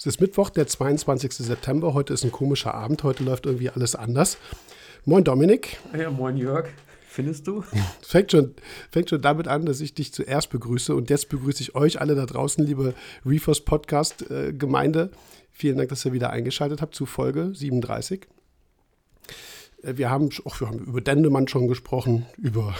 Es ist Mittwoch, der 22. September. Heute ist ein komischer Abend. Heute läuft irgendwie alles anders. Moin Dominik. Ja, moin Jörg. Findest du? Fängt schon, fängt schon damit an, dass ich dich zuerst begrüße. Und jetzt begrüße ich euch alle da draußen, liebe Reefers Podcast-Gemeinde. Äh, Vielen Dank, dass ihr wieder eingeschaltet habt zu Folge 37. Äh, wir haben, auch, wir haben über Dendemann schon gesprochen, über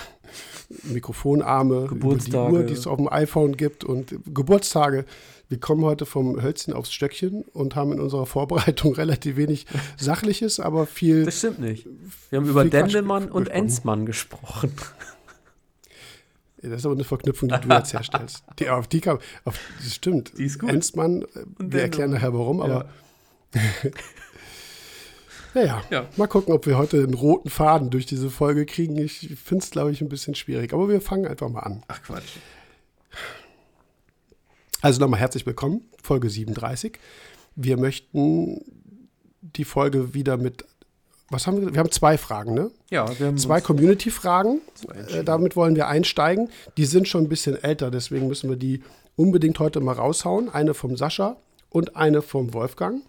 Mikrofonarme, über die Uhr, die es auf dem iPhone gibt und Geburtstage. Wir kommen heute vom Hölzchen aufs Stöckchen und haben in unserer Vorbereitung relativ wenig Sachliches, aber viel. Das stimmt nicht. Wir haben über Dendemann und Enzmann gesprochen. Das ist aber eine Verknüpfung, die du jetzt herstellst. Die, auf die kam, auf, das stimmt. Die ist gut. Enzmann, äh, wir erklären nachher warum, aber. Ja. Naja, ja. mal gucken, ob wir heute einen roten Faden durch diese Folge kriegen. Ich finde es, glaube ich, ein bisschen schwierig. Aber wir fangen einfach mal an. Ach Quatsch. Also nochmal herzlich willkommen, Folge 37. Wir möchten die Folge wieder mit, was haben wir? Wir haben zwei Fragen, ne? Ja, wir haben zwei Community-Fragen. Äh, damit wollen wir einsteigen. Die sind schon ein bisschen älter, deswegen müssen wir die unbedingt heute mal raushauen. Eine vom Sascha und eine vom Wolfgang.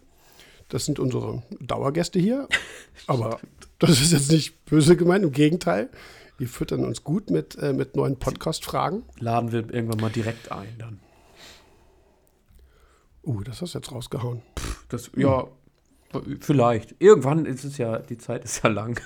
Das sind unsere Dauergäste hier. Aber das ist jetzt nicht böse gemeint, im Gegenteil. Die füttern uns gut mit, äh, mit neuen Podcast-Fragen. Laden wir irgendwann mal direkt ein dann. Uh, das hast du jetzt rausgehauen. Pff, das, ja, vielleicht. Irgendwann ist es ja, die Zeit ist ja lang.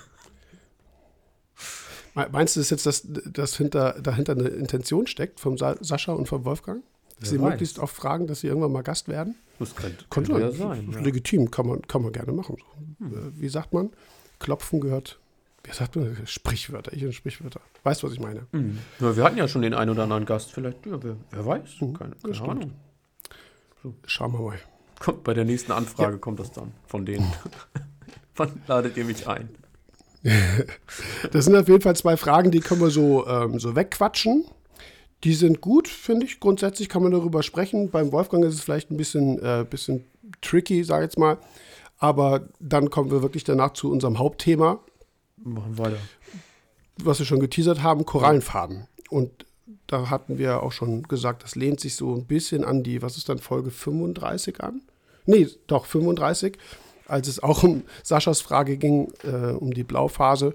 Meinst du, dass jetzt das, das hinter, dahinter eine Intention steckt vom Sa Sascha und vom Wolfgang? Dass sie möglichst oft fragen, dass sie irgendwann mal Gast werden? Das könnte, könnte ja sein. Ja. Legitim, kann man, kann man gerne machen. Hm. Äh, wie sagt man? Klopfen gehört. Wie sagt man? Sprichwörter. Ich und Sprichwörter. Weißt du, was ich meine? Mhm. Ja, wir hatten ja schon den einen oder anderen Gast. Vielleicht, ja, wer, wer, weiß. Mhm, keine, keine Ahnung. So. Schauen wir mal. Kommt, bei der nächsten Anfrage ja. kommt das dann von denen. Wann ladet ihr mich ein? das sind auf jeden Fall zwei Fragen, die können wir so, ähm, so wegquatschen. Die sind gut, finde ich. Grundsätzlich kann man darüber sprechen. Beim Wolfgang ist es vielleicht ein bisschen, äh, bisschen tricky, sage ich jetzt mal. Aber dann kommen wir wirklich danach zu unserem Hauptthema. Machen weiter. Was wir schon geteasert haben, Korallenfarben. Und da hatten wir auch schon gesagt, das lehnt sich so ein bisschen an die, was ist dann Folge 35 an? Nee, doch, 35, als es auch um Saschas Frage ging, äh, um die Blauphase.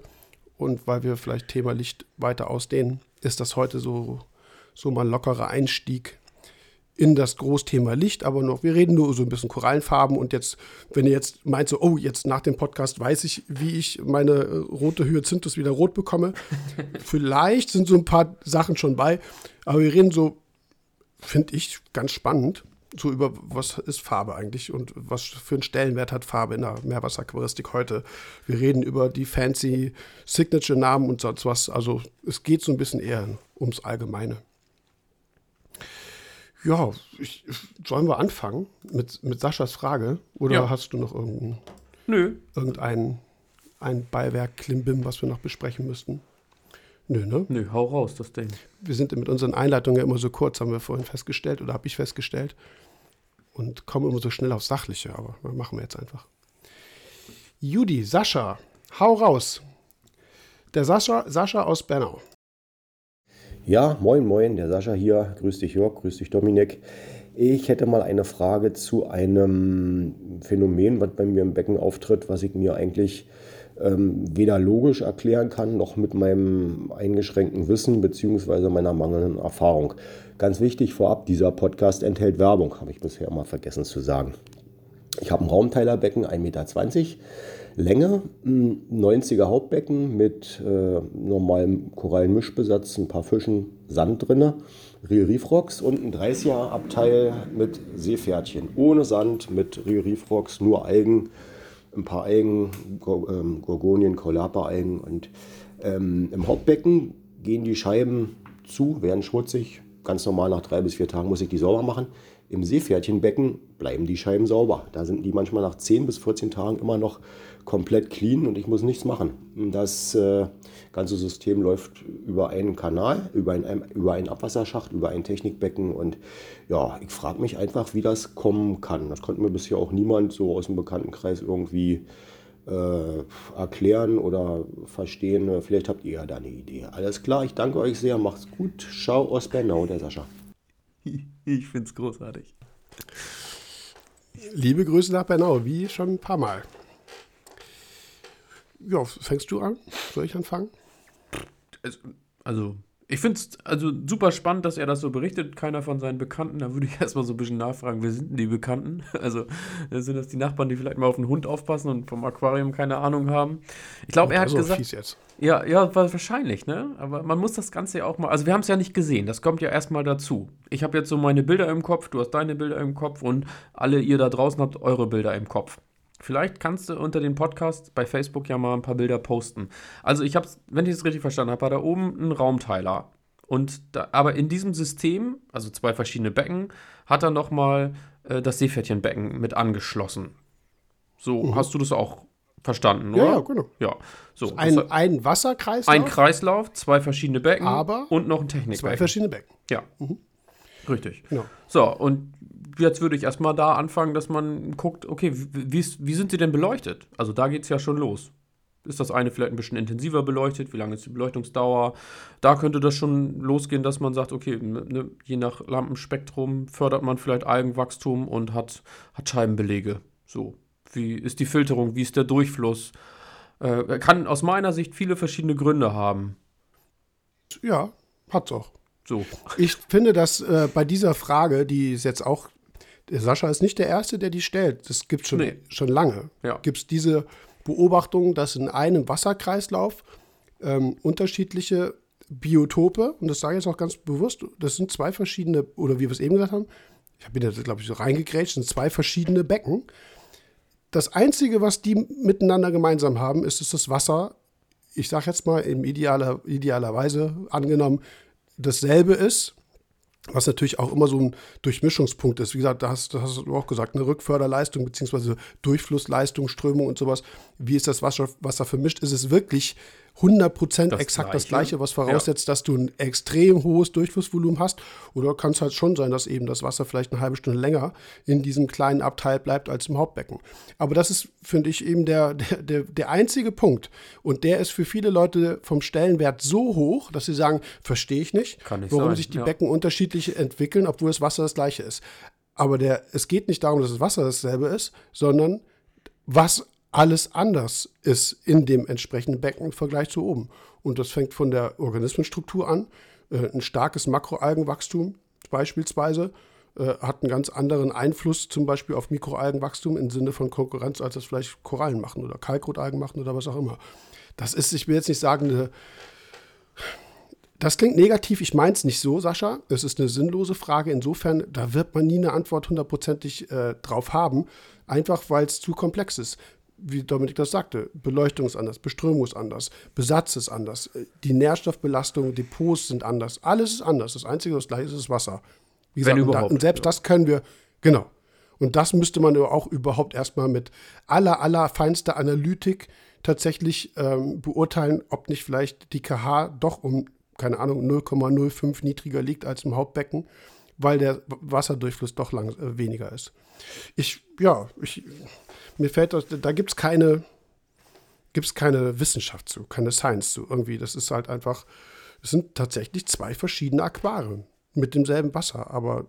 Und weil wir vielleicht Thema Licht weiter ausdehnen, ist das heute so so mal lockerer Einstieg in das Großthema Licht, aber noch, wir reden nur so ein bisschen Korallenfarben und jetzt, wenn ihr jetzt meint so, oh, jetzt nach dem Podcast weiß ich, wie ich meine äh, rote Hyazinthus wieder rot bekomme, vielleicht sind so ein paar Sachen schon bei, aber wir reden so, finde ich, ganz spannend, so über, was ist Farbe eigentlich und was für einen Stellenwert hat Farbe in der Meerwasseraquaristik heute. Wir reden über die fancy Signature-Namen und sonst was, also es geht so ein bisschen eher ums Allgemeine. Ja, ich, sollen wir anfangen mit, mit Saschas Frage? Oder ja. hast du noch irgendein, Nö. irgendein ein Beiwerk, Klimbim, was wir noch besprechen müssten? Nö, ne? Nö, hau raus, das Ding. Wir sind mit unseren Einleitungen ja immer so kurz, haben wir vorhin festgestellt, oder habe ich festgestellt. Und kommen immer so schnell aufs Sachliche, aber machen wir jetzt einfach. Judy, Sascha, hau raus. Der Sascha, Sascha aus Bernau. Ja, moin, moin, der Sascha hier. Grüß dich, Jörg. Grüß dich, Dominik. Ich hätte mal eine Frage zu einem Phänomen, was bei mir im Becken auftritt, was ich mir eigentlich ähm, weder logisch erklären kann, noch mit meinem eingeschränkten Wissen bzw. meiner mangelnden Erfahrung. Ganz wichtig vorab, dieser Podcast enthält Werbung, habe ich bisher immer vergessen zu sagen. Ich habe ein Raumteilerbecken, 1,20 Meter Länge, ein 90er Hauptbecken mit äh, normalem Korallenmischbesatz, ein paar Fischen, Sand drinne, Real Reef Rocks und ein 30er Abteil mit Seepferdchen, ohne Sand, mit Real Reef Rocks, nur Algen, ein paar Algen, ähm, Gorgonien, Kollapa-Algen und ähm, im Hauptbecken gehen die Scheiben zu, werden schmutzig. Ganz normal nach drei bis vier Tagen muss ich die sauber machen. Im Seepferdchenbecken bleiben die Scheiben sauber. Da sind die manchmal nach 10 bis 14 Tagen immer noch komplett clean und ich muss nichts machen. Das äh, ganze System läuft über einen Kanal, über, ein, über einen Abwasserschacht, über ein Technikbecken und ja, ich frage mich einfach, wie das kommen kann. Das konnte mir bisher auch niemand so aus dem Bekanntenkreis irgendwie äh, erklären oder verstehen. Vielleicht habt ihr ja da eine Idee. Alles klar, ich danke euch sehr, macht's gut. Ciao aus Bernau, der Sascha. Ich finde es großartig. Liebe Grüße nach Bernau, wie schon ein paar Mal. Ja, fängst du an? Soll ich anfangen? Also, ich finde es also super spannend, dass er das so berichtet. Keiner von seinen Bekannten. Da würde ich erstmal so ein bisschen nachfragen, wer sind denn die Bekannten? Also, sind das die Nachbarn, die vielleicht mal auf den Hund aufpassen und vom Aquarium keine Ahnung haben? Ich glaube, er hat Also gesagt. Ja, ja, wa- wahrscheinlich, ne? Aber man muss das Ganze ja auch mal. Also, wir haben es ja nicht gesehen. Das kommt ja erstmal dazu. Ich habe jetzt so meine Bilder im Kopf, du hast deine Bilder im Kopf und alle ihr da draußen habt eure Bilder im Kopf. Vielleicht kannst du unter den Podcast bei Facebook ja mal ein paar Bilder posten. Also, ich habe wenn ich es richtig verstanden habe, war da oben ein Raumteiler. Und da, aber in diesem System, also zwei verschiedene Becken, hat er nochmal äh, das Seepferdchenbecken mit angeschlossen. So, hast du das auch verstanden, oder? Ja, ja, genau. Ja, so. Ein, das- ein Wasserkreislauf, ein Kreislauf, zwei verschiedene Becken Aber und noch ein zwei Technikbecken. verschiedene Becken. Ja, richtig. Genau. So, und jetzt würde ich erstmal da anfangen, dass man guckt, okay, wie, wie, sind sie denn beleuchtet? Also da geht es ja schon los. Ist das eine vielleicht ein bisschen intensiver beleuchtet? Wie lange ist die Beleuchtungsdauer? Da könnte das schon losgehen, dass man sagt, okay, ne, je nach Lampenspektrum fördert man vielleicht Algenwachstum und hat, hat Scheibenbelege. So, wie ist die Filterung? Wie ist der Durchfluss? Äh, kann aus meiner Sicht viele verschiedene Gründe haben. Ja, hat's auch. So, Ich finde, dass äh, bei dieser Frage, die ist jetzt auch, der Sascha ist nicht der Erste, der die stellt. Das gibt schon, Nee. schon lange. Ja. Gibt es diese Beobachtung, dass in einem Wasserkreislauf ähm, unterschiedliche Biotope, und das sage ich jetzt auch ganz bewusst, das sind zwei verschiedene, oder wie wir es eben gesagt haben, ich bin da, glaube ich, so reingegrätscht, sind zwei verschiedene Becken. Das Einzige, was die miteinander gemeinsam haben, ist, dass das Wasser, ich sage jetzt mal im idealer, idealerweise angenommen, dasselbe ist, was natürlich auch immer so ein Durchmischungspunkt ist. Wie gesagt, da hast, hast du auch gesagt, eine Rückförderleistung bzw. Durchflussleistung, Strömung und sowas. Wie ist das Wasser, Wasser vermischt? Ist es wirklich 100% Das exakt das Gleiche? Was voraussetzt, dass du ein extrem hohes Durchflussvolumen hast? Oder kann es halt schon sein, dass eben das Wasser vielleicht eine halbe Stunde länger in diesem kleinen Abteil bleibt als im Hauptbecken? Aber das ist, finde ich, eben der, der, der, der einzige Punkt. Und der ist für viele Leute vom Stellenwert so hoch, dass sie sagen, verstehe ich nicht, Kann nicht warum sein, sich die ja. Becken unterschiedlich entwickeln, obwohl das Wasser das gleiche ist. Aber der, es geht nicht darum, dass das Wasser dasselbe ist, sondern was alles anders ist in dem entsprechenden Becken im Vergleich zu oben. Und das fängt von der Organismenstruktur an. Äh, ein starkes Makroalgenwachstum beispielsweise äh, hat einen ganz anderen Einfluss zum Beispiel auf Mikroalgenwachstum im Sinne von Konkurrenz, als das vielleicht Korallen machen oder Kalkrotalgen machen oder was auch immer. Das ist, ich will jetzt nicht sagen, eine das klingt negativ, ich meine es nicht so, Sascha. Es ist eine sinnlose Frage. Insofern, da wird man nie eine Antwort hundertprozentig äh, drauf haben, einfach weil es zu komplex ist. Wie Dominik das sagte, Beleuchtung ist anders, Beströmung ist anders, Besatz ist anders, äh, die Nährstoffbelastung, Depots sind anders, alles ist anders. Das Einzige, was gleich ist, ist Wasser. Wie Wenn und, da, überhaupt, und selbst ja. das können wir, genau. Und das müsste man auch überhaupt erstmal mit aller, aller feinster Analytik tatsächlich ähm, beurteilen, ob nicht vielleicht die KH doch um, keine Ahnung, 0,05 niedriger liegt als im Hauptbecken, weil der Wasserdurchfluss doch lang, äh, weniger ist. Ich, ja, ich, mir fällt das, da gibt es keine, gibt's keine Wissenschaft zu, keine Science zu. Irgendwie, das ist halt einfach, es sind tatsächlich zwei verschiedene Aquarien mit demselben Wasser. Aber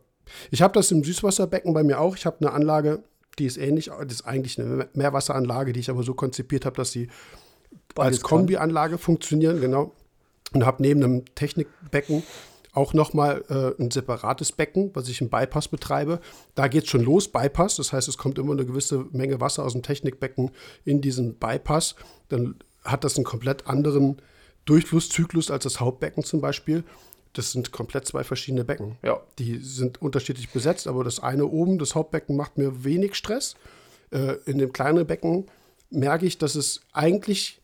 ich habe das im Süßwasserbecken bei mir auch. Ich habe eine Anlage, die ist ähnlich, das ist eigentlich eine Meerwasseranlage, die ich aber so konzipiert habe, dass sie als. Kombianlage funktionieren, genau. Und habe neben einem Technikbecken auch nochmal äh, ein separates Becken, was ich im Bypass betreibe. Da geht es schon los, Bypass. Das heißt, es kommt immer eine gewisse Menge Wasser aus dem Technikbecken in diesen Bypass. Dann hat das einen komplett anderen Durchflusszyklus als das Hauptbecken zum Beispiel. Das sind komplett zwei verschiedene Becken. Ja. Die sind unterschiedlich besetzt, aber das eine oben, das Hauptbecken, macht mir wenig Stress. Äh, in dem kleinen Becken merke ich, dass es eigentlich,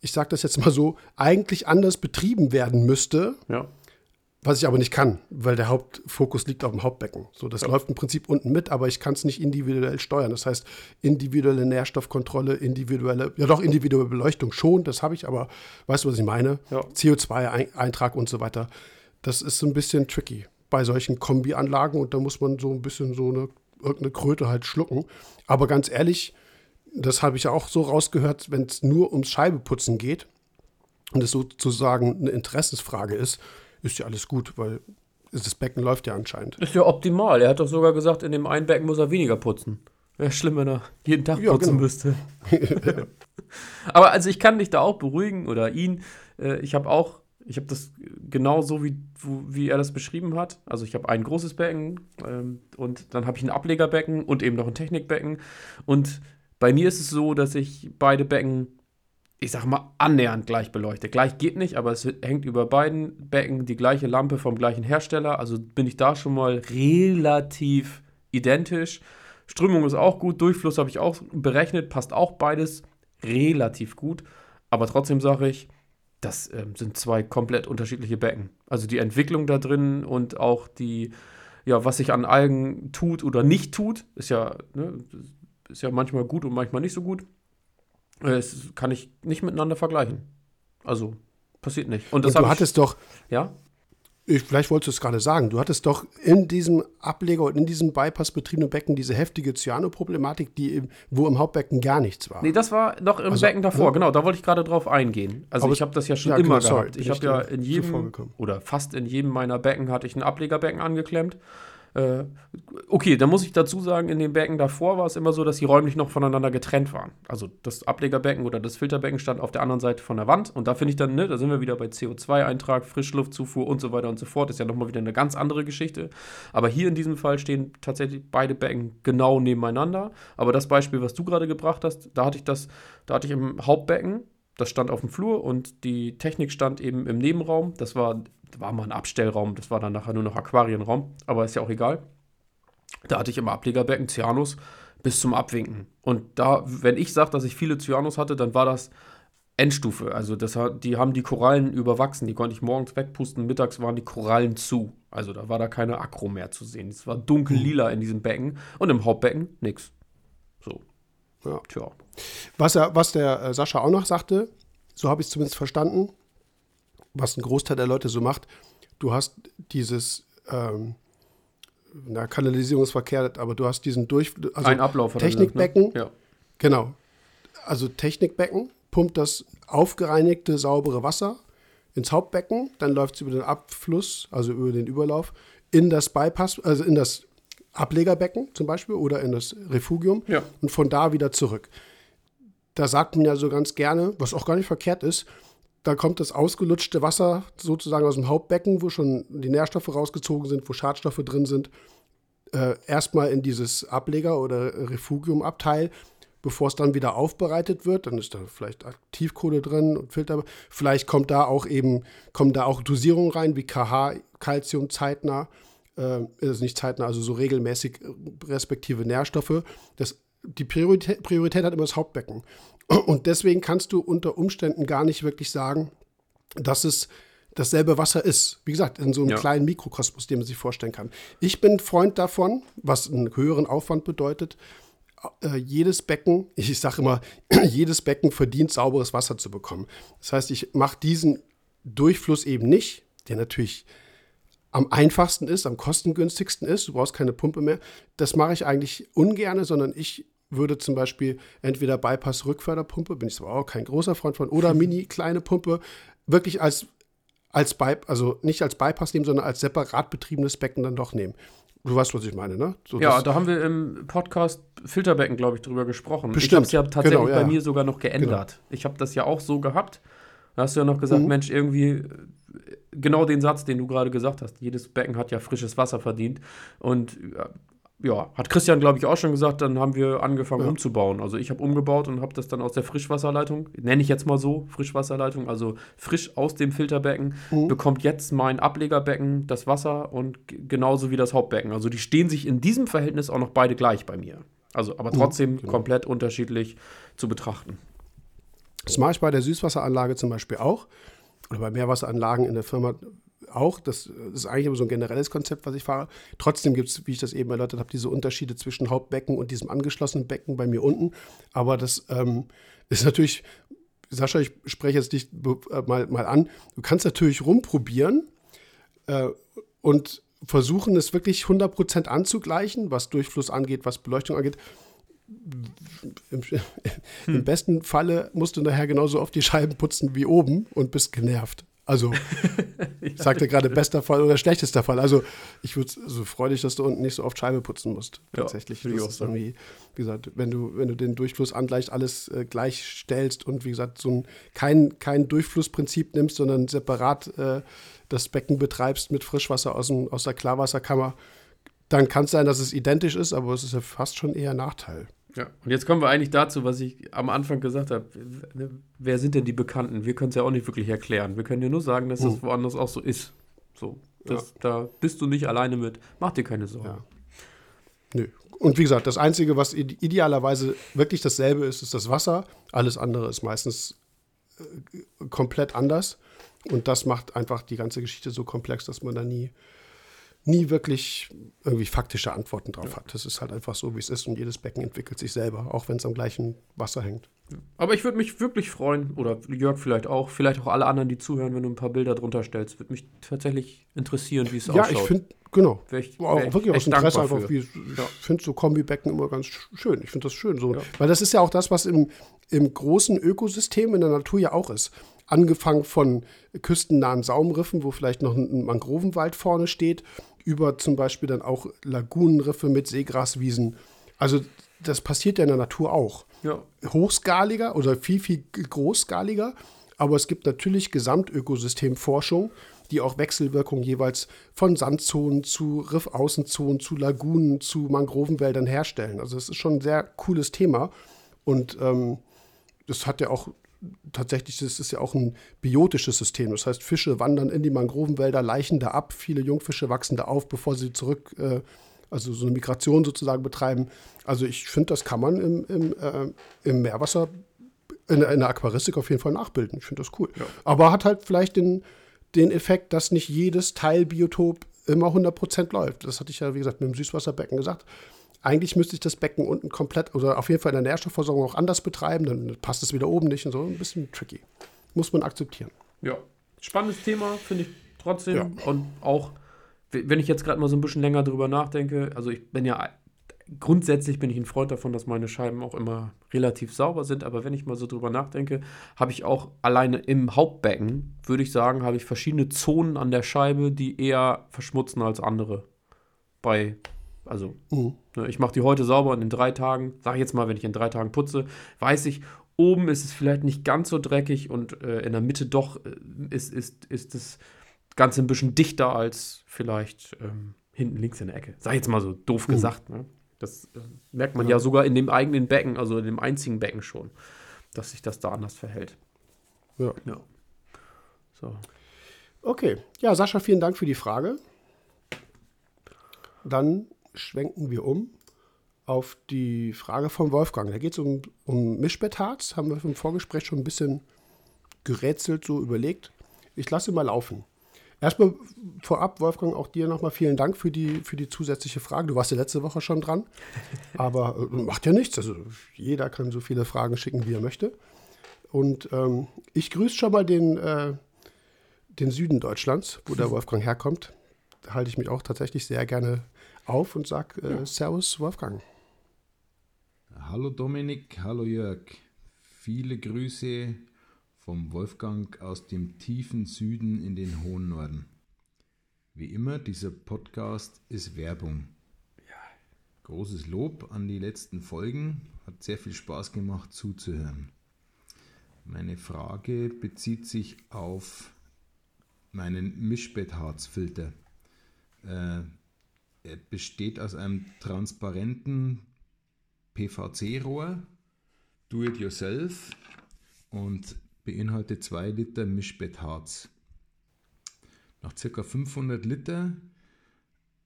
ich sage das jetzt mal so, eigentlich anders betrieben werden müsste, Ja. Was ich aber nicht kann, weil der Hauptfokus liegt auf dem Hauptbecken. So, das läuft im Prinzip unten mit, aber ich kann es nicht individuell steuern. Das heißt, individuelle Nährstoffkontrolle, individuelle, ja doch individuelle Beleuchtung schon, das habe ich, aber weißt du, was ich meine? Ja. CO2-Eintrag und so weiter. Das ist so ein bisschen tricky bei solchen Kombianlagen und da muss man so ein bisschen so eine irgendeine Kröte halt schlucken. Aber ganz ehrlich, das habe ich ja auch so rausgehört, wenn es nur ums Scheibeputzen geht und es sozusagen eine Interessensfrage ist, ist ja alles gut, weil das Becken läuft ja anscheinend. Ist ja optimal. Er hat doch sogar gesagt, in dem einen Becken muss er weniger putzen. Wäre schlimm, wenn er jeden Tag Ja, putzen genau. müsste. Aber also ich kann dich da auch beruhigen oder ihn. Äh, ich habe auch, ich habe das genau so, wie, wie er das beschrieben hat. Also ich habe ein großes Becken ähm, und dann habe ich ein Ablegerbecken und eben noch ein Technikbecken. Und bei mir ist es so, dass ich beide Becken, ich sag mal, annähernd gleich beleuchte. Gleich geht nicht, aber es hängt über beiden Becken die gleiche Lampe vom gleichen Hersteller. Also bin ich da schon mal relativ identisch. Strömung ist auch gut, Durchfluss habe ich auch berechnet, passt auch beides relativ gut. Aber trotzdem sage ich, das ähm, sind zwei komplett unterschiedliche Becken. Also die Entwicklung da drin und auch die, ja, was sich an Algen tut oder nicht tut, ist ja, ne, ist ja manchmal gut und manchmal nicht so gut. Äh, Das kann ich nicht miteinander vergleichen. Also passiert nicht. Und Und du hattest doch, ja, ich, vielleicht wolltest du es gerade sagen, du hattest doch in diesem Ableger und in diesem Bypass betriebenen Becken diese heftige Cyanoproblematik, die im, wo im Hauptbecken gar nichts war. Nee, das war noch im Also, Becken davor, ne? genau, da wollte ich gerade drauf eingehen. Also ich habe das ja schon ja, immer genau, gehabt. Ich habe ja in jedem oder fast in jedem meiner Becken hatte ich ein Ablegerbecken angeklemmt. Äh, okay, da muss ich dazu sagen, in den Becken davor war es immer so, dass die räumlich noch voneinander getrennt waren. Also das Ablegerbecken oder das Filterbecken stand auf der anderen Seite von der Wand und da finde ich dann, ne, da sind wir wieder bei CO2-Eintrag, Frischluftzufuhr und so weiter und so fort. Ist ja nochmal wieder eine ganz andere Geschichte. Aber hier in diesem Fall stehen tatsächlich beide Becken genau nebeneinander. Aber das Beispiel, was du gerade gebracht hast, da hatte ich das, da hatte ich im Hauptbecken, das stand auf dem Flur und die Technik stand eben im Nebenraum. Das war, war mal ein Abstellraum, das war dann nachher nur noch Aquarienraum, aber ist ja auch egal. Da hatte ich im Ablegerbecken Cyanus bis zum Abwinken. Und da, wenn ich sage, dass ich viele Cyanus hatte, dann war das Endstufe. Also das, hat- die haben die Korallen überwachsen. Die konnte ich morgens wegpusten, mittags waren die Korallen zu. Also da war da keine Akro mehr zu sehen. Es war dunkel lila in diesem Becken und im Hauptbecken nix. So, Ja. tja. Was, er, was der äh, Sascha auch noch sagte, so habe ich es zumindest verstanden, was ein Großteil der Leute so macht, du hast dieses, ähm, na, Kanalisierung ist verkehrt, aber du hast diesen Durch... Also Ein Ablauf Technikbecken, ne? Ja. Genau. Also Technikbecken pumpt das aufgereinigte, saubere Wasser ins Hauptbecken, dann läuft es über den Abfluss, also über den Überlauf, in das Bypass, also in das Ablegerbecken zum Beispiel oder in das Refugium Ja. und von da wieder zurück. Da sagt man ja so ganz gerne, was auch gar nicht verkehrt ist, da kommt das ausgelutschte Wasser sozusagen aus dem Hauptbecken, wo schon die Nährstoffe rausgezogen sind, wo Schadstoffe drin sind, äh, erstmal in dieses Ableger- oder Refugiumabteil, bevor es dann wieder aufbereitet wird. Dann ist da vielleicht Aktivkohle drin und Filter. Vielleicht kommt da auch eben, kommen da auch Dosierungen rein, wie KH, Calcium zeitnah, äh, ist nicht zeitnah, also so regelmäßig äh, respektive Nährstoffe. Das, die Priorität, Priorität hat immer das Hauptbecken. Und deswegen kannst du unter Umständen gar nicht wirklich sagen, dass es dasselbe Wasser ist. Wie gesagt, in so einem Ja. kleinen Mikrokosmos, den man sich vorstellen kann. Ich bin Freund davon, was einen höheren Aufwand bedeutet, äh, jedes Becken, ich sage immer, jedes Becken verdient sauberes Wasser zu bekommen. Das heißt, ich mache diesen Durchfluss eben nicht, der natürlich am einfachsten ist, am kostengünstigsten ist. Du brauchst keine Pumpe mehr. Das mache ich eigentlich ungern, sondern ich würde zum Beispiel entweder Bypass-Rückförderpumpe, bin ich aber auch kein großer Freund von, oder mini-kleine Pumpe, wirklich als, als By, also nicht als Bypass nehmen, sondern als separat betriebenes Becken dann doch nehmen. Du weißt, was ich meine, ne? So, Ja, da haben wir im Podcast Filterbecken, glaube ich, drüber gesprochen. Bestimmt. Ich habe es ja tatsächlich Genau, ja. bei mir sogar noch geändert. Ich habe das ja auch so gehabt. Da hast du ja noch gesagt, Mhm. Mensch, irgendwie äh, genau den Satz, den du gerade gesagt hast. Jedes Becken hat ja frisches Wasser verdient. Und äh, ja, hat Christian, glaube ich, auch schon gesagt, dann haben wir angefangen Ja. umzubauen. Also ich habe umgebaut und habe das dann aus der Frischwasserleitung, nenne ich jetzt mal so, Frischwasserleitung, also frisch aus dem Filterbecken, Mhm. bekommt jetzt mein Ablegerbecken das Wasser und genauso wie das Hauptbecken. Also die stehen sich in diesem Verhältnis auch noch beide gleich bei mir. Also aber trotzdem genau. komplett unterschiedlich zu betrachten. Das mache ich bei der Süßwasseranlage zum Beispiel auch. Oder bei Meerwasseranlagen in der Firma auch. Das ist eigentlich immer so ein generelles Konzept, was ich fahre. Trotzdem gibt es, wie ich das eben erläutert habe, diese Unterschiede zwischen Hauptbecken und diesem angeschlossenen Becken bei mir unten. Aber das ähm, ist natürlich, Sascha, ich spreche jetzt dich äh, mal, mal an. Du kannst natürlich rumprobieren äh, und versuchen, es wirklich 100% anzugleichen, was Durchfluss angeht, was Beleuchtung angeht. Im, Im besten Falle musst du nachher genauso oft die Scheiben putzen wie oben und bist genervt. Also, ich sagte gerade bester Fall oder schlechtester Fall. Also, ich würde also freue dich, dass du unten nicht so oft Scheibe putzen musst. Tatsächlich. Ja, das ist irgendwie, wie gesagt, wenn du, wenn du den Durchfluss angleicht, alles äh, gleich stellst und wie gesagt, so ein kein, kein Durchflussprinzip nimmst, sondern separat äh, das Becken betreibst mit Frischwasser aus, dem, aus der Klarwasserkammer, dann kann es sein, dass es identisch ist, aber es ist ja fast schon eher Nachteil. Ja, und jetzt kommen wir eigentlich dazu, was ich am Anfang gesagt habe. Wer sind denn die Bekannten? Wir können es ja auch nicht wirklich erklären. Wir können dir nur sagen, dass es das woanders auch so ist. So, das, ja. da bist du nicht alleine mit. Mach dir keine Sorgen. Ja. Nö. Und wie gesagt, das Einzige, was idealerweise wirklich dasselbe ist, ist das Wasser. Alles andere ist meistens äh, komplett anders. Und das macht einfach die ganze Geschichte so komplex, dass man da nie nie wirklich irgendwie faktische Antworten drauf ja. hat. Das ist halt einfach so, wie es ist und jedes Becken entwickelt sich selber, auch wenn es am gleichen Wasser hängt. Aber ich würde mich wirklich freuen, oder Jörg vielleicht auch, vielleicht auch alle anderen, die zuhören, wenn du ein paar Bilder drunter stellst. Würde mich tatsächlich interessieren, wie es ja, ausschaut. Ja, ich finde, genau. Wär ich, wär auch wirklich aus Interesse einfach, wie, ich ja. finde so Kombibecken immer ganz schön. Ich finde das schön so. Ja. Weil das ist ja auch das, was im, im großen Ökosystem in der Natur ja auch ist angefangen von küstennahen Saumriffen, wo vielleicht noch ein Mangrovenwald vorne steht, über zum Beispiel dann auch Lagunenriffe mit Seegraswiesen. Also das passiert ja in der Natur auch. Ja. Hochskaliger oder viel, viel großskaliger. Aber es gibt natürlich Gesamtökosystemforschung, die auch Wechselwirkungen jeweils von Sandzonen zu Riffaußenzonen, zu Lagunen, zu Mangrovenwäldern herstellen. Also es ist schon ein sehr cooles Thema. Und ähm, das hat ja auch tatsächlich das ist ja auch ein biotisches System. Das heißt, Fische wandern in die Mangrovenwälder, leichen da ab. Viele Jungfische wachsen da auf, bevor sie zurück, äh, also so eine Migration sozusagen betreiben. Also ich finde, das kann man im, im, äh, im Meerwasser, in, in, der Aquaristik auf jeden Fall nachbilden. Ich finde das cool. Ja. Aber hat halt vielleicht den, den Effekt, dass nicht jedes Teilbiotop immer 100% läuft. Das hatte ich ja, wie gesagt, mit dem Süßwasserbecken gesagt eigentlich müsste ich das Becken unten komplett oder auf jeden Fall in der Nährstoffversorgung auch anders betreiben, dann passt es wieder oben nicht und so. Ein bisschen tricky. Muss man akzeptieren. Ja, spannendes Thema, finde ich trotzdem. Ja. Und auch, wenn ich jetzt gerade mal so ein bisschen länger drüber nachdenke, also ich bin ja grundsätzlich bin ich ein Freund davon, dass meine Scheiben auch immer relativ sauber sind, aber wenn ich mal so drüber nachdenke, habe ich auch alleine im Hauptbecken, würde ich sagen, habe ich verschiedene Zonen an der Scheibe, die eher verschmutzen als andere. Bei also, mhm. ne, ich mache die heute sauber und in drei Tagen, sage ich jetzt mal, wenn ich in drei Tagen putze, weiß ich, oben ist es vielleicht nicht ganz so dreckig und äh, in der Mitte doch äh, ist, ist, ist das Ganze ein bisschen dichter als vielleicht ähm, hinten links in der Ecke. Sag ich jetzt mal so doof mhm. gesagt. Ne? Das äh, merkt man ja. ja sogar in dem eigenen Becken, also in dem einzigen Becken schon, dass sich das da anders verhält. Ja. ja. So. Okay. Ja, Sascha, vielen Dank für die Frage. Dann schwenken wir um auf die Frage von Wolfgang. Da geht es um, um Mischbettharz. Haben wir im Vorgespräch schon ein bisschen gerätselt, so überlegt. Ich lasse mal laufen. Erstmal vorab, Wolfgang, auch dir nochmal vielen Dank für die, für die zusätzliche Frage. Du warst ja letzte Woche schon dran, aber äh, macht ja nichts. Also jeder kann so viele Fragen schicken, wie er möchte. Und ähm, ich grüße schon mal den, äh, den Süden Deutschlands, wo der Wolfgang herkommt. Da halte ich mich auch tatsächlich sehr gerne auf und sag äh, Servus Wolfgang. Hallo Dominik, hallo Jörg. Viele Grüße vom Wolfgang aus dem tiefen Süden in den hohen Norden. Wie immer, dieser Podcast ist Werbung. Ja. Großes Lob an die letzten Folgen. Hat sehr viel Spaß gemacht zuzuhören. Meine Frage bezieht sich auf meinen Mischbettharzfilter. Äh, besteht aus einem transparenten PVC-Rohr, do it yourself und beinhaltet 2 Liter Mischbettharz. Nach ca. 500 Liter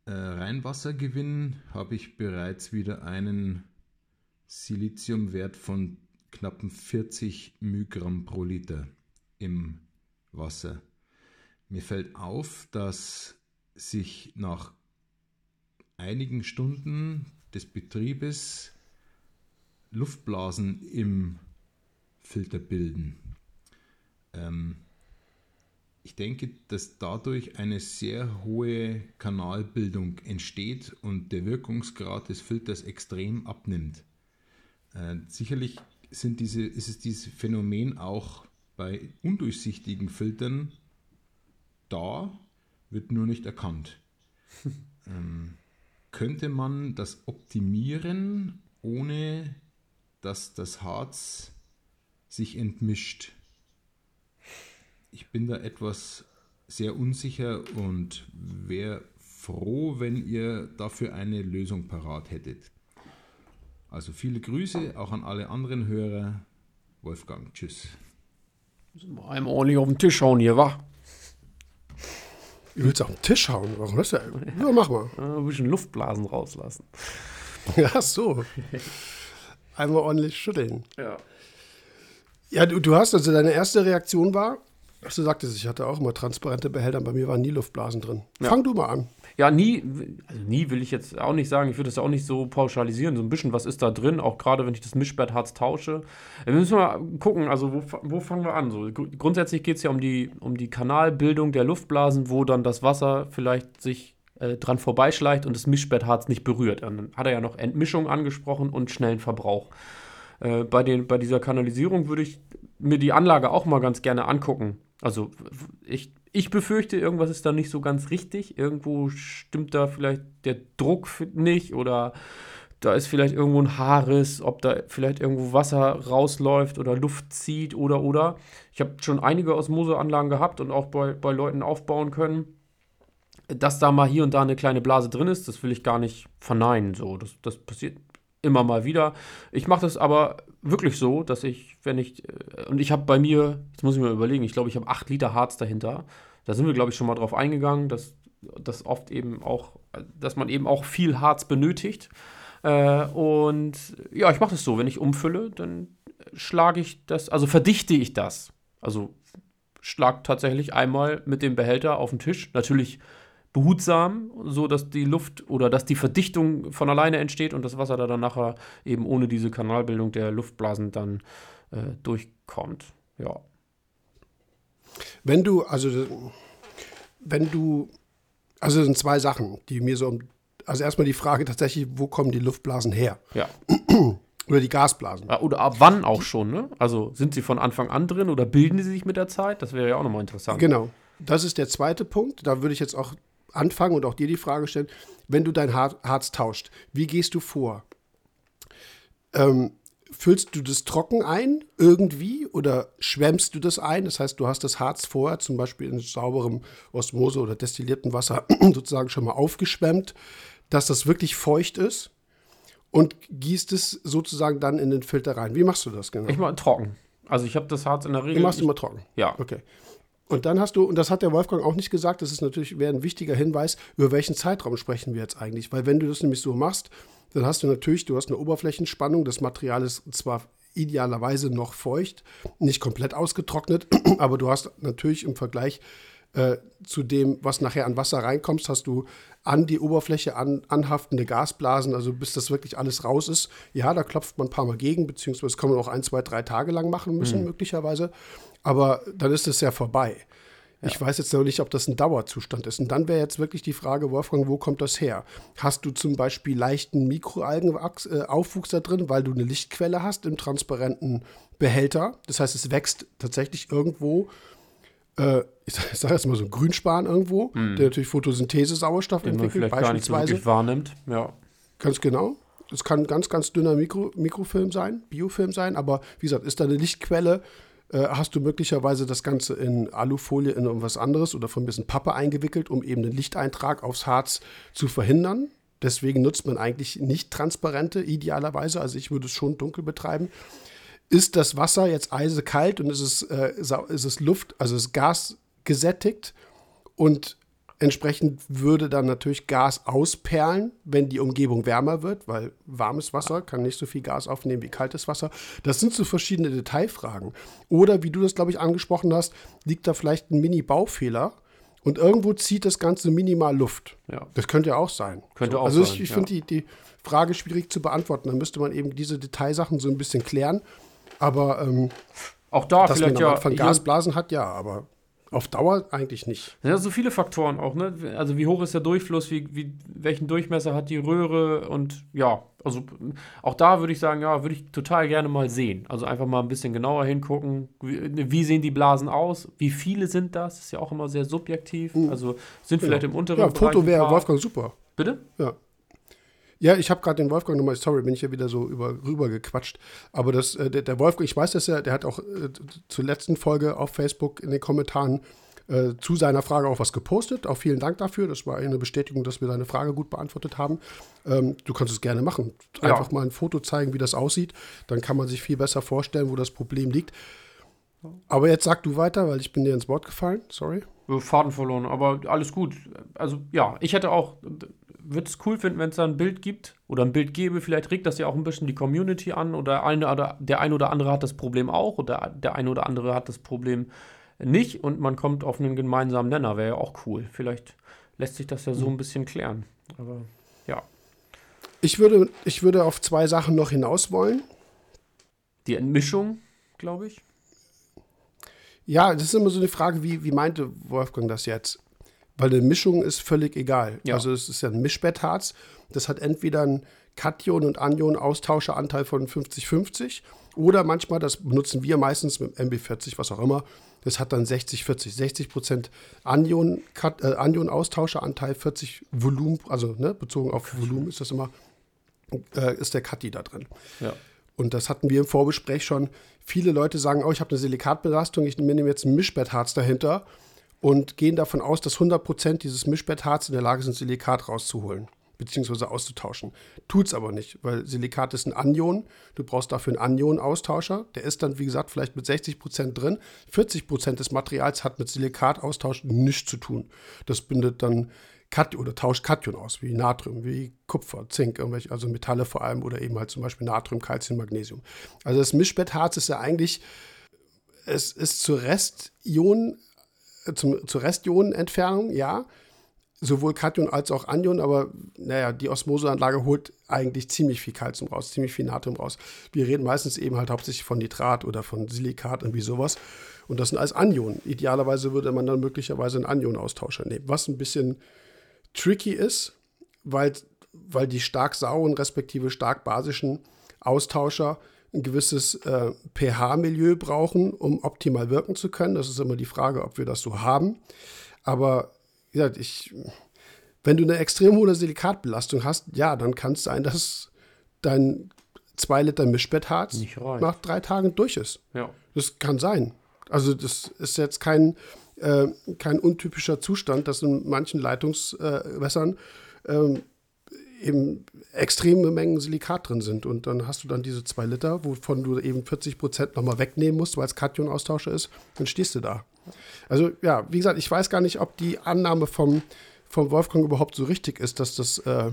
äh, Reinwassergewinn habe ich bereits wieder einen Siliziumwert von knappen 40 Mygramm pro Liter im Wasser. Mir fällt auf, dass sich nach einigen Stunden des Betriebes Luftblasen im Filter bilden. Ähm, ich denke, dass dadurch eine sehr hohe Kanalbildung entsteht und der Wirkungsgrad des Filters extrem abnimmt. Äh, sicherlich sind diese, ist es dieses Phänomen auch bei undurchsichtigen Filtern da, wird nur nicht erkannt. ähm, könnte man das optimieren, ohne dass das Harz sich entmischt? Ich bin da etwas sehr unsicher und wäre froh, wenn ihr dafür eine Lösung parat hättet. Also viele Grüße auch an alle anderen Hörer. Wolfgang, tschüss. Einmal ordentlich auf den Tisch hauen hier, wa? Du willst auf den Tisch hauen? Warum das ja? Ja, mach mal. Ein bisschen Luftblasen rauslassen. Ja, so. Einmal ordentlich schütteln. Ja. Ja, du, du hast also deine erste Reaktion war, dass du sagtest, ich hatte auch immer transparente Behälter, bei mir waren nie Luftblasen drin. Ja. Fang du mal an. Ja, nie, also nie will ich jetzt auch nicht sagen, ich würde das auch nicht so pauschalisieren. So ein bisschen, was ist da drin, auch gerade wenn ich das Mischbettharz tausche. Wir müssen mal gucken, also wo, wo fangen wir an? So, gr- grundsätzlich geht es ja um die, um die Kanalbildung der Luftblasen, wo dann das Wasser vielleicht sich äh, dran vorbeischleicht und das Mischbettharz nicht berührt. Dann hat er ja noch Entmischung angesprochen und schnellen Verbrauch. Äh, bei, den, bei dieser Kanalisierung würde ich mir die Anlage auch mal ganz gerne angucken. Also ich, ich befürchte, irgendwas ist da nicht so ganz richtig. Irgendwo stimmt da vielleicht der Druck nicht oder da ist vielleicht irgendwo ein Haarriss, ob da vielleicht irgendwo Wasser rausläuft oder Luft zieht oder oder. Ich habe schon einige Osmoseanlagen gehabt und auch bei, bei Leuten aufbauen können. Dass da mal hier und da eine kleine Blase drin ist, das will ich gar nicht verneinen. So, das, das passiert immer mal wieder. Ich mache das aber wirklich so, dass ich, wenn ich, äh, und ich habe bei mir, jetzt muss ich mir überlegen, ich glaube, ich habe 8 Liter Harz dahinter. Da sind wir, glaube ich, schon mal drauf eingegangen, dass das oft eben auch, dass man eben auch viel Harz benötigt. Äh, und ja, ich mache das so, wenn ich umfülle, dann schlage ich das, also verdichte ich das. Also schlag tatsächlich einmal mit dem Behälter auf den Tisch. Natürlich behutsam, so dass die Luft oder dass die Verdichtung von alleine entsteht und das Wasser da dann nachher eben ohne diese Kanalbildung der Luftblasen dann äh, durchkommt. Ja. Wenn du, also, wenn du, also das sind zwei Sachen, die mir so, um- also erstmal die Frage tatsächlich, wo kommen die Luftblasen her? Ja. Oder die Gasblasen? Oder ab wann auch schon, ne? Also sind sie von Anfang an drin oder bilden sie sich mit der Zeit? Das wäre ja auch nochmal interessant. Genau. Das ist der zweite Punkt. Da würde ich jetzt auch anfangen und auch dir die Frage stellen, wenn du dein Har- Harz tauscht, wie gehst du vor? Ähm, füllst du das trocken ein irgendwie oder schwemmst du das ein? Das heißt, du hast das Harz vorher zum Beispiel in sauberem Osmose oder destilliertem Wasser sozusagen schon mal aufgeschwemmt, dass das wirklich feucht ist und gießt es sozusagen dann in den Filter rein. Wie machst du das genau? Ich mache trocken. Also ich habe das Harz in der Regel. Du machst immer trocken. Ja. Okay. Und dann hast du, und das hat der Wolfgang auch nicht gesagt, das ist natürlich wäre ein wichtiger Hinweis, über welchen Zeitraum sprechen wir jetzt eigentlich. Weil wenn du das nämlich so machst, dann hast du natürlich, du hast eine Oberflächenspannung, das Material ist zwar idealerweise noch feucht, nicht komplett ausgetrocknet, aber du hast natürlich im Vergleich äh, zu dem, was nachher an Wasser reinkommst, hast du an die Oberfläche an, anhaftende Gasblasen, also bis das wirklich alles raus ist. Ja, da klopft man ein paar Mal gegen, beziehungsweise das kann man auch ein, zwei, drei Tage lang machen müssen, möglicherweise. Aber dann ist es ja vorbei. Ich weiß jetzt noch nicht, ob das ein Dauerzustand ist. Und dann wäre jetzt wirklich die Frage, Wolfgang, wo kommt das her? Hast du zum Beispiel leichten Mikroalgenaufwuchs da drin, weil du eine Lichtquelle hast im transparenten Behälter? Das heißt, es wächst tatsächlich irgendwo, äh, ich sage jetzt mal so ein Grünspan irgendwo, der natürlich Photosynthese-Sauerstoff entwickelt, vielleicht gar nicht so beispielsweise. wirklich wahrnimmt. Ja. Ganz genau. Es kann ganz, ganz dünner Mikro, Mikrofilm sein, Biofilm sein, aber wie gesagt, ist da eine Lichtquelle, äh, hast du möglicherweise das Ganze in Alufolie in irgendwas anderes oder von ein bisschen Pappe eingewickelt, um eben den Lichteintrag aufs Harz zu verhindern. Deswegen nutzt man eigentlich nicht transparente, idealerweise. Also ich würde es schon dunkel betreiben. Ist das Wasser jetzt eisekalt und ist es, äh, ist es Luft, also ist Gas gesättigt und entsprechend würde dann natürlich Gas ausperlen, wenn die Umgebung wärmer wird, weil warmes Wasser kann nicht so viel Gas aufnehmen wie kaltes Wasser. Das sind so verschiedene Detailfragen. Oder wie du das, glaube ich, angesprochen hast, liegt da vielleicht ein Mini-Baufehler und irgendwo zieht das Ganze minimal Luft. Ja. Das könnte ja auch sein. Könnte auch also sein, ich, ich ja. finde die, die Frage schwierig zu beantworten. Da müsste man eben diese Detailsachen so ein bisschen klären. Aber ähm, Auch da dass vielleicht man am ja. Anfang hier- Gasblasen hat, ja, aber Auf Dauer eigentlich nicht. Ja, so viele Faktoren auch, ne? Also wie hoch ist der Durchfluss, wie, wie, welchen Durchmesser hat die Röhre und ja, also auch da würde ich sagen, ja, würde ich total gerne mal sehen. Also einfach mal ein bisschen genauer hingucken. Wie, wie sehen die Blasen aus? Wie viele sind das? Ist ja auch immer sehr subjektiv. Mhm. Also sind vielleicht ja. im unteren Ja, Bereich Foto ein wäre Wolfgang super. Bitte? Ja. Ja, ich habe gerade den Wolfgang nochmal, sorry, bin ich ja wieder so über, rüber gequatscht. Aber das, äh, der, der Wolfgang, ich weiß das ja, der hat auch äh, zur letzten Folge auf Facebook in den Kommentaren äh, zu seiner Frage auch was gepostet. Auch vielen Dank dafür. Das war eine Bestätigung, dass wir deine Frage gut beantwortet haben. Ähm, du kannst es gerne machen. Ja. Einfach mal ein Foto zeigen, wie das aussieht. Dann kann man sich viel besser vorstellen, wo das Problem liegt. Aber jetzt sag du weiter, weil ich bin dir ins Wort gefallen. Sorry. Faden verloren, aber alles gut. Also ja, ich hätte auch, würde es cool finden, wenn es da ein Bild gibt oder ein Bild gäbe. Vielleicht regt das ja auch ein bisschen die Community an oder, eine, oder der eine oder andere hat das Problem auch oder der eine oder andere hat das Problem nicht und man kommt auf einen gemeinsamen Nenner. Wäre ja auch cool. Vielleicht lässt sich das ja so ein bisschen klären. Aber ja, Ich würde, ich würde auf zwei Sachen noch hinaus wollen. die Entmischung, glaube ich. Ja, das ist immer so eine Frage, wie, wie meinte Wolfgang das jetzt? Weil eine Mischung ist völlig egal. Ja. Also es ist ja ein Mischbettharz. Das hat entweder einen Kation- und Anion-Austauscheranteil von 50-50 oder manchmal, das benutzen wir meistens mit MB40, was auch immer, das hat dann 60-40. 60 Prozent Anion, Kat- äh, Anion-Austauscheranteil, 40 Volumen, also ne, bezogen auf Volumen ist das immer, äh, ist der Kati da drin. Ja. Und das hatten wir im Vorgespräch schon. Viele Leute sagen, oh, ich habe eine Silikatbelastung, ich nehme jetzt ein Mischbettharz dahinter und gehen davon aus, dass 100% dieses Mischbettharz in der Lage sind, Silikat rauszuholen, beziehungsweise auszutauschen. Tut's aber nicht, weil Silikat ist ein Anion. Du brauchst dafür einen Anion-Austauscher. Der ist dann, wie gesagt, vielleicht mit 60% drin. 40% des Materials hat mit Silikataustausch nichts zu tun. Das bindet dann Kat oder tauscht Kation aus, wie Natrium, wie Kupfer, Zink, irgendwelche, also Metalle vor allem oder eben halt zum Beispiel Natrium, Calcium, Magnesium. Also das Mischbettharz ist ja eigentlich, es ist zur Restionen, zum, zur Restionenentfernung, ja, sowohl Kation als auch Anion, aber naja, die Osmoseanlage holt eigentlich ziemlich viel Calcium raus, ziemlich viel Natrium raus. Wir reden meistens eben halt hauptsächlich von Nitrat oder von Silikat, irgendwie sowas. Und das sind als Anion. Idealerweise würde man dann möglicherweise einen Anion-Austauscher nehmen, was ein bisschen tricky ist, weil, weil die stark sauren respektive stark basischen Austauscher ein gewisses äh, pH-Milieu brauchen, um optimal wirken zu können. Das ist immer die Frage, ob wir das so haben. Aber wie gesagt, ich, wenn du eine extrem hohe Silikatbelastung hast, ja, dann kann es sein, dass dein 2 Liter Mischbettharz nach drei Tagen durch ist. Ja. Das kann sein. Also das ist jetzt kein, äh, kein untypischer Zustand, dass in manchen Leitungswässern ähm, eben extreme Mengen Silikat drin sind. Und dann hast du dann diese zwei Liter, wovon du eben 40 Prozent nochmal wegnehmen musst, weil es Kation-Austauscher ist, dann stehst du da. Also ja, wie gesagt, ich weiß gar nicht, ob die Annahme vom, vom Wolfgang überhaupt so richtig ist, dass das äh,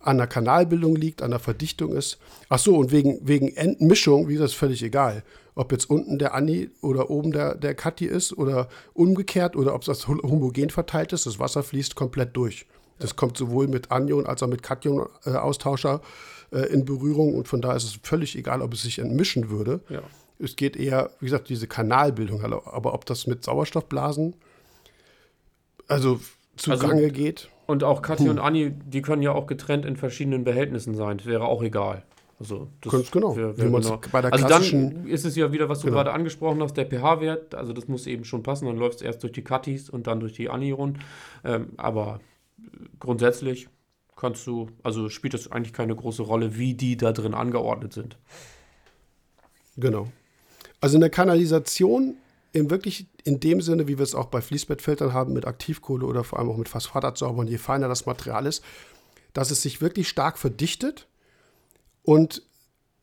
an der Kanalbildung liegt, an der Verdichtung ist. Ach so, und wegen, wegen Entmischung, wie gesagt, ist völlig egal. Ob jetzt unten der Anni oder oben der, der Kati ist oder umgekehrt oder ob das homogen verteilt ist, das Wasser fließt komplett durch. Das kommt sowohl mit Anion als auch mit Kation-Austauscher äh, in Berührung und von daher ist es völlig egal, ob es sich entmischen würde. Ja. Es geht eher, wie gesagt, diese Kanalbildung, aber ob das mit Sauerstoffblasen also zugange geht. Und auch Kathi und Anni, die können ja auch getrennt in verschiedenen Behältnissen sein. Das wäre auch egal. Also das Ganz genau. wär- wär genau. bei der also dann ist es ja wieder, was du Genau. gerade angesprochen hast, der pH-Wert. Also das muss eben schon passen. Dann läuft es erst durch die Katis und dann durch die Anion. Ähm, aber grundsätzlich kannst du, also spielt das eigentlich keine große Rolle, wie die da drin angeordnet sind. Genau. Also in der Kanalisation, in wirklich in dem Sinne, wie wir es auch bei Fließbettfiltern haben, mit Aktivkohle oder vor allem auch mit Phosphatabsorbern, je feiner das Material ist, dass es sich wirklich stark verdichtet und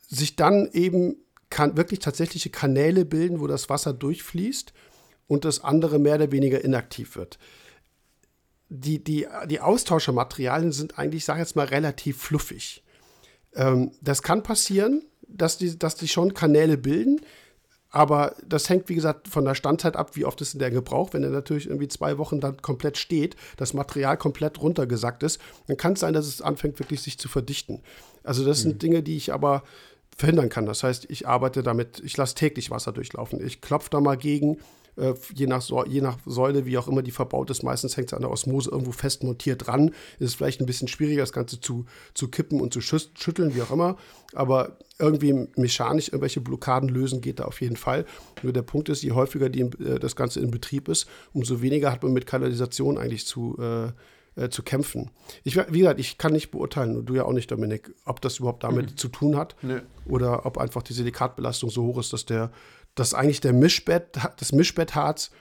sich dann eben kann, wirklich tatsächliche Kanäle bilden, wo das Wasser durchfließt und das andere mehr oder weniger inaktiv wird. Die, die, die Austauschermaterialien sind eigentlich, ich sage jetzt mal, relativ fluffig. Ähm, das kann passieren, dass die, dass die schon Kanäle bilden, aber das hängt, wie gesagt, von der Standzeit ab, wie oft ist denn der Gebrauch. Wenn er natürlich irgendwie zwei Wochen dann komplett steht, das Material komplett runtergesackt ist, dann kann es sein, dass es anfängt, wirklich sich zu verdichten. Also das sind Dinge, die ich aber verhindern kann. Das heißt, ich arbeite damit, ich lasse täglich Wasser durchlaufen. Ich klopfe da mal gegen, Äh, je, nach je nach Säule, wie auch immer die verbaut ist, meistens hängt es an der Osmose irgendwo fest montiert dran. Ist es vielleicht ein bisschen schwieriger, das Ganze zu, zu kippen und zu schütteln, wie auch immer. Aber irgendwie mechanisch irgendwelche Blockaden lösen geht da auf jeden Fall. Nur der Punkt ist, je häufiger die, äh, das Ganze in Betrieb ist, umso weniger hat man mit Kanalisation eigentlich zu, äh, äh, zu kämpfen. Ich, wie gesagt, ich kann nicht beurteilen, und du ja auch nicht, Dominik, ob das überhaupt damit mhm. zu tun hat nee. oder ob einfach die Silikatbelastung so hoch ist, dass der, dass eigentlich der Mischbett, das Mischbettharz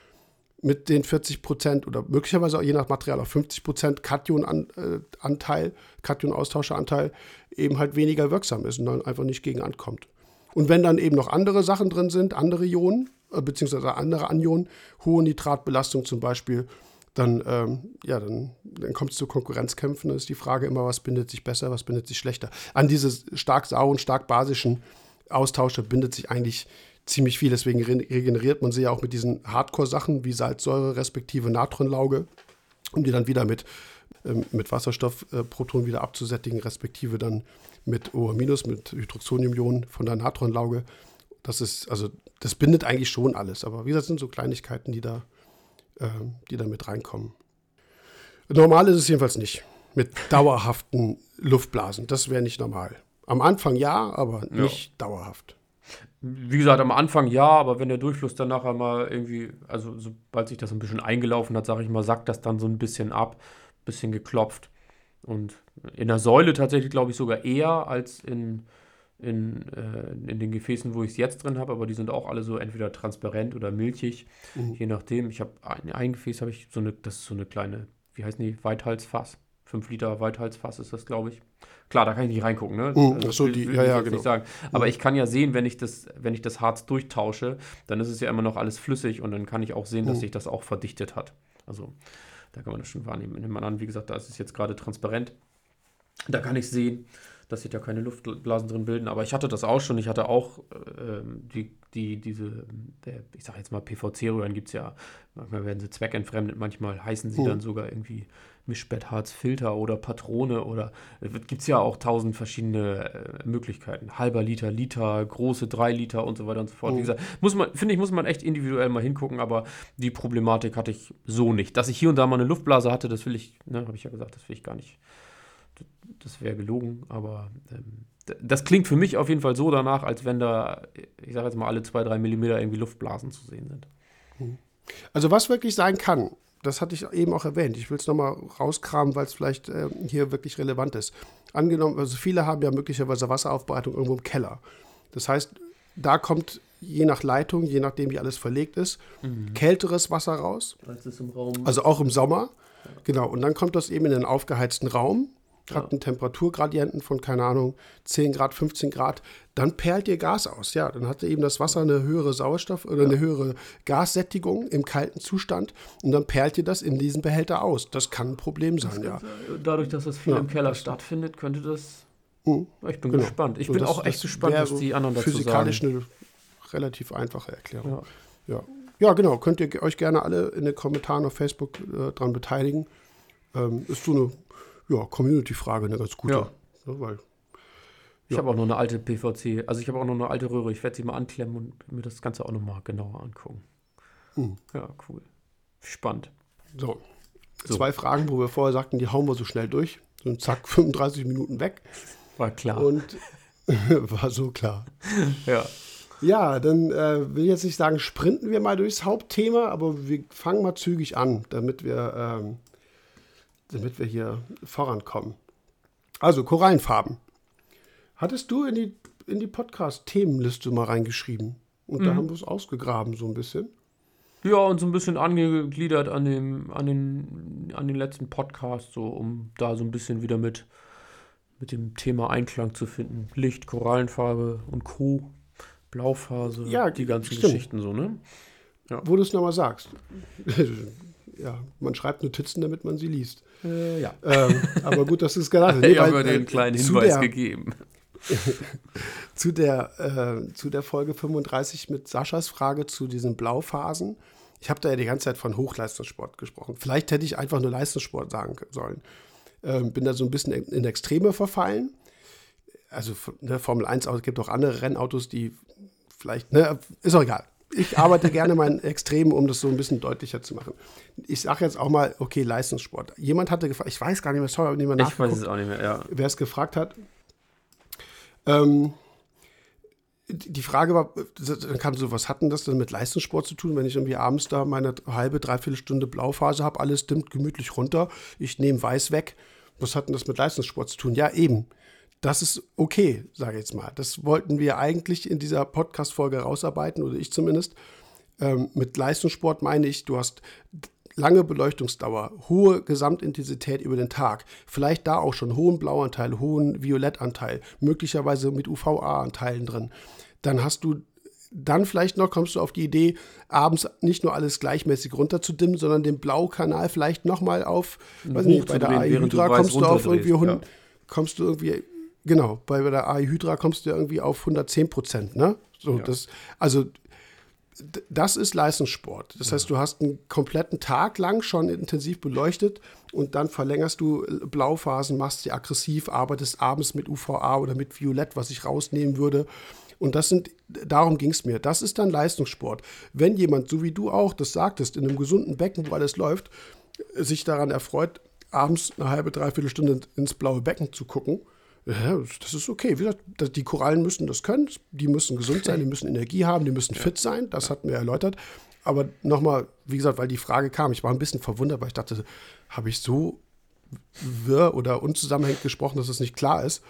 mit den 40 Prozent oder möglicherweise auch je nach Material auch 50 Prozent Kation-Anteil, äh, Kation-Austauscheranteil eben halt weniger wirksam ist und dann einfach nicht gegen ankommt. Und wenn dann eben noch andere Sachen drin sind, andere Ionen, äh, beziehungsweise andere Anionen, hohe Nitratbelastung zum Beispiel, dann, ähm, ja, dann, dann kommt es zu Konkurrenzkämpfen. Dann ist die Frage immer, was bindet sich besser, was bindet sich schlechter. An diese stark sauren, stark basischen Austausche bindet sich eigentlich ziemlich viel. Deswegen regeneriert man sie ja auch mit diesen Hardcore-Sachen wie Salzsäure respektive Natronlauge, um die dann wieder mit, ähm, mit Wasserstoffprotonen äh, wieder abzusättigen, respektive dann mit OH-, mit Hydroxoniumionen von der Natronlauge. Das ist, also, das bindet eigentlich schon alles. Aber wie gesagt, sind so Kleinigkeiten, die da äh, die da mit reinkommen. Normal ist es jedenfalls nicht. Mit dauerhaften Luftblasen. Das wäre nicht normal. Am Anfang ja, aber nicht ja. dauerhaft. Wie gesagt, am Anfang ja, aber wenn der Durchfluss dann nachher mal irgendwie, also sobald sich das ein bisschen eingelaufen hat, sage ich mal, sackt das dann so ein bisschen ab, bisschen geklopft. Und in der Säule tatsächlich, glaube ich, sogar eher als in, in, äh, in den Gefäßen, wo ich es jetzt drin habe, aber die sind auch alle so entweder transparent oder milchig, mhm. je nachdem. Ich habe ein, ein Gefäß, habe ich so eine, das ist so eine kleine, wie heißen die, Weithalsfass. 5 Liter Weithalsfass ist das, glaube ich. Klar, da kann ich nicht reingucken, ne? Mhm, also, so, die, will, ja, ja, genau. nicht sagen. Aber mhm. ich kann ja sehen, wenn ich das, wenn ich das Harz durchtausche, dann ist es ja immer noch alles flüssig und dann kann ich auch sehen, dass mhm. sich das auch verdichtet hat. Also da kann man das schon wahrnehmen. Nimmt man an, wie gesagt, da ist es jetzt gerade transparent. Da kann ich sehen dass sich da keine Luftblasen drin bilden. Aber ich hatte das auch schon. Ich hatte auch äh, die, die, diese, der, ich sage jetzt mal PVC-Röhren gibt es ja. Manchmal werden sie zweckentfremdet, manchmal heißen sie oh. dann sogar irgendwie Mischbettharzfilter oder Patrone oder äh, gibt es ja auch tausend verschiedene äh, Möglichkeiten. Halber Liter, Liter, große drei Liter und so weiter und so fort. Oh. Wie gesagt, muss man, finde ich, muss man echt individuell mal hingucken, aber die Problematik hatte ich so nicht. Dass ich hier und da mal eine Luftblase hatte, das will ich, ne, habe ich ja gesagt, das will ich gar nicht das wäre gelogen, aber ähm, das klingt für mich auf jeden Fall so danach, als wenn da, ich sage jetzt mal, alle zwei, drei Millimeter irgendwie Luftblasen zu sehen sind. Hm. Also was wirklich sein kann, das hatte ich eben auch erwähnt. Ich will es nochmal rauskramen, weil es vielleicht äh, hier wirklich relevant ist. Angenommen, also viele haben ja möglicherweise Wasseraufbereitung irgendwo im Keller. Das heißt, da kommt je nach Leitung, je nachdem wie alles verlegt ist, mhm. kälteres Wasser raus. Also auch im Sommer. Ja. Genau. Und dann kommt das eben in den aufgeheizten Raum hat einen Temperaturgradienten von, keine Ahnung, 10 Grad, 15 Grad, dann perlt ihr Gas aus. Ja, dann hat eben das Wasser eine höhere Sauerstoff- oder ja. eine höhere Gassättigung im kalten Zustand und dann perlt ihr das in diesen Behälter aus. Das kann ein Problem sein, ja. Dadurch, dass das viel ja. im Keller stattfindet, könnte das. Mhm. Ich bin genau. gespannt. Ich bin das, auch echt gespannt, was die anderen dazu physikalisch sagen. Physikalisch eine relativ einfache Erklärung. Ja. ja. Ja, genau. Könnt ihr euch gerne alle in den Kommentaren auf Facebook äh, dran beteiligen. Ähm, ist so eine ja, Community-Frage, eine ganz gute. Ja. ja weil, ich habe auch noch eine alte PVC, also ich habe auch noch eine alte Röhre. Ich werde sie mal anklemmen und mir das Ganze auch noch mal genauer angucken. Mhm. Ja, cool. Spannend. So. so. Zwei Fragen, wo wir vorher sagten, die hauen wir so schnell durch. So zack, 35 Minuten weg. War klar. Und war so klar. ja. Ja, dann äh, will ich jetzt nicht sagen, sprinten wir mal durchs Hauptthema, aber wir fangen mal zügig an, damit wir ähm, damit wir hier vorankommen. Also Korallenfarben. Hattest du in die, in die Podcast-Themenliste mal reingeschrieben? Und mhm. da haben wir es ausgegraben, so ein bisschen. Ja, und so ein bisschen angegliedert an, dem, an, den, an den letzten Podcast, so um da so ein bisschen wieder mit, mit dem Thema Einklang zu finden. Licht, Korallenfarbe und Co. Blauphase, ja, die ganzen stimmt. Geschichten so, ne? Ja. Wo du es nochmal sagst. ja, man schreibt Notizen, damit man sie liest. Äh, ja. Ähm, aber gut, dass du es gesagt hast. Nee, ich habe mir den kleinen Hinweis der, gegeben. zu, der, äh, zu der Folge 35 mit Saschas Frage zu diesen Blauphasen. Ich habe da ja die ganze Zeit von Hochleistungssport gesprochen. Vielleicht hätte ich einfach nur Leistungssport sagen sollen. Ähm, bin da so ein bisschen in Extreme verfallen. Also ne, Formel 1 Autos gibt auch andere Rennautos, die vielleicht, ne, ist auch egal. Ich arbeite gerne mein Extrem, um das so ein bisschen deutlicher zu machen. Ich sage jetzt auch mal, okay, Leistungssport. Jemand hatte gefragt, ich weiß gar nicht mehr, sorry, aber niemand Ich weiß es auch nicht mehr, ja. wer es gefragt hat. Ähm, die Frage war, dann kam so, was hat denn das denn mit Leistungssport zu tun, wenn ich irgendwie abends da meine halbe, dreiviertel Stunde Blauphase habe, alles dimmt gemütlich runter, ich nehme weiß weg. Was hat denn das mit Leistungssport zu tun? Ja, eben. Das ist okay, sage ich jetzt mal. Das wollten wir eigentlich in dieser Podcast-Folge rausarbeiten, oder ich zumindest. Ähm, mit Leistungssport meine ich, du hast lange Beleuchtungsdauer, hohe Gesamtintensität über den Tag, vielleicht da auch schon hohen Blauanteil, hohen Violettanteil, möglicherweise mit UVA-Anteilen drin. Dann hast du dann vielleicht noch kommst du auf die Idee, abends nicht nur alles gleichmäßig runterzudimmen, sondern den Blaukanal vielleicht nochmal auf, weiß nicht, bei der Hydra kommst du auf irgendwie 100, ja. kommst du irgendwie, genau, bei der AI Hydra kommst du irgendwie auf 110 Prozent, ne? So, ja. das, also das ist Leistungssport. Das heißt, du hast einen kompletten Tag lang schon intensiv beleuchtet und dann verlängerst du Blauphasen, machst sie aggressiv, arbeitest abends mit UVA oder mit Violett, was ich rausnehmen würde. Und das sind, darum ging es mir. Das ist dann Leistungssport. Wenn jemand, so wie du auch das sagtest, in einem gesunden Becken, wo alles läuft, sich daran erfreut, abends eine halbe, dreiviertel Stunde ins blaue Becken zu gucken, ja, das ist okay. Wie gesagt, die Korallen müssen das können, die müssen gesund sein, die müssen Energie haben, die müssen fit sein, das hatten wir erläutert. Aber nochmal, wie gesagt, weil die Frage kam, ich war ein bisschen verwundert, weil ich dachte, habe ich so wirr oder unzusammenhängend gesprochen, dass es nicht klar ist.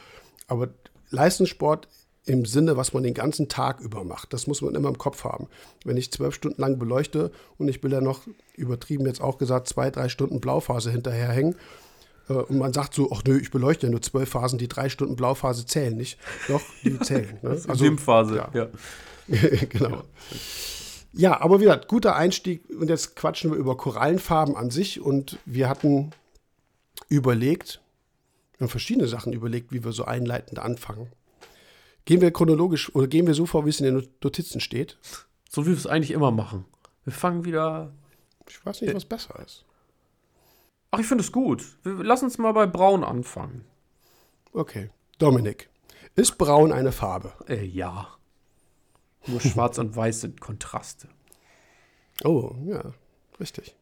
Aber Leistungssport im Sinne, was man den ganzen Tag über macht. Das muss man immer im Kopf haben. Wenn ich zwölf Stunden lang beleuchte und ich will da noch, übertrieben jetzt auch gesagt, zwei, drei Stunden Blauphase hinterherhängen und man sagt so, ach nö, ich beleuchte ja nur zwölf Phasen, die drei Stunden Blauphase zählen nicht. Doch, die zählen. Ne? Also, Dimmphase, ja. ja. genau. Ja, aber wieder, guter Einstieg. Und jetzt quatschen wir über Korallenfarben an sich. Und wir hatten überlegt, wir haben verschiedene Sachen überlegt, wie wir so einleitend anfangen. Gehen wir chronologisch oder gehen wir so vor, wie es in den Notizen steht? So wie wir es eigentlich immer machen. Wir fangen wieder. Ich weiß nicht, was besser ist. Ach, ich finde es gut. Lass uns mal bei Braun anfangen. Okay. Dominik, ist Braun eine Farbe? Äh, ja. Nur Schwarz und Weiß sind Kontraste. Oh, ja, richtig.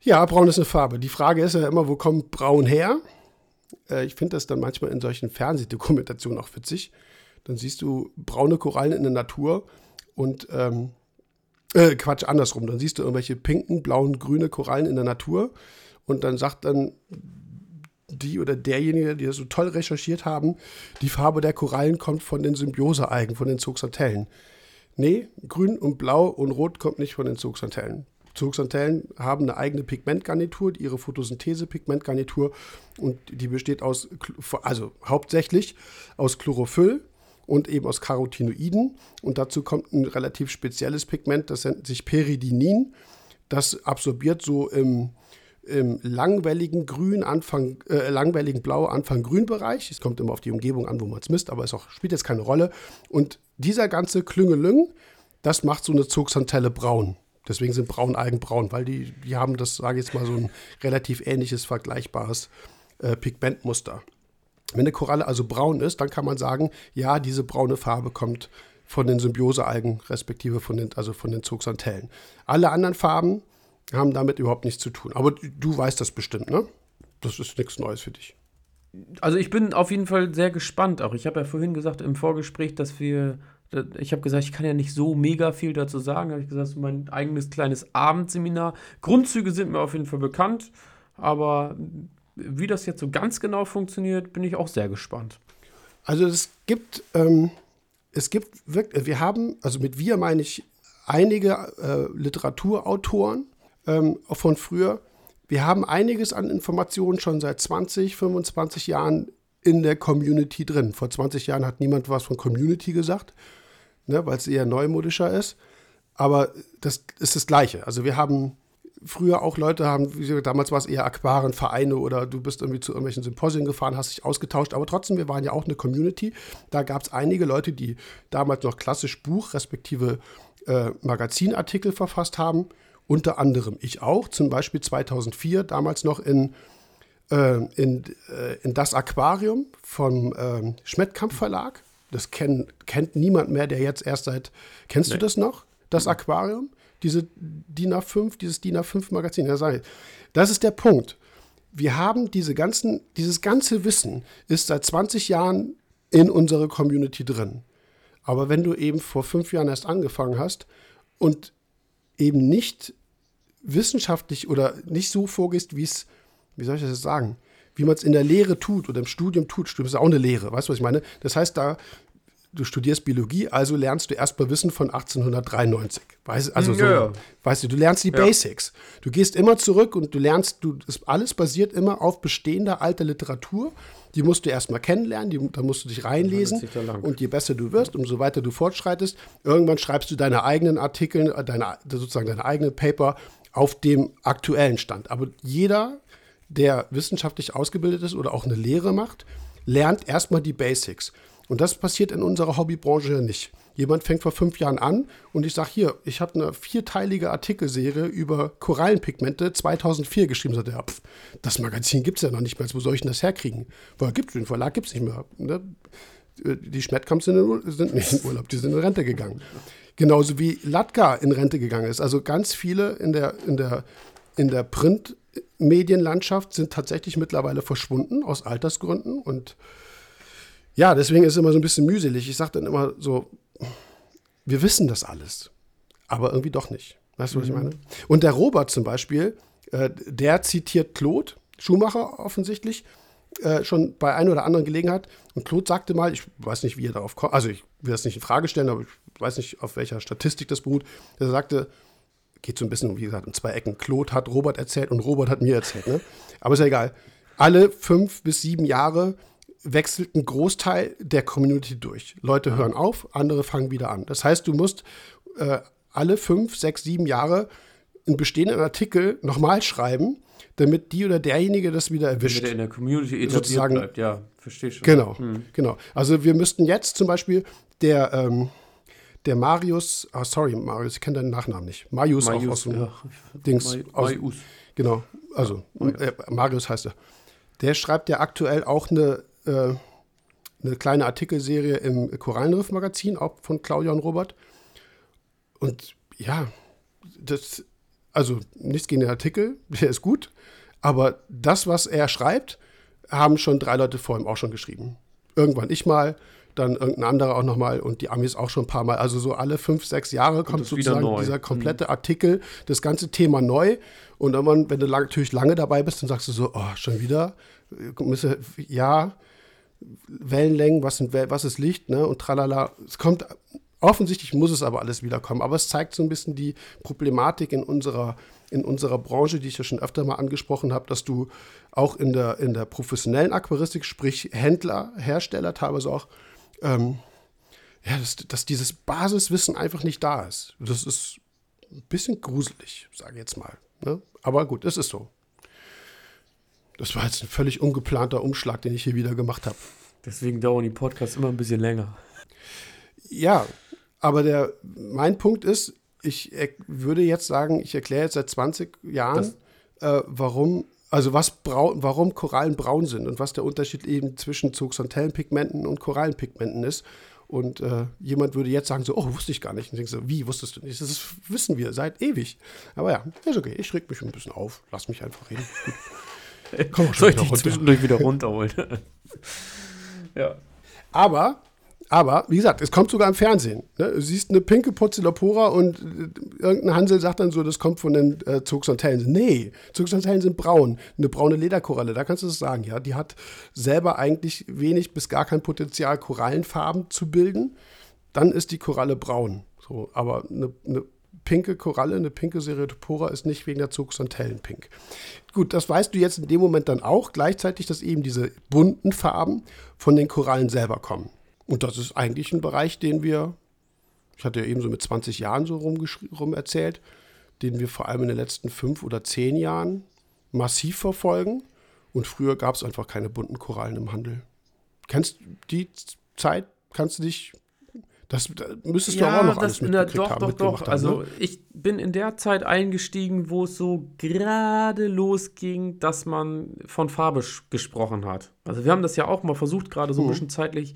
Ja, Braun ist eine Farbe. Die Frage ist ja immer, wo kommt Braun her? Äh, ich finde das dann manchmal in solchen Fernsehdokumentationen auch witzig. Dann siehst du braune Korallen in der Natur und ähm, äh, Quatsch, andersrum. Dann siehst du irgendwelche pinken, blauen, grüne Korallen in der Natur und dann sagt dann die oder derjenige, die das so toll recherchiert haben, die Farbe der Korallen kommt von den Symbiosealgen, von den Zooxanthellen. Nee, grün und blau und rot kommt nicht von den Zooxanthellen. Zooxanthellen haben eine eigene Pigmentgarnitur, ihre Photosynthese-Pigmentgarnitur und die besteht aus, also hauptsächlich aus Chlorophyll und eben aus Carotinoiden und dazu kommt ein relativ spezielles Pigment, das nennt sich Peridinin. Das absorbiert so im, im langwelligen Grün, Anfang, äh, langwelligen Blau, Anfang Grün-Bereich. Es kommt immer auf die Umgebung an, wo man es misst, aber es auch, spielt jetzt keine Rolle. Und dieser ganze Klüngelüng, das macht so eine Zooxanthelle braun. Deswegen sind Braunalgen braun, weil die, die haben das, sage ich jetzt mal, so ein relativ ähnliches, vergleichbares äh, Pigmentmuster. Wenn eine Koralle also braun ist, dann kann man sagen, ja, diese braune Farbe kommt von den Symbiosealgen, respektive von den, also von den Zooxanthellen. Alle anderen Farben haben damit überhaupt nichts zu tun. Aber du weißt das bestimmt, ne? Das ist nichts Neues für dich. Also ich bin auf jeden Fall sehr gespannt auch. Ich habe ja vorhin gesagt im Vorgespräch, dass wir ich habe gesagt, ich kann ja nicht so mega viel dazu sagen. Habe ich gesagt, mein eigenes kleines Abendseminar. Grundzüge sind mir auf jeden Fall bekannt, aber wie das jetzt so ganz genau funktioniert, bin ich auch sehr gespannt. Also es gibt, ähm, es gibt wirklich, wir haben, also mit wir meine ich einige äh, Literaturautoren ähm, von früher. Wir haben einiges an Informationen schon seit 20, 25 Jahren in der Community drin. Vor 20 Jahren hat niemand was von Community gesagt ne, weil es eher neumodischer ist. Aber das ist das Gleiche. Also wir haben früher auch Leute haben, wie gesagt, damals war es eher Aquarenvereine oder du bist irgendwie zu irgendwelchen Symposien gefahren, hast dich ausgetauscht, aber trotzdem, wir waren ja auch eine Community. Da gab es einige Leute, die damals noch klassisch Buch, respektive äh, Magazinartikel verfasst haben. Unter anderem ich auch, zum Beispiel 2004, damals noch in, äh, in, äh, in Das Aquarium vom äh, Schmettkamp Verlag Das kenn, kennt niemand mehr, der jetzt erst seit. Kennst nee. du das noch? Das Aquarium? Diese DIN A5, dieses DIN A5-Magazin. Ja, das ist der Punkt. Wir haben diese ganzen, dieses ganze Wissen ist seit 20 Jahren in unserer Community drin. Aber wenn du eben vor fünf Jahren erst angefangen hast und eben nicht wissenschaftlich oder nicht so vorgehst, wie es, wie soll ich das jetzt sagen, wie man es in der Lehre tut oder im Studium tut. Studium ist auch eine Lehre, weißt du, was ich meine? Das heißt, da du studierst Biologie, also lernst du erstmal Wissen von 1893. Weißt, also so, ja. weißt du, du lernst die ja. Basics. Du gehst immer zurück und du lernst, du, alles basiert immer auf bestehender alter Literatur. Die musst du erstmal kennenlernen, die, da musst du dich reinlesen. Und je besser du wirst, umso weiter du fortschreitest, irgendwann schreibst du deine eigenen Artikel, deine, sozusagen deine eigenen Paper auf dem aktuellen Stand. Aber jeder, der wissenschaftlich ausgebildet ist oder auch eine Lehre macht, lernt erstmal die Basics. Und das passiert in unserer Hobbybranche nicht. Jemand fängt vor fünf Jahren an und ich sage hier, ich habe eine vierteilige Artikelserie über Korallenpigmente 2004 geschrieben. Sagt er, pf, das Magazin gibt es ja noch nicht mehr. Wo soll ich denn das herkriegen? Woher gibt es den Verlag? Gibt es nicht mehr. Ne? Die Schmettkamps sind, sind nicht in Urlaub, die sind in Rente gegangen. Genauso wie Latka in Rente gegangen ist. Also ganz viele in der, in der, in der Printmedienlandschaft sind tatsächlich mittlerweile verschwunden aus Altersgründen und ja, deswegen ist es immer so ein bisschen mühselig. Ich sage dann immer so, wir wissen das alles, aber irgendwie doch nicht. Weißt du, was mhm. ich meine? Und der Robert zum Beispiel, äh, der zitiert Claude Schumacher offensichtlich äh, schon bei einer oder anderen Gelegenheit. Und Claude sagte mal, ich weiß nicht, wie er darauf kommt, also ich will das nicht in Frage stellen, aber ich weiß nicht, auf welcher Statistik das beruht. Er sagte, geht so ein bisschen, wie gesagt, in zwei Ecken. Claude hat Robert erzählt und Robert hat mir erzählt. Ne? Aber ist ja egal. Alle fünf bis sieben Jahre wechselt ein Großteil der Community durch. Leute hören auf, andere fangen wieder an. Das heißt, du musst äh, alle fünf, sechs, sieben Jahre einen bestehenden Artikel nochmal schreiben, damit die oder derjenige das wieder erwischt. Damit in der Community etabliert sozusagen, bleibt, ja, verstehe schon. Genau, hm. genau. Also wir müssten jetzt zum Beispiel der, ähm, der Marius, ah, sorry, Marius, ich kenne deinen Nachnamen nicht. Marius, Marius auch aus dem ja. Dings. Marius. Genau, also äh, Marius heißt er. Der schreibt ja aktuell auch eine äh, eine kleine Artikelserie im Korallenriff-Magazin, auch von Claudia und Robert. Und ja, das, also nichts gegen den Artikel, der ist gut, aber das, was er schreibt, haben schon drei Leute vor ihm auch schon geschrieben. Irgendwann ich mal, dann irgendein anderer auch nochmal und die Amis auch schon ein paar Mal. Also so alle fünf, sechs Jahre kommt sozusagen dieser komplette mhm. Artikel, das ganze Thema neu. Und irgendwann, wenn du lang, natürlich lange dabei bist, dann sagst du so, oh, schon wieder? Ja, Wellenlängen, was, sind, was ist Licht, ne? Und tralala. Es kommt, offensichtlich muss es aber alles wiederkommen. Aber es zeigt so ein bisschen die Problematik in unserer, in unserer Branche, die ich ja schon öfter mal angesprochen habe, dass du auch in der, in der professionellen Aquaristik, sprich Händler, Hersteller, teilweise auch, ähm, ja, dass, dass dieses Basiswissen einfach nicht da ist. Das ist ein bisschen gruselig, sage ich jetzt mal. Ne? Aber gut, es ist so. Das war jetzt ein völlig ungeplanter Umschlag, den ich hier wieder gemacht habe. Deswegen dauern die Podcasts immer ein bisschen länger. Ja, aber der, mein Punkt ist, ich würde jetzt sagen, ich erkläre jetzt seit 20 Jahren, äh, warum, also was braun, warum Korallen braun sind und was der Unterschied eben zwischen Zooxantellenpigmenten und Korallenpigmenten ist. Und äh, jemand würde jetzt sagen so, oh, wusste ich gar nicht. Und denkst so, wie, wusstest du nicht? Das wissen wir seit ewig. Aber ja, ist okay. Ich reg mich ein bisschen auf. Lass mich einfach reden. Komm Soll ich dich runter. zwischendurch wieder runterholen? ja. Aber, aber, wie gesagt, es kommt sogar im Fernsehen. Ne? Du siehst eine pinke Porzellopora und äh, irgendein Hansel sagt dann so, das kommt von den äh, Zugsantellen. Nee, Zugsantellen sind braun. Eine braune Lederkoralle, da kannst du es sagen. Ja? Die hat selber eigentlich wenig bis gar kein Potenzial, Korallenfarben zu bilden. Dann ist die Koralle braun. So, aber eine, eine pinke Koralle, eine pinke Seriotopora ist nicht wegen der Zooxanthellen pink. Gut, das weißt du jetzt in dem Moment dann auch, gleichzeitig, dass eben diese bunten Farben von den Korallen selber kommen. Und das ist eigentlich ein Bereich, den wir, ich hatte ja eben so mit 20 Jahren so rum erzählt, den wir vor allem in den letzten fünf oder zehn Jahren massiv verfolgen. Und früher gab es einfach keine bunten Korallen im Handel. Kennst du die Zeit? Kannst du dich das müsstest ja, du auch noch das, alles mitgekriegt na, doch, haben. Doch, doch, doch. Also ne? ich bin in der Zeit eingestiegen, wo es so gerade losging, dass man von Farbe gesprochen hat. Also wir haben das ja auch mal versucht, gerade so ein mhm. bisschen zeitlich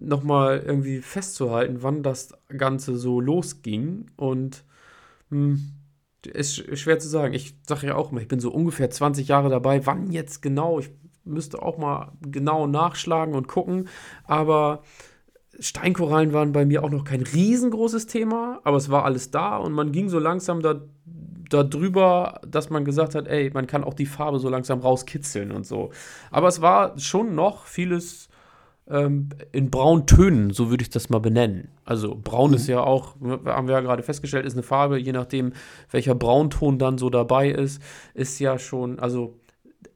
nochmal irgendwie festzuhalten, wann das Ganze so losging. Und hm, ist schwer zu sagen. Ich sage ja auch immer, ich bin so ungefähr 20 Jahre dabei. Wann jetzt genau? Ich müsste auch mal genau nachschlagen und gucken. Aber Steinkorallen waren bei mir auch noch kein riesengroßes Thema, aber es war alles da und man ging so langsam da, da drüber, dass man gesagt hat, ey, man kann auch die Farbe so langsam rauskitzeln und so. Aber es war schon noch vieles ähm, in Brauntönen, so würde ich das mal benennen. Also braun mhm. ist ja auch, haben wir ja gerade festgestellt, ist eine Farbe, je nachdem, welcher Braunton dann so dabei ist, ist ja schon, also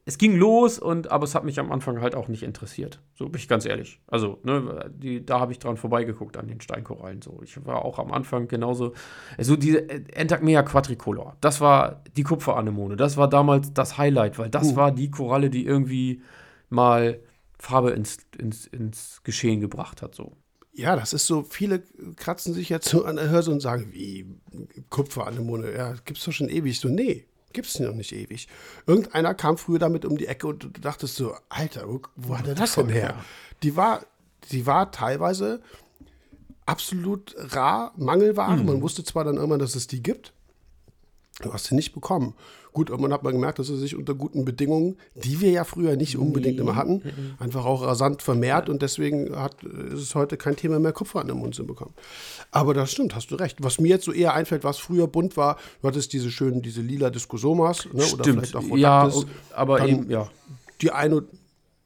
es ging los und aber es hat mich am Anfang halt auch nicht interessiert. So bin ich ganz ehrlich. Also, ne, die, da habe ich dran vorbeigeguckt an den Steinkorallen. So, ich war auch am Anfang genauso. Also diese Entagmea quadricolor, das war die Kupferanemone. Das war damals das Highlight, weil das uh. war die Koralle, die irgendwie mal Farbe ins, ins, ins Geschehen gebracht hat. So. Ja, das ist so, viele kratzen sich jetzt so an der Hörse und sagen, wie Kupferanemone, ja, gibt's doch schon ewig. So, nee, gibt es noch nicht ewig. Irgendeiner kam früher damit um die Ecke und du dachtest so, Alter, wo, wo hat er das denn her? Die war, die war teilweise absolut rar, Mangelware. Mhm. Man wusste zwar dann irgendwann, dass es die gibt, du hast sie nicht bekommen. Gut, irgendwann hat man gemerkt, dass er sich unter guten Bedingungen, die wir ja früher nicht unbedingt nee. immer hatten, mhm. einfach auch rasant vermehrt und deswegen hat, ist es heute kein Thema mehr, Kupfer an den Mund zu bekommen. Aber das stimmt, hast du recht. Was mir jetzt so eher einfällt, was früher bunt war, du hattest diese schönen, diese lila Diskusomas, ne, oder vielleicht auch. Ja, aber eben, ja. Die eine,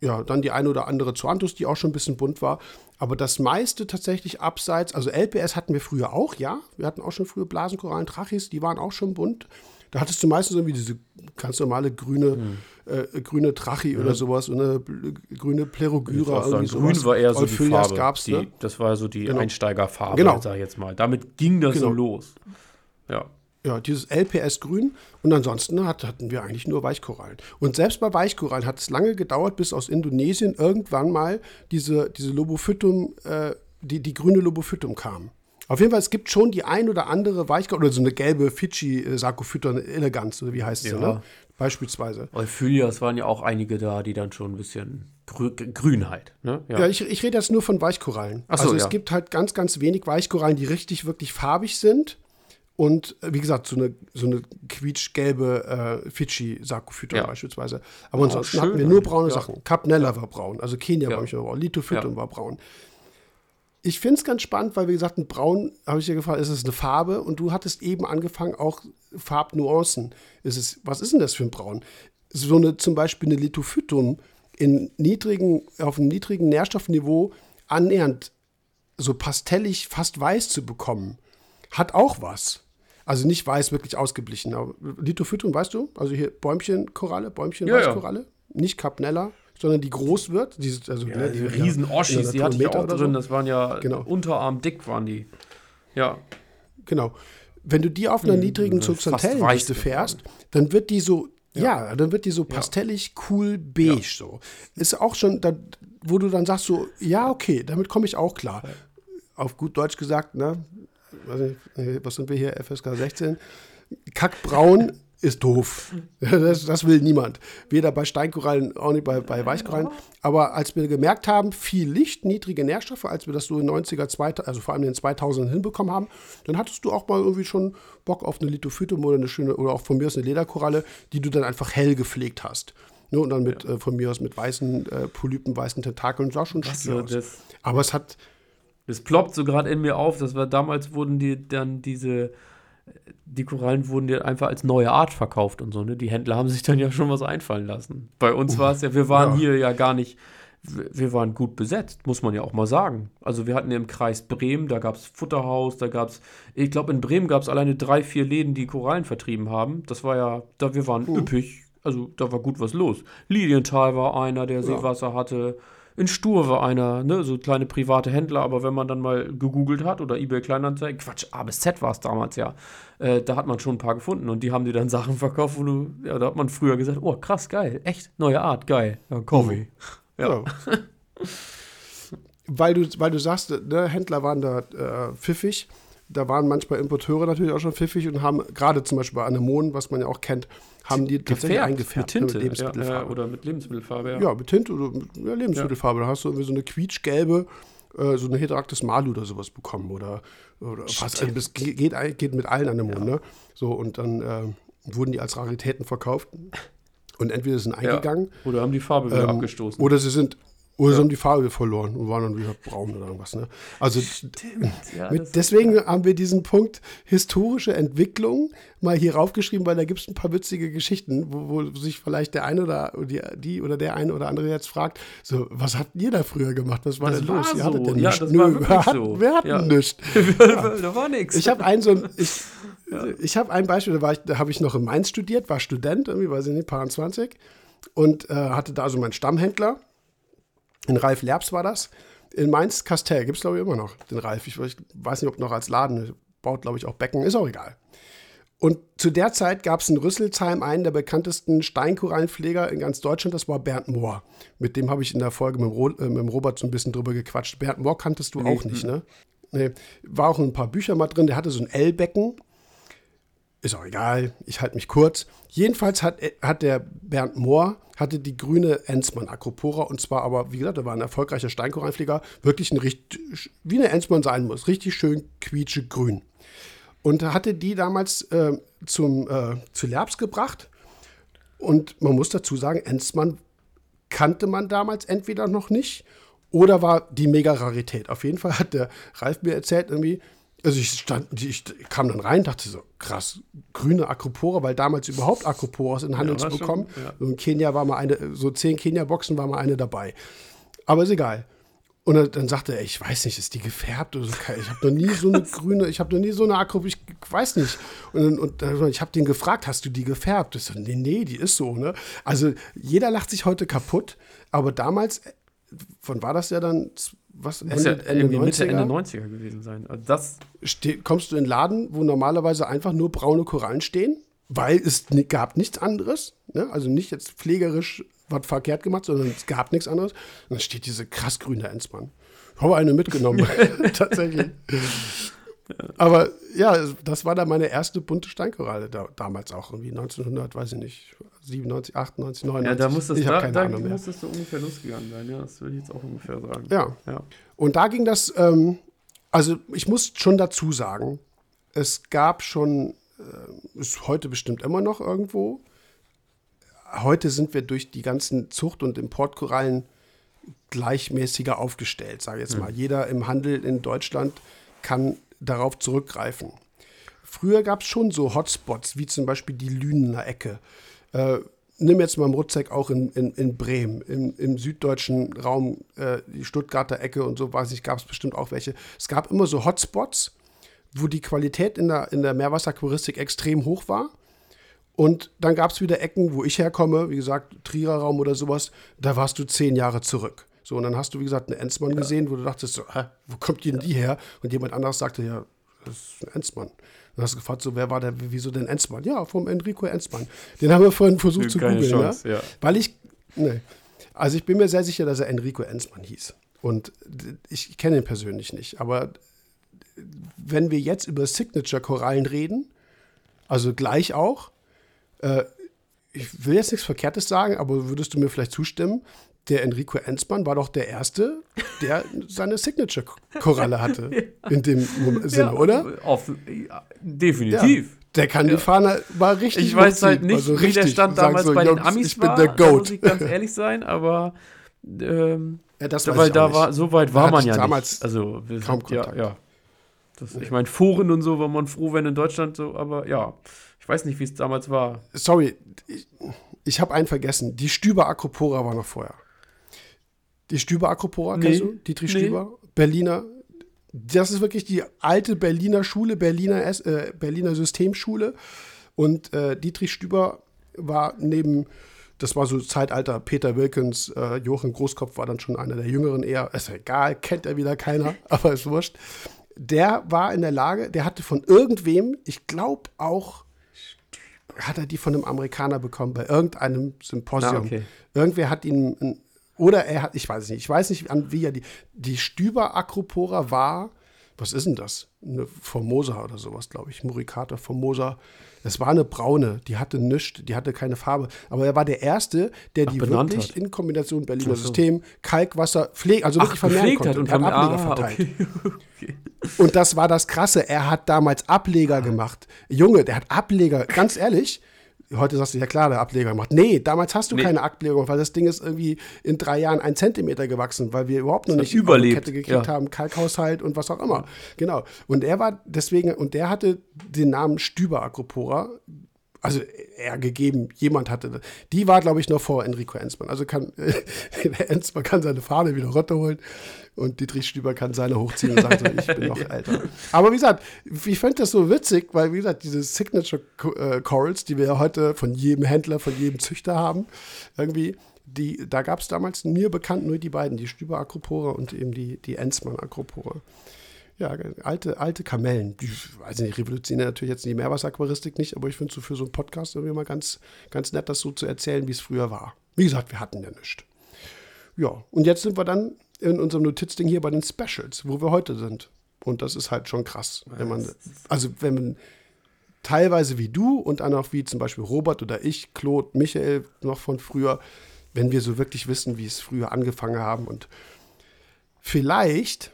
ja, dann die eine oder andere Zoanthus, die auch schon ein bisschen bunt war. Aber das meiste tatsächlich abseits, also LPS hatten wir früher auch, ja. Wir hatten auch schon früher Blasenkorallen, Trachis, die waren auch schon bunt. Da hattest du meistens irgendwie diese ganz normale grüne, mhm. äh, grüne Trachi ja. oder sowas, eine grüne Plerogyra. Irgendwie sowas. Grün war eher so die Farbe. Gab's, die, ne? Das war so die genau. Einsteigerfarbe, genau. sag ich jetzt mal. Damit ging das genau. so los. Ja. Ja, dieses LPS-Grün. Und ansonsten hat, hatten wir eigentlich nur Weichkorallen. Und selbst bei Weichkorallen hat es lange gedauert, bis aus Indonesien irgendwann mal diese, diese Lobophytum, äh, die, die grüne Lobophytum kam. Auf jeden Fall, es gibt schon die ein oder andere Weichkorallen, oder so eine gelbe Fidschi-Sarkophyton Eleganz, oder wie heißt ja. sie, ne? Beispielsweise. Euphylias waren ja auch einige da, die dann schon ein bisschen Grü Grünheit. Ne? Ja, ja ich, ich rede jetzt nur von Weichkorallen. Ach so, also es ja. gibt halt ganz, ganz wenig Weichkorallen, die richtig, wirklich farbig sind. Und wie gesagt, so eine, so eine quietschgelbe äh, Fidschi-Sarkophyton ja. beispielsweise. Aber oh, ansonsten schön. hatten wir nur braune Sachen. Capnella war braun, also Kenia war braun, Lithophyton war braun ich finde es ganz spannend, weil, wie gesagt, ein Braun, habe ich dir gefragt, ist es eine Farbe? Und du hattest eben angefangen, auch Farbnuancen. Ist es, was ist denn das für ein Braun? So eine, zum Beispiel eine Lithophytum in niedrigen, auf einem niedrigen Nährstoffniveau annähernd so pastellig, fast weiß zu bekommen, hat auch was. Also nicht weiß, wirklich ausgeblichen. Aber Lithophytum, weißt du? Also hier Bäumchenkoralle, Bäumchen-Weißkoralle, ja, ja. nicht Capnella sondern die groß wird. Diese, also, ja, ne, die, die riesen Oschis, die hatte ich auch drin. So. Das waren ja genau. unterarmdick waren die. Ja. Genau. Wenn du die auf einer hm, niedrigen Substantellenliste fährst, dann wird die so, ja. ja. dann wird die so pastellig, cool, beige ja. so. Ist auch schon, da, wo du dann sagst so, ja, okay, damit komme ich auch klar. Auf gut Deutsch gesagt, ne? Was sind wir hier, FSK 16? Kackbraun ist doof. Das, das, will niemand. Weder bei Steinkorallen, auch nicht bei, bei Weichkorallen. Aber als wir gemerkt haben, viel Licht, niedrige Nährstoffe, als wir das so in den 90er, 2000, also vor allem in den 2000ern hinbekommen haben, dann hattest du auch mal irgendwie schon Bock auf eine Lithophytum oder eine schöne, oder auch von mir aus eine Lederkoralle, die du dann einfach hell gepflegt hast. Ne, und dann mit, ja. äh, von mir aus mit weißen äh, Polypen, weißen Tentakeln, sah schon schick aus. Aber es hat. Es ploppt so gerade in mir auf, dass wir damals wurden die dann diese die Korallen wurden dir einfach als neue Art verkauft und so, ne? Die Händler haben sich dann ja schon was einfallen lassen. Bei uns war es ja, wir waren ja. hier ja gar nicht, wir waren gut besetzt, muss man ja auch mal sagen. Also wir hatten im Kreis Bremen, da gab es Futterhaus, da gab es, ich glaube in Bremen gab es alleine drei, vier Läden, die Korallen vertrieben haben. Das war ja, da wir waren uh. üppig, also da war gut was los. Lilienthal war einer, der Seewasser hatte in Stur war einer, ne, so kleine private Händler, aber wenn man dann mal gegoogelt hat oder eBay Kleinanzeigen, Quatsch, A bis Z war es damals ja, äh, da hat man schon ein paar gefunden und die haben dir dann Sachen verkauft, wo du, ja, da hat man früher gesagt, oh krass, geil, echt, neue Art, geil, ja, Coffee. Ja. ja. weil, du, weil du sagst, ne, Händler waren da äh, pfiffig, da waren manchmal Importeure natürlich auch schon pfiffig und haben gerade zum Beispiel bei Anemonen, was man ja auch kennt, haben die tatsächlich Gefärbt, eingefärbt. Mit Tinte. Mit Lebensmittelfarbe. Ja, oder mit Lebensmittelfarbe, ja. Ja, mit Tinte oder mit ja, Lebensmittelfarbe. Da hast du irgendwie so eine quietschgelbe, äh, so eine Heteractis malu oder sowas bekommen oder, oder was. Also das geht, geht mit allen an den Mund, ja. ne? So, und dann äh, wurden die als Raritäten verkauft. Und entweder sind eingegangen. Oder haben die Farbe wieder ähm, abgestoßen. Oder sie sind oder ja. sie haben die Farbe verloren und waren dann wieder braun oder irgendwas. Ne? Also ja, mit, deswegen haben wir diesen Punkt historische Entwicklung mal hier raufgeschrieben, weil da gibt es ein paar witzige Geschichten, wo, wo, sich vielleicht der eine oder die, die, oder der eine oder andere jetzt fragt, so, was habt ihr da früher gemacht? Was war das denn war los? So. Ihr hattet denn ja, nichts. Nö, war wer, hat, so. wer hat ja. nichts? da war nichts. Ich habe ein so ein, ich, ich habe ein Beispiel, da, da habe ich noch in Mainz studiert, war Student, irgendwie, weiß ich nicht, paar 20 und äh, hatte da so meinen Stammhändler in Ralf Lerbs war das. In Mainz Castell gibt es, glaube ich, immer noch den Ralf. Ich, ich, weiß nicht, ob noch als Laden. Baut, glaube ich, auch Becken. Ist auch egal. Und zu der Zeit gab es in Rüsselsheim einen der bekanntesten Steinkorallenpfleger in ganz Deutschland. Das war Bernd Mohr. Mit dem habe ich in der Folge mit, Ro äh, mit Robert so ein bisschen drüber gequatscht. Bernd Mohr kanntest du nee, auch nicht, ne? Nee. War auch ein paar Bücher mal drin. Der hatte so ein L-Becken. Ist auch egal. Ich halte mich kurz. Jedenfalls hat, hat der Bernd Mohr hatte die grüne Enzmann Acropora und zwar aber, wie gesagt, er war ein erfolgreicher Steinkorallenpfleger, wirklich ein richtig, wie eine Enzmann sein muss, richtig schön quietsche grün. Und hatte die damals äh, zum, äh, zu Lerbs gebracht. Und man muss dazu sagen, Enzmann kannte man damals entweder noch nicht oder war die Mega-Rarität. Auf jeden Fall hat der Ralf mir erzählt, irgendwie, also ich, stand, ich kam dann rein, dachte so, krass, grüne Acropora, weil damals überhaupt Acroporas in Handel ja, zu bekommen. Schon, ja. in Kenia war mal eine, so zehn Kenia-Boxen war mal eine dabei. Aber ist egal. Und dann, dann sagte er, ich weiß nicht, ist die gefärbt oder so? Ich habe noch nie so eine grüne, ich habe noch nie so eine Acropora, ich weiß nicht. Und, und, und ich habe den gefragt, hast du die gefärbt? Ich so, nee, nee, die ist so, ne? Also jeder lacht sich heute kaputt, aber damals, wann war das ja dann? Was Ende, ja Ende, 90er? Mitte, Ende 90er gewesen sein. Also das Ste kommst du in einen Laden, wo normalerweise einfach nur braune Korallen stehen, weil es gab nichts anderes. Ne? Also nicht jetzt pflegerisch was verkehrt gemacht, sondern es gab nichts anderes. Und dann steht diese krass grüne Enzmann. Ich habe eine mitgenommen, tatsächlich. Aber ja, das war dann meine erste bunte Steinkoralle da, damals auch, irgendwie 1900, weiß ich nicht, 97, 98, 99. Ja, da muss das, ich da, keine da Ahnung mehr. muss das so ungefähr losgegangen sein, ja, das würde ich jetzt auch ungefähr sagen. Ja. ja. Und da ging das, ähm, also ich muss schon dazu sagen, es gab schon, äh, ist heute bestimmt immer noch irgendwo, heute sind wir durch die ganzen Zucht- und Importkorallen gleichmäßiger aufgestellt, sage ich jetzt mal. Mhm. Jeder im Handel in Deutschland kann darauf zurückgreifen. Früher gab es schon so Hotspots, wie zum Beispiel die Lünener Ecke. Äh, nimm jetzt mal Mrutzek auch in, in, in Bremen, im, im süddeutschen Raum, äh, die Stuttgarter Ecke und so, weiß ich, gab es bestimmt auch welche. Es gab immer so Hotspots, wo die Qualität in der, in der Meerwasseraquaristik extrem hoch war. Und dann gab es wieder Ecken, wo ich herkomme, wie gesagt, Trierer Raum oder sowas, da warst du zehn Jahre zurück. So, und dann hast du, wie gesagt, einen Enzmann ja. gesehen, wo du dachtest, so, hä, wo kommt denn die her? Und jemand anderes sagte, ja, das ist ein Enzmann. Dann hast du gefragt, so, wer war der, wieso denn Enzmann? Ja, vom Enrico Enzmann. Den haben wir vorhin versucht zu googeln, ne? ja. Weil ich, ne, also ich bin mir sehr sicher, dass er Enrico Enzmann hieß. Und ich kenne ihn persönlich nicht. Aber wenn wir jetzt über Signature-Korallen reden, also gleich auch, äh, ich will jetzt nichts Verkehrtes sagen, aber würdest du mir vielleicht zustimmen, der Enrico Enzmann war doch der Erste, der seine Signature-Koralle hatte. In dem Sinne, ja, oder? Auf, ja, definitiv. Ja, der kann die Fahne, war richtig. Ich weiß halt nicht, also wie der Stand damals so, bei den Amis ich bin war. Der Goat. muss ich ganz ehrlich sein, aber ähm, ja, das weil da war, so weit war man ja damals nicht. Also wir kaum sind, ja, ja. Das, ich meine, Foren und so war man froh, wenn in Deutschland so, aber ja, ich weiß nicht, wie es damals war. Sorry, ich, ich habe einen vergessen. Die Stüber Acropora war noch vorher. Die Stüber Acropora, Nee. kennst du? Dietrich Nee. Stüber, Berliner. Das ist wirklich die alte Berliner Schule, Berliner, äh, Berliner Systemschule. Und äh, Dietrich Stüber war neben, das war so Zeitalter Peter Wilkins, äh, Joachim Großkopf war dann schon einer der Jüngeren eher. Ist ja egal, kennt er wieder keiner, aber ist wurscht. Der war in der Lage, der hatte von irgendwem, ich glaube auch, hat er die von einem Amerikaner bekommen, bei irgendeinem Symposium. Ah, okay. Irgendwer hat ihn, ein- oder er hat, ich weiß es nicht, ich weiß nicht, an wie er die, die Stüber Acropora war was ist denn das? Eine Formosa oder sowas, glaube ich. Muricata Formosa. Es war eine braune, die hatte nichts, die hatte keine Farbe. Aber er war der Erste, der Ach, die wirklich hat. in Kombination Berliner so. System, Kalkwasser, pflegt, also wirklich vermehren konnte. hat und von hat Ableger ah, verteilt. okay. okay. Und das war das Krasse. Er hat damals Ableger gemacht. Junge, der hat Ableger, ganz ehrlich. Heute sagst du, ja klar, der Ableger gemacht. Nee, damals hast du Nee. keine Ableger gemacht, weil das Ding ist irgendwie in drei Jahren ein Zentimeter gewachsen, weil wir überhaupt noch nicht überlebt, Kette gekriegt ja. haben, Kalkhaushalt und was auch immer. Genau. Und er war deswegen, und der hatte den Namen Stüber Acropora also er gegeben, jemand hatte das. Die war, glaube ich, noch vor Enrico Enzmann. Also kann Enzmann kann seine Fahne wieder runterholen und Dietrich Stüber kann seine hochziehen und sagen so, ich bin noch älter. Aber wie gesagt, ich fand das so witzig, weil, wie gesagt, diese Signature äh, Corals, die wir ja heute von jedem Händler, von jedem Züchter haben, irgendwie, die, da gab es damals mir bekannt nur die beiden, die Stüber Acropora und eben die, die Enzmann Acropora. Ja, alte, alte Kamellen. Die, weiß ich nicht, revolutionieren natürlich jetzt die Meerwasseraquaristik nicht, aber ich finde so für so einen Podcast irgendwie mal ganz, ganz nett, das so zu erzählen, wie es früher war. Wie gesagt, wir hatten ja nichts. Ja, und jetzt sind wir dann in unserem Notizding hier bei den Specials, wo wir heute sind. Und das ist halt schon krass, wenn man, also wenn man teilweise wie du und dann auch wie zum Beispiel Robert oder ich, Claude, Michael noch von früher, wenn wir so wirklich wissen, wie es früher angefangen haben und vielleicht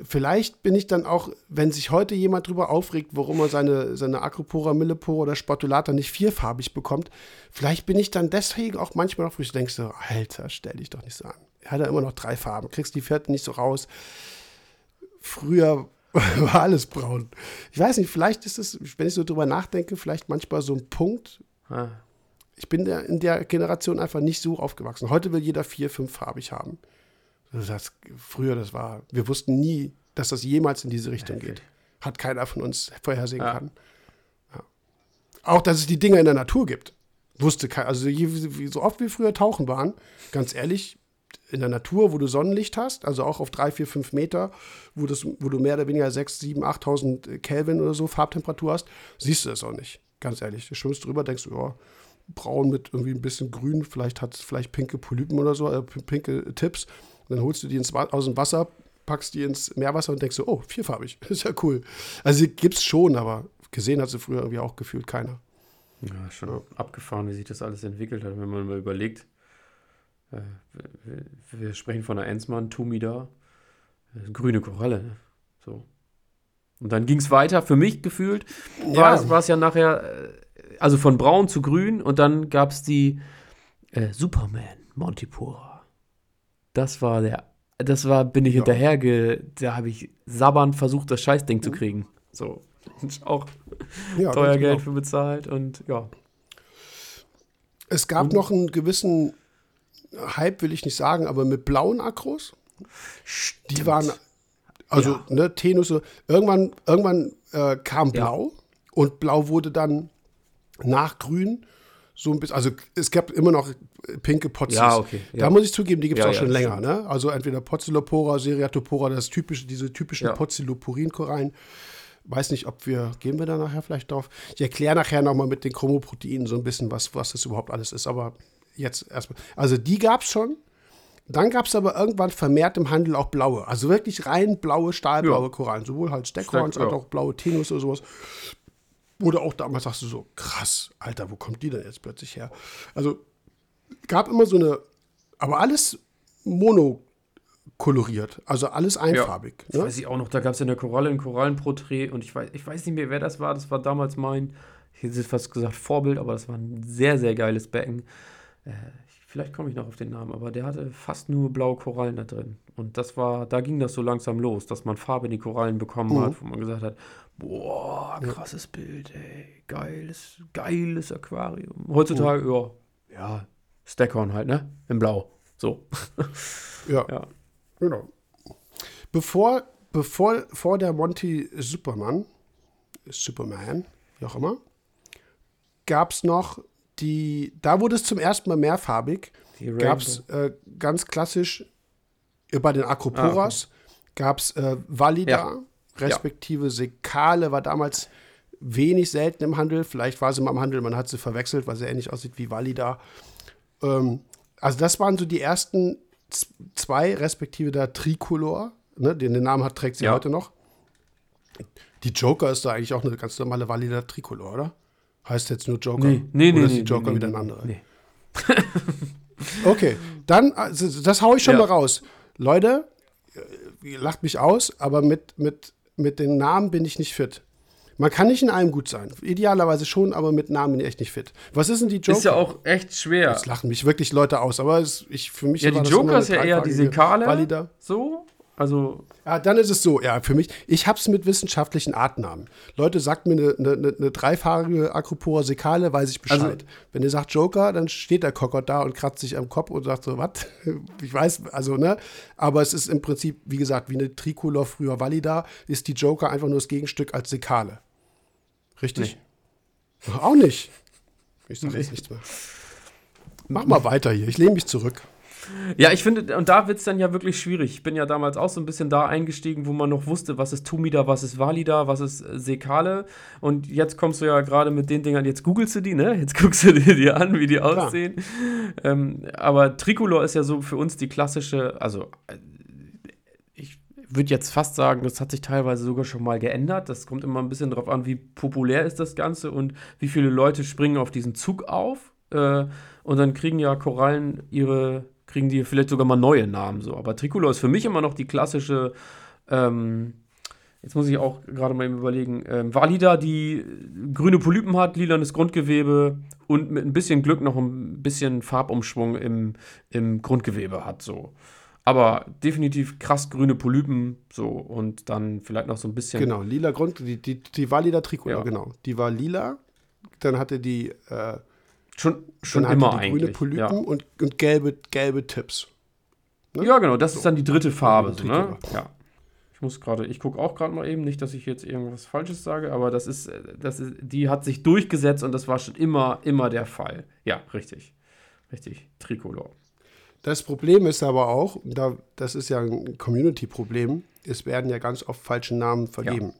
Vielleicht bin ich dann auch, wenn sich heute jemand drüber aufregt, warum er seine, seine Acropora, Millepora oder Sportulata nicht vierfarbig bekommt, vielleicht bin ich dann deswegen auch manchmal noch, wo ich denke so, Alter, stell dich doch nicht so an. Er hat ja immer noch drei Farben, kriegst die vierte nicht so raus. Früher war alles braun. Ich weiß nicht, vielleicht ist es, wenn ich so drüber nachdenke, vielleicht manchmal so ein Punkt. Ah, Ich bin in der Generation einfach nicht so aufgewachsen. Heute will jeder vier, fünffarbig haben. Das, früher, das war, wir wussten nie, dass das jemals in diese Richtung geht. Hat keiner von uns vorhersehen Ja. kann. Ja. Auch, dass es die Dinge in der Natur gibt. Wusste keiner. Also je, so oft wir früher tauchen waren, ganz ehrlich, in der Natur, wo du Sonnenlicht hast, also auch auf drei, vier, fünf Meter, wo, das, wo du mehr oder weniger sechs, sieben, 8.000 Kelvin oder so Farbtemperatur hast, siehst du das auch nicht. Ganz ehrlich. Du schwimmst drüber, denkst du, ja, braun mit irgendwie ein bisschen grün, vielleicht hat es vielleicht pinke Polypen oder so, äh, pinke Tipps. Und dann holst du die ins, aus dem Wasser, packst die ins Meerwasser und denkst so, oh, vierfarbig, ist ja cool. Also die gibt's schon, aber gesehen hat sie früher irgendwie auch gefühlt keiner. ja, schon abgefahren, wie sich das alles entwickelt hat, wenn man mal überlegt. Äh, wir, wir sprechen von einer Enzmann, Tumi da. Das ist grüne Koralle. Ne? So. Und dann ging es weiter, für mich gefühlt, war, Ja. es, war es ja nachher, äh, also von braun zu grün und dann gab es die äh, Superman Montipora. Das war der, das war, bin ich Ja. hinterherge, da habe ich sabbernd versucht, das Scheißding zu kriegen. So. Auch Ja, teuer Geld genau. für bezahlt und ja. Es gab noch einen gewissen Hype, will ich nicht sagen, aber mit blauen Akros. Die waren, also, Ja. ne, Tenusse. Irgendwann, irgendwann äh, kam Ja. Blau und Blau wurde dann nach Grün so ein bisschen, also es gab immer noch pinke Potzis. Ja, okay, Da ja. muss ich zugeben, die gibt es Ja, auch schon länger, ne? Also entweder Pozzolopora, Seriatopora, das typische, diese typischen Ja. Pozzilopurin-Korallen. Weiß nicht, ob wir, gehen wir da nachher vielleicht drauf? Ich erkläre nachher nochmal mit den Chromoproteinen so ein bisschen, was, was das überhaupt alles ist. Aber jetzt erstmal. Also die gab es schon. Dann gab es aber irgendwann vermehrt im Handel auch blaue. Also wirklich rein blaue, stahlblaue Ja. Korallen. Sowohl halt Steckhorns Steck, als auch blaue Tenus oder sowas. Oder auch damals sagst du so, krass, Alter, wo kommt die denn jetzt plötzlich her? Also gab immer so eine, aber alles monokoloriert, also alles einfarbig. Das Ne? weiß ich auch noch, da gab es ja eine Koralle, ein Korallenporträt und ich weiß, ich weiß nicht mehr, wer das war. Das war damals mein, ich hätte fast gesagt Vorbild, aber das war ein sehr, sehr geiles Becken. Äh, vielleicht komme ich noch auf den Namen, aber der hatte fast nur blaue Korallen da drin. Und das war, da ging das so langsam los, dass man Farbe in die Korallen bekommen Mhm. hat, wo man gesagt hat, boah, krasses Bild, ey, geiles, geiles Aquarium. Heutzutage, ja, ja, Stackhorn halt, ne? In Blau. So. Ja, Ja. genau. Bevor, bevor vor der Monty Superman, Superman, wie auch immer, gab es noch die, da wurde es zum ersten Mal mehrfarbig, gab es äh, ganz klassisch äh, bei den Acroporas, gab es äh, Valida, Ja. respektive Sekale, war damals wenig selten im Handel. Vielleicht war sie mal im Handel, man hat sie verwechselt, weil sie ähnlich aussieht wie Valida. Ähm, also das waren so die ersten zwei, respektive der Tricolor ne, den, den Namen hat, trägt sie Ja. heute noch. Die Joker ist da eigentlich auch eine ganz normale Valida Tricolor, oder? Heißt jetzt nur Joker? Nee, nee, nee. Oder ist nee, Joker nee, wieder nee, ein anderer? Nee. Okay, dann, also, das haue ich schon Ja. mal raus. Leute, äh, ihr lacht mich aus, aber mit, mit, mit den Namen bin ich nicht fit. Man kann nicht in allem gut sein. Idealerweise schon, aber mit Namen bin ich echt nicht fit. Was ist denn die Joker? Ist ja auch echt schwer. Jetzt lachen mich wirklich Leute aus, aber es, ich, für mich Ja, die das Joker ist ja eher die Sekale. So. Also, Ja, dann ist es so, ja, für mich, ich hab's mit wissenschaftlichen Artnamen. Leute, sagt mir eine, eine, eine, dreifahrige Acropora Sekale, weiß ich Bescheid. Also- Wenn ihr sagt Joker, dann steht der Kokot da und kratzt sich am Kopf und sagt so, was? Ich weiß, also, ne? Aber es ist im Prinzip, wie gesagt, wie eine Tricolor früher Valida, ist die Joker einfach nur das Gegenstück als Sekale. Richtig? Auch nicht. Ich sage jetzt nichts mehr. Mach mal weiter hier, ich lehne mich zurück. Ja, ich finde, und da wird es dann ja wirklich schwierig. Ich bin ja damals auch so ein bisschen da eingestiegen, wo man noch wusste, was ist Tumida, was ist Valida, was ist äh, Sekale. Und jetzt kommst du ja gerade mit den Dingern, jetzt googelst du die, ne? Jetzt guckst du dir die an, wie die aussehen. Ähm, aber Tricolor ist ja so für uns die klassische, also äh, ich würde jetzt fast sagen, das hat sich teilweise sogar schon mal geändert. Das kommt immer ein bisschen drauf an, wie populär ist das Ganze und wie viele Leute springen auf diesen Zug auf. Äh, und dann kriegen ja Korallen ihre, kriegen die vielleicht sogar mal neue Namen so. Aber Tricolor ist für mich immer noch die klassische, ähm, jetzt muss ich auch gerade mal eben überlegen, ähm, Valida, die grüne Polypen hat, lilanes Grundgewebe und mit ein bisschen Glück noch ein bisschen Farbumschwung im, im Grundgewebe hat so. Aber definitiv krass grüne Polypen so und dann vielleicht noch so ein bisschen. Genau, lila Grund, die, die, die Valida Tricolor, Ja. genau. Die war lila, dann hatte die äh, Schon, schon Dann immer die eigentlich. grüne Polypen ja. und, und gelbe, gelbe Tipps. ne? ja, genau, das ist dann die dritte Farbe. So, ne? Ja. Ich muss gerade, ich gucke auch gerade mal eben, nicht, dass ich jetzt irgendwas Falsches sage, aber das ist, das ist, die hat sich durchgesetzt und das war schon immer, immer der Fall. Ja, richtig. Richtig. Tricolor. Das Problem ist aber auch, da, das ist ja ein Community-Problem, es werden ja ganz oft falsche Namen vergeben.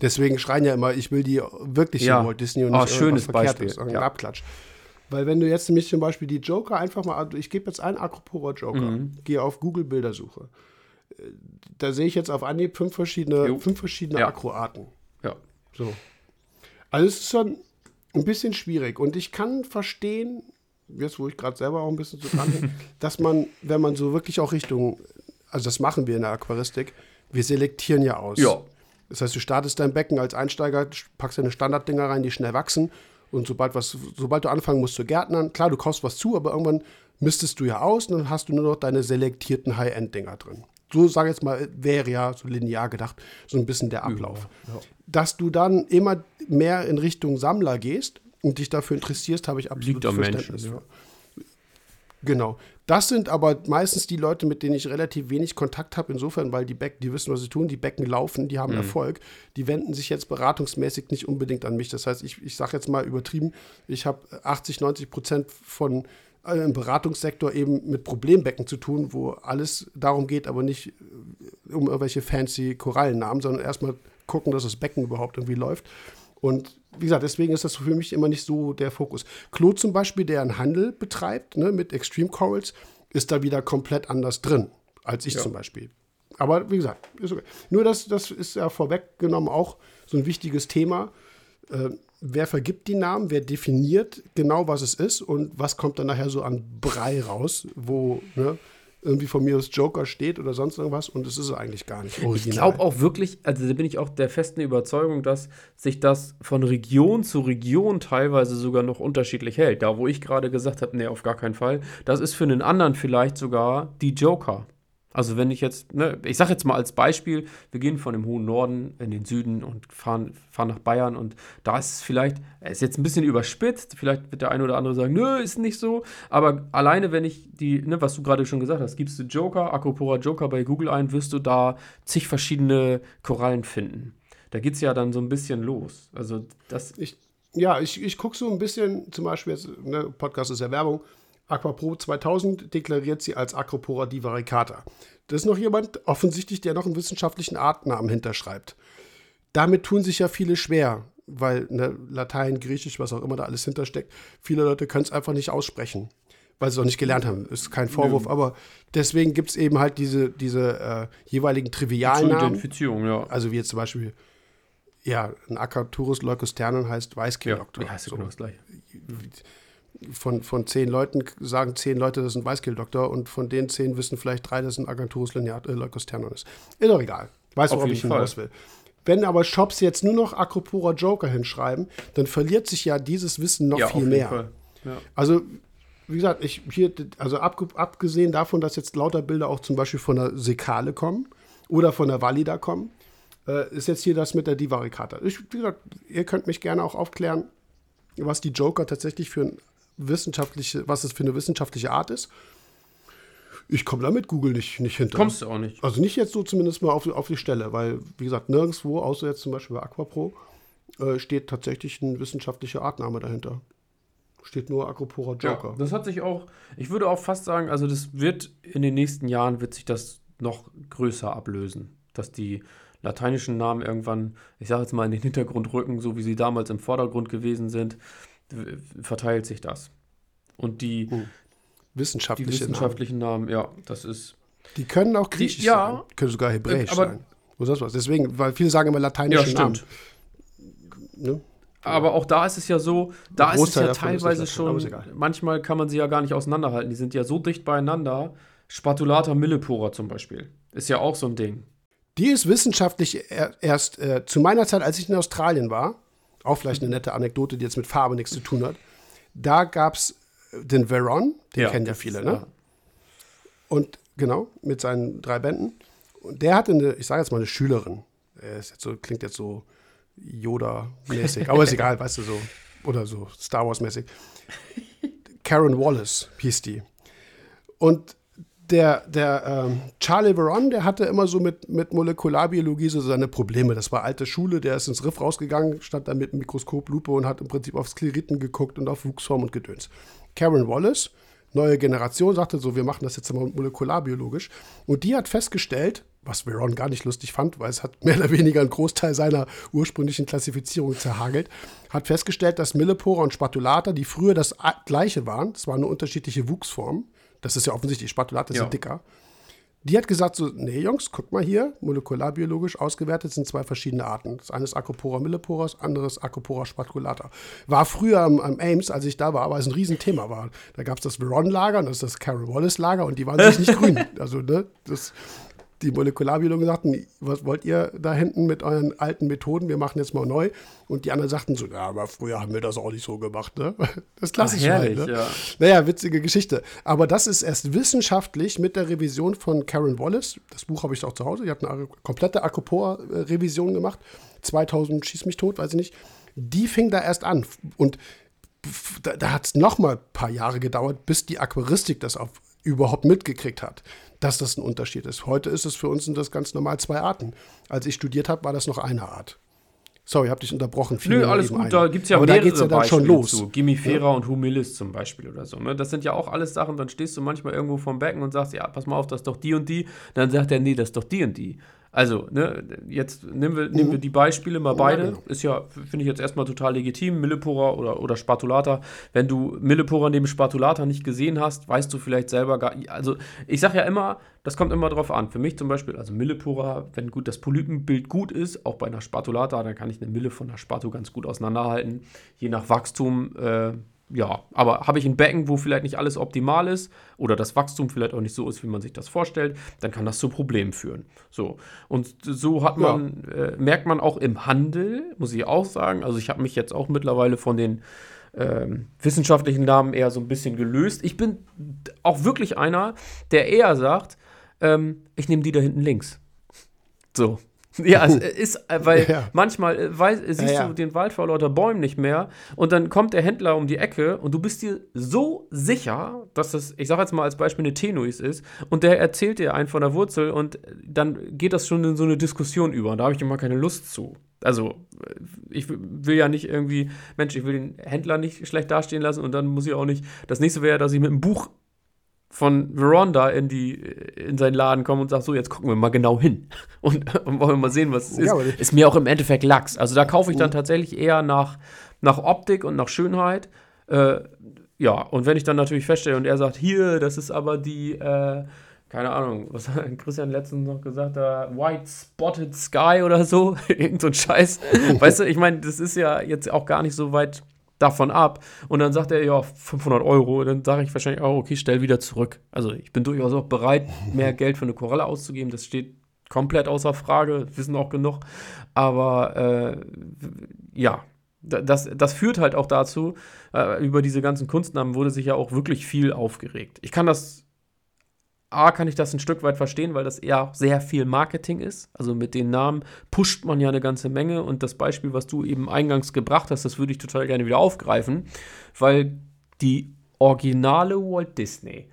Deswegen schreien ja immer, ich will die wirklich Ja. Walt Disney und Oh, nicht schönes Beispiel, Verkehrtes, ja. Abklatsch. Weil wenn du jetzt nämlich zum Beispiel die Joker einfach mal, also ich gebe jetzt einen Acropora Joker, Mhm. gehe auf Google Bildersuche. Da sehe ich jetzt auf Anhieb fünf verschiedene, Jo. fünf verschiedene Ja. Akroarten. Ja. So. Also es ist schon ein bisschen schwierig und ich kann verstehen, jetzt wo ich gerade selber auch ein bisschen so dran bin, dass man, wenn man so wirklich auch Richtung, also das machen wir in der Aquaristik, wir selektieren ja aus. Ja. Das heißt, du startest dein Becken als Einsteiger, packst deine Standarddinger rein, die schnell wachsen und sobald was, sobald du anfangen musst zu gärtnern, klar, du kaufst was zu, aber irgendwann mistest du ja aus und dann hast du nur noch deine selektierten High-End-Dinger drin. So sage ich jetzt mal, wäre ja so linear gedacht, so ein bisschen der Ablauf dass du dann immer mehr in Richtung Sammler gehst und dich dafür interessierst, habe ich absolut Liegt am Verständnis Menschen, für. Genau. Das sind aber meistens die Leute, mit denen ich relativ wenig Kontakt habe, insofern, weil die Becken, die wissen, was sie tun, die Becken laufen, die Mhm. haben Erfolg, die wenden sich jetzt beratungsmäßig nicht unbedingt an mich. Das heißt, ich, ich sage jetzt mal übertrieben, ich habe 80, 90 Prozent von äh, im Beratungssektor eben mit Problembecken zu tun, wo alles darum geht, aber nicht äh, um irgendwelche fancy Korallennamen, sondern erstmal gucken, dass das Becken überhaupt irgendwie läuft. Und wie gesagt, deswegen ist das für mich immer nicht so der Fokus. Klo zum Beispiel, der einen Handel betreibt ne, mit Extreme Corals, ist da wieder komplett anders drin als ich zum Beispiel. Aber wie gesagt, ist okay. Nur das, das ist ja vorweggenommen auch so ein wichtiges Thema. Äh, wer vergibt die Namen, wer definiert genau, was es ist und was kommt dann nachher so an Brei raus, wo ne, irgendwie von mir aus Joker steht oder sonst irgendwas und es ist eigentlich gar nicht original. Ich glaube auch wirklich, also da bin ich auch der festen Überzeugung, dass sich das von Region zu Region teilweise sogar noch unterschiedlich hält. Da, wo ich gerade gesagt habe, nee, auf gar keinen Fall, das ist für einen anderen vielleicht sogar die Joker. Also wenn ich jetzt, ne, ich sage jetzt mal als Beispiel, wir gehen von dem hohen Norden in den Süden und fahren, fahren nach Bayern und da ist es vielleicht, ist jetzt ein bisschen überspitzt, vielleicht wird der eine oder andere sagen, nö, ist nicht so, aber alleine wenn ich die, ne, was du gerade schon gesagt hast, gibst du Joker, Acropora Joker bei Google ein, wirst du da zig verschiedene Korallen finden. Da geht es ja dann so ein bisschen los. Also das, Ich, ja, ich, ich gucke so ein bisschen, zum Beispiel jetzt, ne, Podcast ist ja Werbung, Aquapro 2000 deklariert sie als Acropora divaricata. Das ist noch jemand, offensichtlich, der noch einen wissenschaftlichen Artnamen hinterschreibt. Damit tun sich ja viele schwer, weil ne, Latein, Griechisch, was auch immer da alles hintersteckt, viele Leute können es einfach nicht aussprechen. weil sie es auch nicht gelernt haben. Ist kein Vorwurf, aber deswegen gibt es eben halt diese, diese äh, jeweiligen Trivialnamen. Identifizierung, ja. Also wie jetzt zum Beispiel, ja, ein Acarturus leucosternon heißt Ja, Weißkehl-Doktor. ja ist ja So. genau das gleiche. Von, von zehn Leuten sagen zehn Leute, das ist ein Weißkehl-Doktor und von den zehn wissen vielleicht drei, dass ein Acanthurus lineat, äh, leucosternon ist. Ist doch egal. Weiß, Auf worauf ich hinaus will. Wenn aber Shops jetzt nur noch Acropora Joker hinschreiben, dann verliert sich ja dieses Wissen noch ja, viel mehr. Ja. Also, wie gesagt, ich hier, also ab, abgesehen davon, dass jetzt lauter Bilder auch zum Beispiel von der Sekale kommen oder von der Valida kommen, äh, ist jetzt hier das mit der Divaricata. Ich, wie gesagt, ihr könnt mich gerne auch aufklären, was die Joker tatsächlich für ein wissenschaftliche, was es für eine wissenschaftliche Art ist. Ich komme da mit Google nicht, nicht hinter. Kommst du auch nicht. Also nicht jetzt so zumindest mal auf, auf die Stelle, weil, wie gesagt, nirgendwo, außer jetzt zum Beispiel bei Aquapro, äh, steht tatsächlich ein wissenschaftlicher Artname dahinter. Steht nur Acropora Joker. Ja, das hat sich auch, ich würde auch fast sagen, also das wird in den nächsten Jahren wird sich das noch größer ablösen, dass die lateinischen Namen irgendwann, ich sage jetzt mal, in den Hintergrund rücken, so wie sie damals im Vordergrund gewesen sind, verteilt sich das. Und die, die Wissenschaftliche Namen. wissenschaftlichen Namen, ja, das ist, Die können auch griechisch ja. sein. Können sogar hebräisch Aber- sein. Oder sonst was. Deswegen, weil viele sagen immer lateinische ja, Namen. stimmt. Ne? Aber auch da ist es ja so, da ist es ja teilweise schon, manchmal kann man sie ja gar nicht auseinanderhalten. Die sind ja so dicht beieinander. Spatulata millipora zum Beispiel. Ist ja auch so ein Ding. Die ist wissenschaftlich er, erst äh, zu meiner Zeit, als ich in Australien war, auch vielleicht eine nette Anekdote, die jetzt mit Farbe nichts zu tun hat. Da gab es den Veron, den kennen ja viele, ne? ja. Und genau, mit seinen drei Bänden. Und der hatte eine, ich sage jetzt mal eine Schülerin. Er ist jetzt so, klingt jetzt so Yoda-mäßig, aber ist egal, weißt du, so. Oder so Star Wars-mäßig. Karen Wallace hieß die. Und der, der ähm, Charlie Veron, der hatte immer so mit, mit Molekularbiologie so seine Probleme. Das war alte Schule, der ist ins Riff rausgegangen, stand da mit einem Mikroskop, Lupe und hat im Prinzip auf Skleriten geguckt und auf Wuchsform und Gedöns. Karen Wallace, neue Generation, sagte so, wir machen das jetzt mal molekularbiologisch. Und die hat festgestellt, was Veron gar nicht lustig fand, weil es hat mehr oder weniger einen Großteil seiner ursprünglichen Klassifizierung zerhagelt, hat festgestellt, dass Millepora und Spatulata, die früher das gleiche waren, das waren nur unterschiedliche Wuchsformen, das ist ja offensichtlich, Spatulata Ja. sind dicker, die hat gesagt so, nee Jungs, guck mal hier, molekularbiologisch ausgewertet sind zwei verschiedene Arten. Das eine ist Acropora millepora, das andere ist Acropora spatulata. War früher am, am Ames, als ich da war, aber es ein Riesenthema war. Da gab es das Veron-Lager und das ist das Carol Wallace-Lager und die waren sich nicht grün. Also, ne, das, die Molekularbiologen sagten, was wollt ihr da hinten mit euren alten Methoden? Wir machen jetzt mal neu. Und die anderen sagten so, ja, aber früher haben wir das auch nicht so gemacht, ne? Das klassische herrlich, halt, ne? ja. Naja, witzige Geschichte. Aber das ist erst wissenschaftlich mit der Revision von Karen Wallace. Das Buch habe ich auch zu Hause. Die hat eine komplette Acropora-Revision gemacht. 2000, schieß mich tot, weiß ich nicht. Die fing da erst an. Und da, da hat es noch mal ein paar Jahre gedauert, bis die Aquaristik das auf, überhaupt mitgekriegt hat, dass das ein Unterschied ist. Heute ist es für uns sind das ganz normal zwei Arten. Als ich studiert habe, war das noch eine Art. Sorry, ich habe dich unterbrochen. Fiel Nö, alles gut, ein. da gibt es ja Aber da mehrere geht's ja dann Beispiele schon los. zu. Gimifera und Humilis zum Beispiel oder so. Ne? Das sind ja auch alles Sachen, dann stehst du manchmal irgendwo vom Becken und sagst, ja, pass mal auf, das ist doch die und die. Dann sagt er, nee, das ist doch die und die. Also, ne, jetzt nehmen wir, nehmen wir die Beispiele mal beide. genau. Ist ja, finde ich jetzt erstmal total legitim. Millepora oder, oder Spatulata. Wenn du Millepora neben Spatulata nicht gesehen hast, weißt du vielleicht selber gar Also, ich sage ja immer, das kommt immer drauf an. Für mich zum Beispiel, also Millepora, wenn gut das Polypenbild gut ist, auch bei einer Spatulata, dann kann ich eine Mille von einer Spatu ganz gut auseinanderhalten. Je nach Wachstum, äh, ja, aber habe ich ein Becken, wo vielleicht nicht alles optimal ist oder das Wachstum vielleicht auch nicht so ist, wie man sich das vorstellt, dann kann das zu Problemen führen. So. Und so hat Ja. man, äh, merkt man auch im Handel, muss ich auch sagen, also ich habe mich jetzt auch mittlerweile von den ähm, wissenschaftlichen Namen eher so ein bisschen gelöst. Ich bin auch wirklich einer, der eher sagt, ähm, ich nehme die da hinten links. So. Ja, es ist, äh, weil Ja. manchmal äh, weiß, äh, siehst Ja, ja. du den Wald vor lauter Bäumen nicht mehr und dann kommt der Händler um die Ecke und du bist dir so sicher, dass das, ich sage jetzt mal als Beispiel eine Tenuis ist und der erzählt dir einen von der Wurzel und dann geht das schon in so eine Diskussion über und da habe ich immer keine Lust zu. Also, äh, ich will ja nicht irgendwie, Mensch, ich will den Händler nicht schlecht dastehen lassen und dann muss ich auch nicht. Das nächste wäre, dass ich mit einem Buch von Veronda in, die, in seinen Laden komme und sage, so, jetzt gucken wir mal genau hin und, und wollen wir mal sehen, was es ist. Ja, das- ist mir auch im Endeffekt Lachs. Also da kaufe ich dann tatsächlich eher nach, nach Optik und nach Schönheit. Äh, ja, und wenn ich dann natürlich feststelle und er sagt, hier, das ist aber die, äh, keine Ahnung, was hat Christian letztens noch gesagt, da, White Spotted Sky oder so, irgend so ein Scheiß. weißt du, ich meine, das ist ja jetzt auch gar nicht so weit davon ab. Und dann sagt er, ja, 500 Euro. Und dann sage ich wahrscheinlich, oh, okay, stell wieder zurück. Also ich bin durchaus auch bereit, mehr Geld für eine Koralle auszugeben. Das steht komplett außer Frage, wissen auch genug. Aber äh, ja, das, das führt halt auch dazu, äh, über diese ganzen Kunstnamen wurde sich ja auch wirklich viel aufgeregt. Ich kann das A, kann ich das ein Stück weit verstehen, weil das eher sehr viel Marketing ist. Also mit den Namen pusht man ja eine ganze Menge. Und das Beispiel, was du eben eingangs gebracht hast, das würde ich total gerne wieder aufgreifen, weil die originale Walt Disney,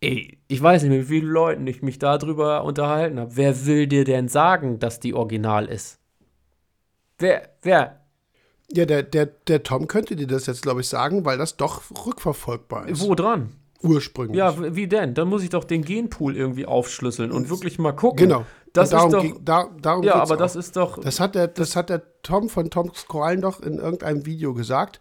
ey, ich weiß nicht, mit wie vielen Leuten ich mich darüber unterhalten habe. Wer will dir denn sagen, dass die original ist? Wer, wer? Ja, der, der, der Tom könnte dir das jetzt, glaube ich, sagen, weil das doch rückverfolgbar ist. Wo dran? Ursprünglich. Ja, wie denn? Dann muss ich doch den Genpool irgendwie aufschlüsseln und wirklich mal gucken. Genau. Das darum ist doch, da, darum ja, aber auch. das ist doch. Das hat, der, das hat der Tom von Toms Korallen doch in irgendeinem Video gesagt.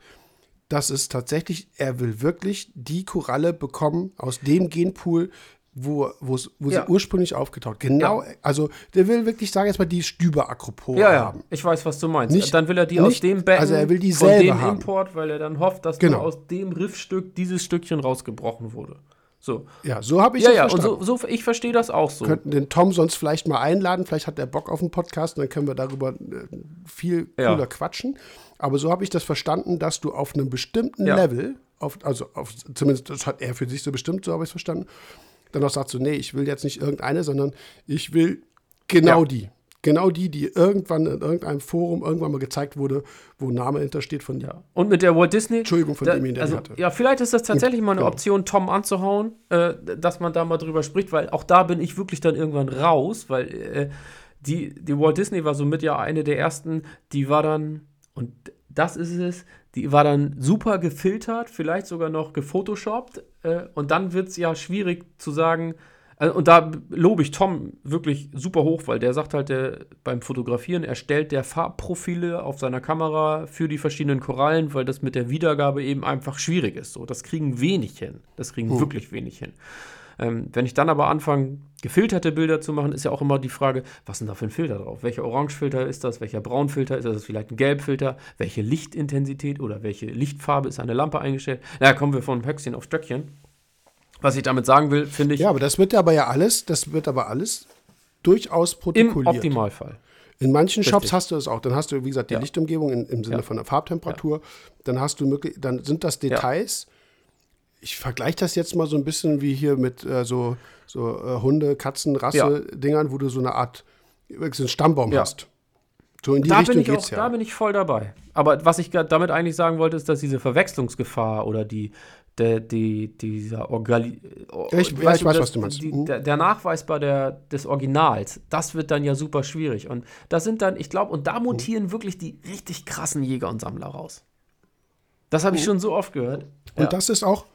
Das ist tatsächlich, er will wirklich die Koralle bekommen aus dem Genpool, wo, wo Ja. sie ursprünglich aufgetaucht. Genau, also der will wirklich, sage jetzt mal, die Stüber-Akropore ja, ja, haben. ich weiß, was du meinst. Nicht- dann will er die aus nicht- dem Becken also er will die von dem haben. Import, weil er dann hofft, dass Genau. aus dem Riffstück dieses Stückchen rausgebrochen wurde. So. Ja, so habe ich Ja, das ja, und verstanden. so, so ich verstehe das auch so. könnten den Tom sonst vielleicht mal einladen. Vielleicht hat er Bock auf einen Podcast und dann können wir darüber äh, viel Ja. cooler quatschen. Aber so habe ich das verstanden, dass du auf einem bestimmten Ja. Level, auf, also auf, zumindest das hat er für sich so bestimmt, so habe ich es verstanden, dann auch sagst du, nee, ich will jetzt nicht irgendeine, sondern ich will genau Ja. die. Genau die, die irgendwann in irgendeinem Forum irgendwann mal gezeigt wurde, wo ein Name hintersteht von. Ja. Und mit der Walt Disney. Entschuldigung, von da, dem, den ich also, hatte. Ja, vielleicht ist das tatsächlich mal eine genau. Option, Tom anzuhauen, äh, dass man da mal drüber spricht, weil auch da bin ich wirklich dann irgendwann raus, weil äh, die, die Walt Disney war somit ja eine der ersten, die war dann, und das ist es, die war dann super gefiltert, vielleicht sogar noch gefotoshoppt, äh, und dann wird es ja schwierig zu sagen, äh, und da lobe ich Tom wirklich super hoch, weil der sagt halt, der, beim Fotografieren erstellt der Farbprofile auf seiner Kamera für die verschiedenen Korallen, weil das mit der Wiedergabe eben einfach schwierig ist. So, das kriegen wenig hin. Das kriegen wirklich wenig hin. Ähm, wenn ich dann aber anfange, gefilterte Bilder zu machen, ist ja auch immer die Frage, was denn da für ein Filter drauf? Welcher Orangefilter ist das? Welcher Braunfilter ist das? Vielleicht ein Gelbfilter? Welche Lichtintensität oder welche Lichtfarbe ist eine Lampe eingestellt? Na, kommen wir von Höchstchen auf Stöckchen. Was ich damit sagen will, finde ich, Ja, aber das wird aber ja alles, das wird aber alles durchaus im protokolliert. Optimalfall. In manchen Shops Richtig. hast du es auch. Dann hast du, wie gesagt, die Ja. Lichtumgebung in, im Sinne Ja. von der Farbtemperatur. Dann hast du möglich, dann sind das Details. Ich vergleiche das jetzt mal so ein bisschen wie hier mit äh, so, so äh, Hunde, Katzen, Rasse-Dingern, wo du so eine Art wirklich so einen Stammbaum Ja. hast. So in die Da Richtung bin, ich geht's auch, ja. da bin ich voll dabei. Aber was ich damit eigentlich sagen wollte, ist, dass diese Verwechslungsgefahr oder die, der, die, dieser Orgali Ja, ich- ja, ich weiß, was du meinst. Die, Mhm. der, der Nachweis bei der, des Originals, das wird dann ja super schwierig. Und das sind dann, ich glaube, und da Mhm. mutieren wirklich die richtig krassen Jäger und Sammler raus. Das habe ich schon so oft gehört. Mhm. Und Ja. das ist auch,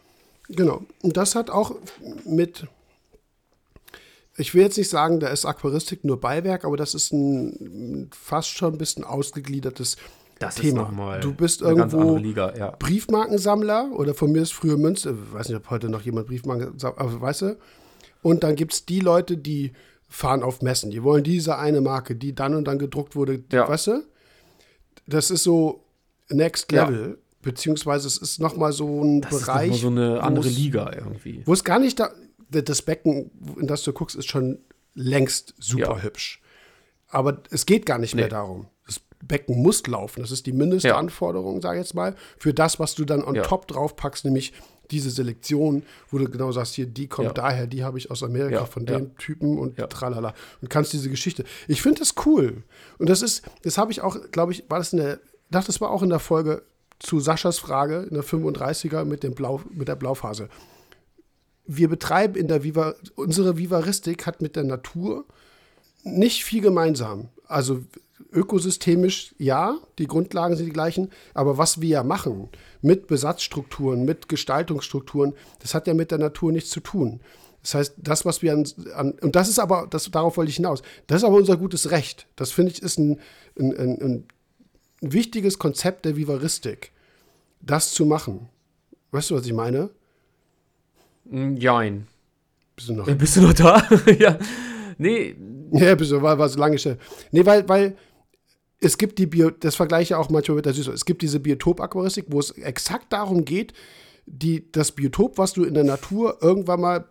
genau, und das hat auch mit, ich will jetzt nicht sagen, da ist Aquaristik nur Beiwerk, aber das ist ein fast schon ein bisschen ausgegliedertes Das ist Thema. noch mal du bist irgendwo Liga, ja. Briefmarkensammler oder von mir ist früher Münze, ich weiß nicht, ob heute noch jemand Briefmarken, aber weißt du, und dann gibt es die Leute, die fahren auf Messen, die wollen diese eine Marke, die dann und dann gedruckt wurde, Ja. weißt du? Das ist so Next Ja. Beziehungsweise es ist nochmal so ein Das Bereich, ist noch mal so eine andere Liga irgendwie. wo es gar nicht da, das Becken, in das du guckst, ist schon längst super Ja. hübsch. Aber es geht gar nicht mehr Nee. darum. Das Becken muss laufen. Das ist die mindeste Ja. Sage ich jetzt mal, für das, was du dann on Ja. top draufpackst, nämlich diese Selektion, wo du genau sagst, hier, die kommt Ja. daher, die habe ich aus Amerika Ja, von ja. dem Typen und Ja. tralala. Und kannst diese Geschichte. Ich finde das cool. Und das ist, das habe ich auch, glaube ich, war das in der, dachte, das war auch in der Folge zu Saschas Frage in der 35er mit, dem Blau, mit der Blauphase wir betreiben in der Viva, unsere Vivaristik hat mit der Natur nicht viel gemeinsam. Also ökosystemisch ja, die Grundlagen sind die gleichen, aber was wir ja machen mit Besatzstrukturen, mit Gestaltungsstrukturen, das hat ja mit der Natur nichts zu tun. Das heißt, das, was wir an, an und das ist aber, das, darauf wollte ich hinaus, das ist aber unser gutes Recht. Das finde ich ist ein, ein, ein, ein wichtiges Konzept der Vivaristik, das zu machen Weißt du, was ich meine? Mm, Jein. Bist du noch? Äh, Bist du noch da? ja. Nee, Ja, bist du, war, war so lange schnell. Nee, weil, weil es gibt die Bio, das vergleiche auch manchmal mit der Süße. Es gibt diese Biotop-Aquaristik, wo es exakt darum geht, die, das Biotop, was du in der Natur irgendwann mal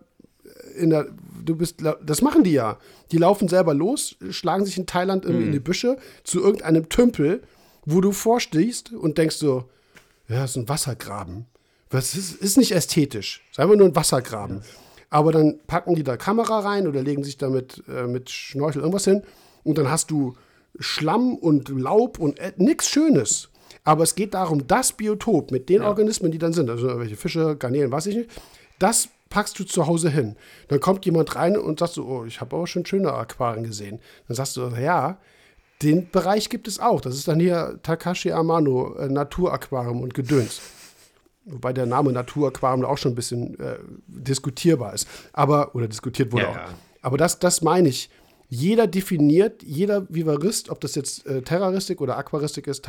in der, du bist, das machen die ja. Die laufen selber los, schlagen sich in Thailand irgendwie in die Büsche zu irgendeinem Tümpel, wo du vorstehst und denkst so, ja, das ist ein Wassergraben. Was ist, ist nicht ästhetisch. Ist einfach nur ein Wassergraben. Aber dann packen die da Kamera rein oder legen sich damit äh, mit Schnorchel irgendwas hin und dann hast du Schlamm und Laub und äh, nichts Schönes. Aber es geht darum, das Biotop mit den Organismen, die dann sind, also welche Fische, Garnelen, weiß ich nicht, das packst du zu Hause hin. Dann kommt jemand rein und sagt so, oh, ich habe aber schon schöne Aquarien gesehen. Dann sagst du, ja, den Bereich gibt es auch. Das ist dann hier Takashi Amano, äh, Naturaquarium und Gedöns. Wobei der Name Naturaquarium auch schon ein bisschen äh, diskutierbar ist. Aber, oder diskutiert wurde Ja, auch. ja. Aber das, das meine ich. Jeder definiert, jeder Vivarist, ob das jetzt äh, Terroristik oder Aquaristik ist,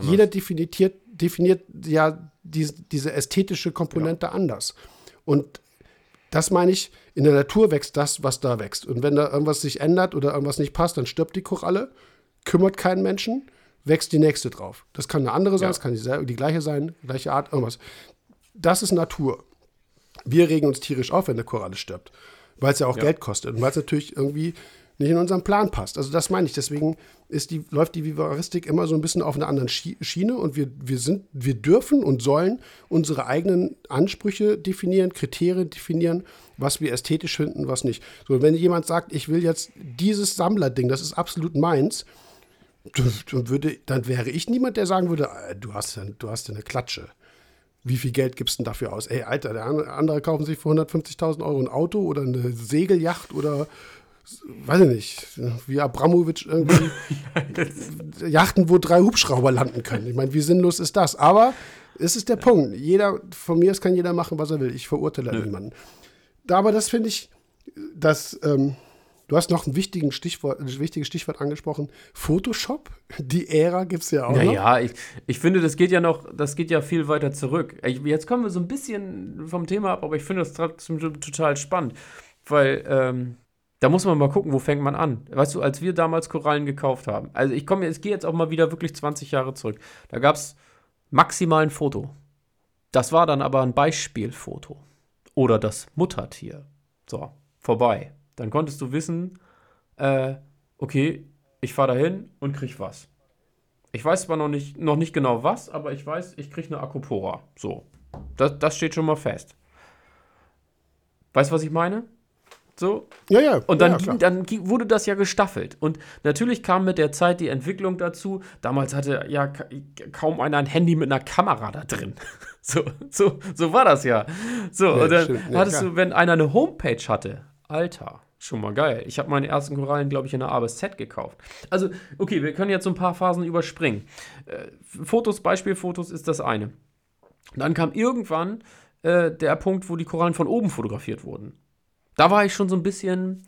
jeder definiert, definiert ja diese, diese ästhetische Komponente anders. Und das meine ich, in der Natur wächst das, was da wächst. Und wenn da irgendwas sich ändert oder irgendwas nicht passt, dann stirbt die Koralle, kümmert keinen Menschen, wächst die nächste drauf. Das kann eine andere sein, Ja. es kann dieselbe, die gleiche sein, gleiche Art, irgendwas. Das ist Natur. Wir regen uns tierisch auf, wenn eine Koralle stirbt, weil es ja auch Ja. Geld kostet und weil es natürlich irgendwie nicht in unseren Plan passt. Also das meine ich. Deswegen ist die, läuft die Vivaristik immer so ein bisschen auf einer anderen Schi- Schiene und wir, wir, sind, wir dürfen und sollen unsere eigenen Ansprüche definieren, Kriterien definieren, was wir ästhetisch finden, was nicht. So, wenn jemand sagt, ich will jetzt dieses Sammlerding, das ist absolut meins, dann, würde, dann wäre ich niemand, der sagen würde, äh, du hast ja, du hast eine Klatsche. Wie viel Geld gibst du denn dafür aus? Ey, Alter, der andere- kaufen sich für 150.000 Euro ein Auto oder eine Segelyacht oder weiß ich nicht, wie Abramowitsch irgendwie Yachten, wo drei Hubschrauber landen können. Ich meine, wie sinnlos ist das? Aber es ist der Punkt. Jeder, von mir aus kann jeder machen, was er will. Ich verurteile niemanden. Aber das finde ich, dass ähm, du hast noch ein, wichtigen Stichwort, ein wichtiges Stichwort angesprochen. Photoshop, die Ära gibt es ja auch noch. Naja, ich, ich finde, das geht ja noch, das geht ja viel weiter zurück. Ich, jetzt kommen wir so ein bisschen vom Thema ab, aber ich finde das trotzdem total spannend, weil ähm, da muss man mal gucken, wo fängt man an. Weißt du, als wir damals Korallen gekauft haben, also ich komme, ich gehe jetzt auch mal wieder wirklich 20 Jahre zurück. Da gab es maximal ein Foto. Das war dann aber ein Beispielfoto. Oder das Muttertier. So, vorbei. Dann konntest du wissen, äh, okay, ich fahre dahin und krieg was. Ich weiß zwar noch nicht, noch nicht genau was, aber ich weiß, ich kriege eine Acropora. So. Das, das steht schon mal fest. Weißt du, was ich meine? So. Ja, ja. Und dann, ja, ging, dann wurde das ja gestaffelt. Und natürlich kam mit der Zeit die Entwicklung dazu. Damals hatte ja ka kaum einer ein Handy mit einer Kamera da drin. So, so, so war das ja. So, Ja, und dann stimmt. Ja, hattest klar. du, wenn einer eine Homepage hatte, Alter, schon mal geil. Ich habe meine ersten Korallen, glaube ich, in der A bis Z gekauft. Also, okay, wir können jetzt so ein paar Phasen überspringen. Äh, Fotos, Beispielfotos ist das eine. Dann kam irgendwann äh, der Punkt, wo die Korallen von oben fotografiert wurden. Da war ich schon so ein bisschen,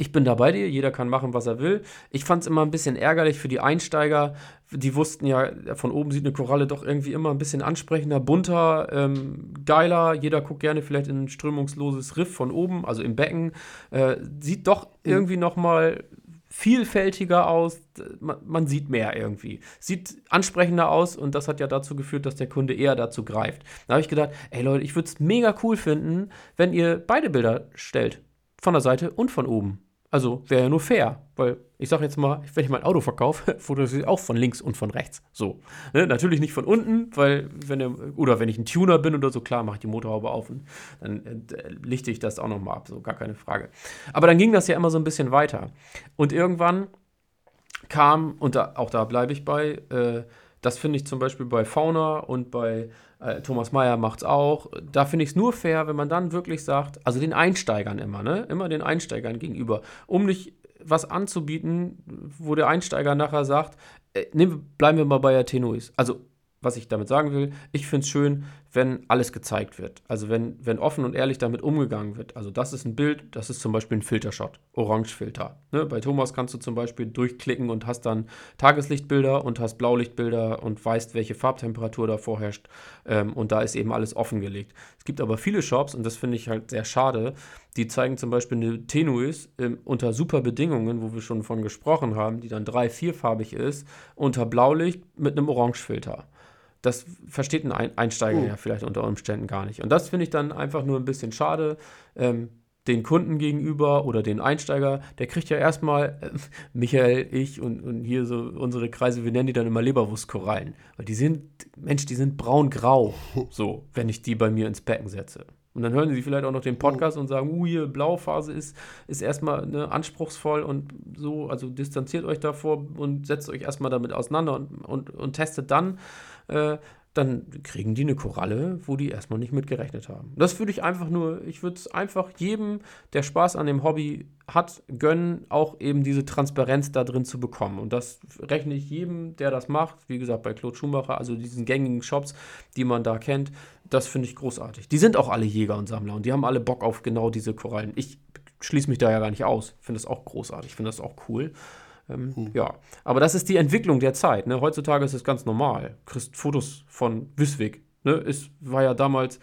ich bin da bei dir, jeder kann machen, was er will. Ich fand es immer ein bisschen ärgerlich für die Einsteiger. Die wussten ja, von oben sieht eine Koralle doch irgendwie immer ein bisschen ansprechender, bunter, ähm, geiler. Jeder guckt gerne vielleicht in ein strömungsloses Riff von oben, also im Becken. Äh, sieht doch irgendwie noch mal vielfältiger aus. Man, man sieht mehr irgendwie. Sieht ansprechender aus und das hat ja dazu geführt, dass der Kunde eher dazu greift. Da habe ich gedacht, ey Leute, ich würde es mega cool finden, wenn ihr beide Bilder stellt. Von der Seite und von oben. Also wäre ja nur fair, weil ich sage jetzt mal, wenn ich mein Auto verkaufe, fotografiere ich auch von links und von rechts. So. Ne? Natürlich nicht von unten, weil, wenn der, oder wenn ich ein Tuner bin oder so, klar, mache ich die Motorhaube auf und dann äh, lichte ich das auch nochmal ab, so gar keine Frage. Aber dann ging das ja immer so ein bisschen weiter. Und irgendwann kam, und da, auch da bleibe ich bei, äh, das finde ich zum Beispiel bei Fauna und bei äh, Thomas Mayer macht's auch. Da finde ich es nur fair, wenn man dann wirklich sagt, also den Einsteigern immer, ne? Immer den Einsteigern gegenüber, um nicht was anzubieten, wo der Einsteiger nachher sagt, äh, wir- bleiben wir mal bei Atenuis. Also, was ich damit sagen will, ich finde es schön, wenn alles gezeigt wird. Also wenn, wenn offen und ehrlich damit umgegangen wird. Also das ist ein Bild, das ist zum Beispiel ein Filtershot, Orangefilter. Ne? Bei Thomas kannst du zum Beispiel durchklicken und hast dann Tageslichtbilder und hast Blaulichtbilder und weißt, welche Farbtemperatur da vorherrscht. Ähm, und da ist eben alles offengelegt. Es gibt aber viele Shops, und das finde ich halt sehr schade, die zeigen zum Beispiel eine Tenuis ähm, unter super Bedingungen, wo wir schon von gesprochen haben, die dann drei-, vierfarbig ist, unter Blaulicht mit einem Orangefilter das versteht ein Einsteiger oh. ja vielleicht unter Umständen gar nicht. Und das finde ich dann einfach nur ein bisschen schade. Ähm, den Kunden gegenüber oder den Einsteiger, der kriegt ja erstmal, äh, Michael, ich und, und hier so unsere Kreise, wir nennen die dann immer Leberwurstkorallen. Weil die sind, Mensch, die sind braun-grau, so, wenn ich die bei mir ins Becken setze. Und dann hören sie vielleicht auch noch den Podcast und sagen, uh, hier, Blauphase ist, ist erstmal ne, anspruchsvoll und so, also distanziert euch davor und setzt euch erstmal damit auseinander und, und, und testet dann äh, dann kriegen die eine Koralle, wo die erstmal nicht mit gerechnet haben. Das würde ich einfach nur, ich würde es einfach jedem, der Spaß an dem Hobby hat, gönnen, auch eben diese Transparenz da drin zu bekommen. Und das rechne ich jedem, der das macht, wie gesagt, bei Claude Schumacher, also diesen gängigen Shops, die man da kennt, das finde ich großartig. Die sind auch alle Jäger und Sammler und die haben alle Bock auf genau diese Korallen. Ich schließe mich da ja gar nicht aus. Finde das auch großartig, finde das auch cool. Ähm, hm. Ja, aber das ist die Entwicklung der Zeit. Ne? Heutzutage ist es ganz normal. Du kriegst Fotos von Wisswig. Ne? Es war ja damals,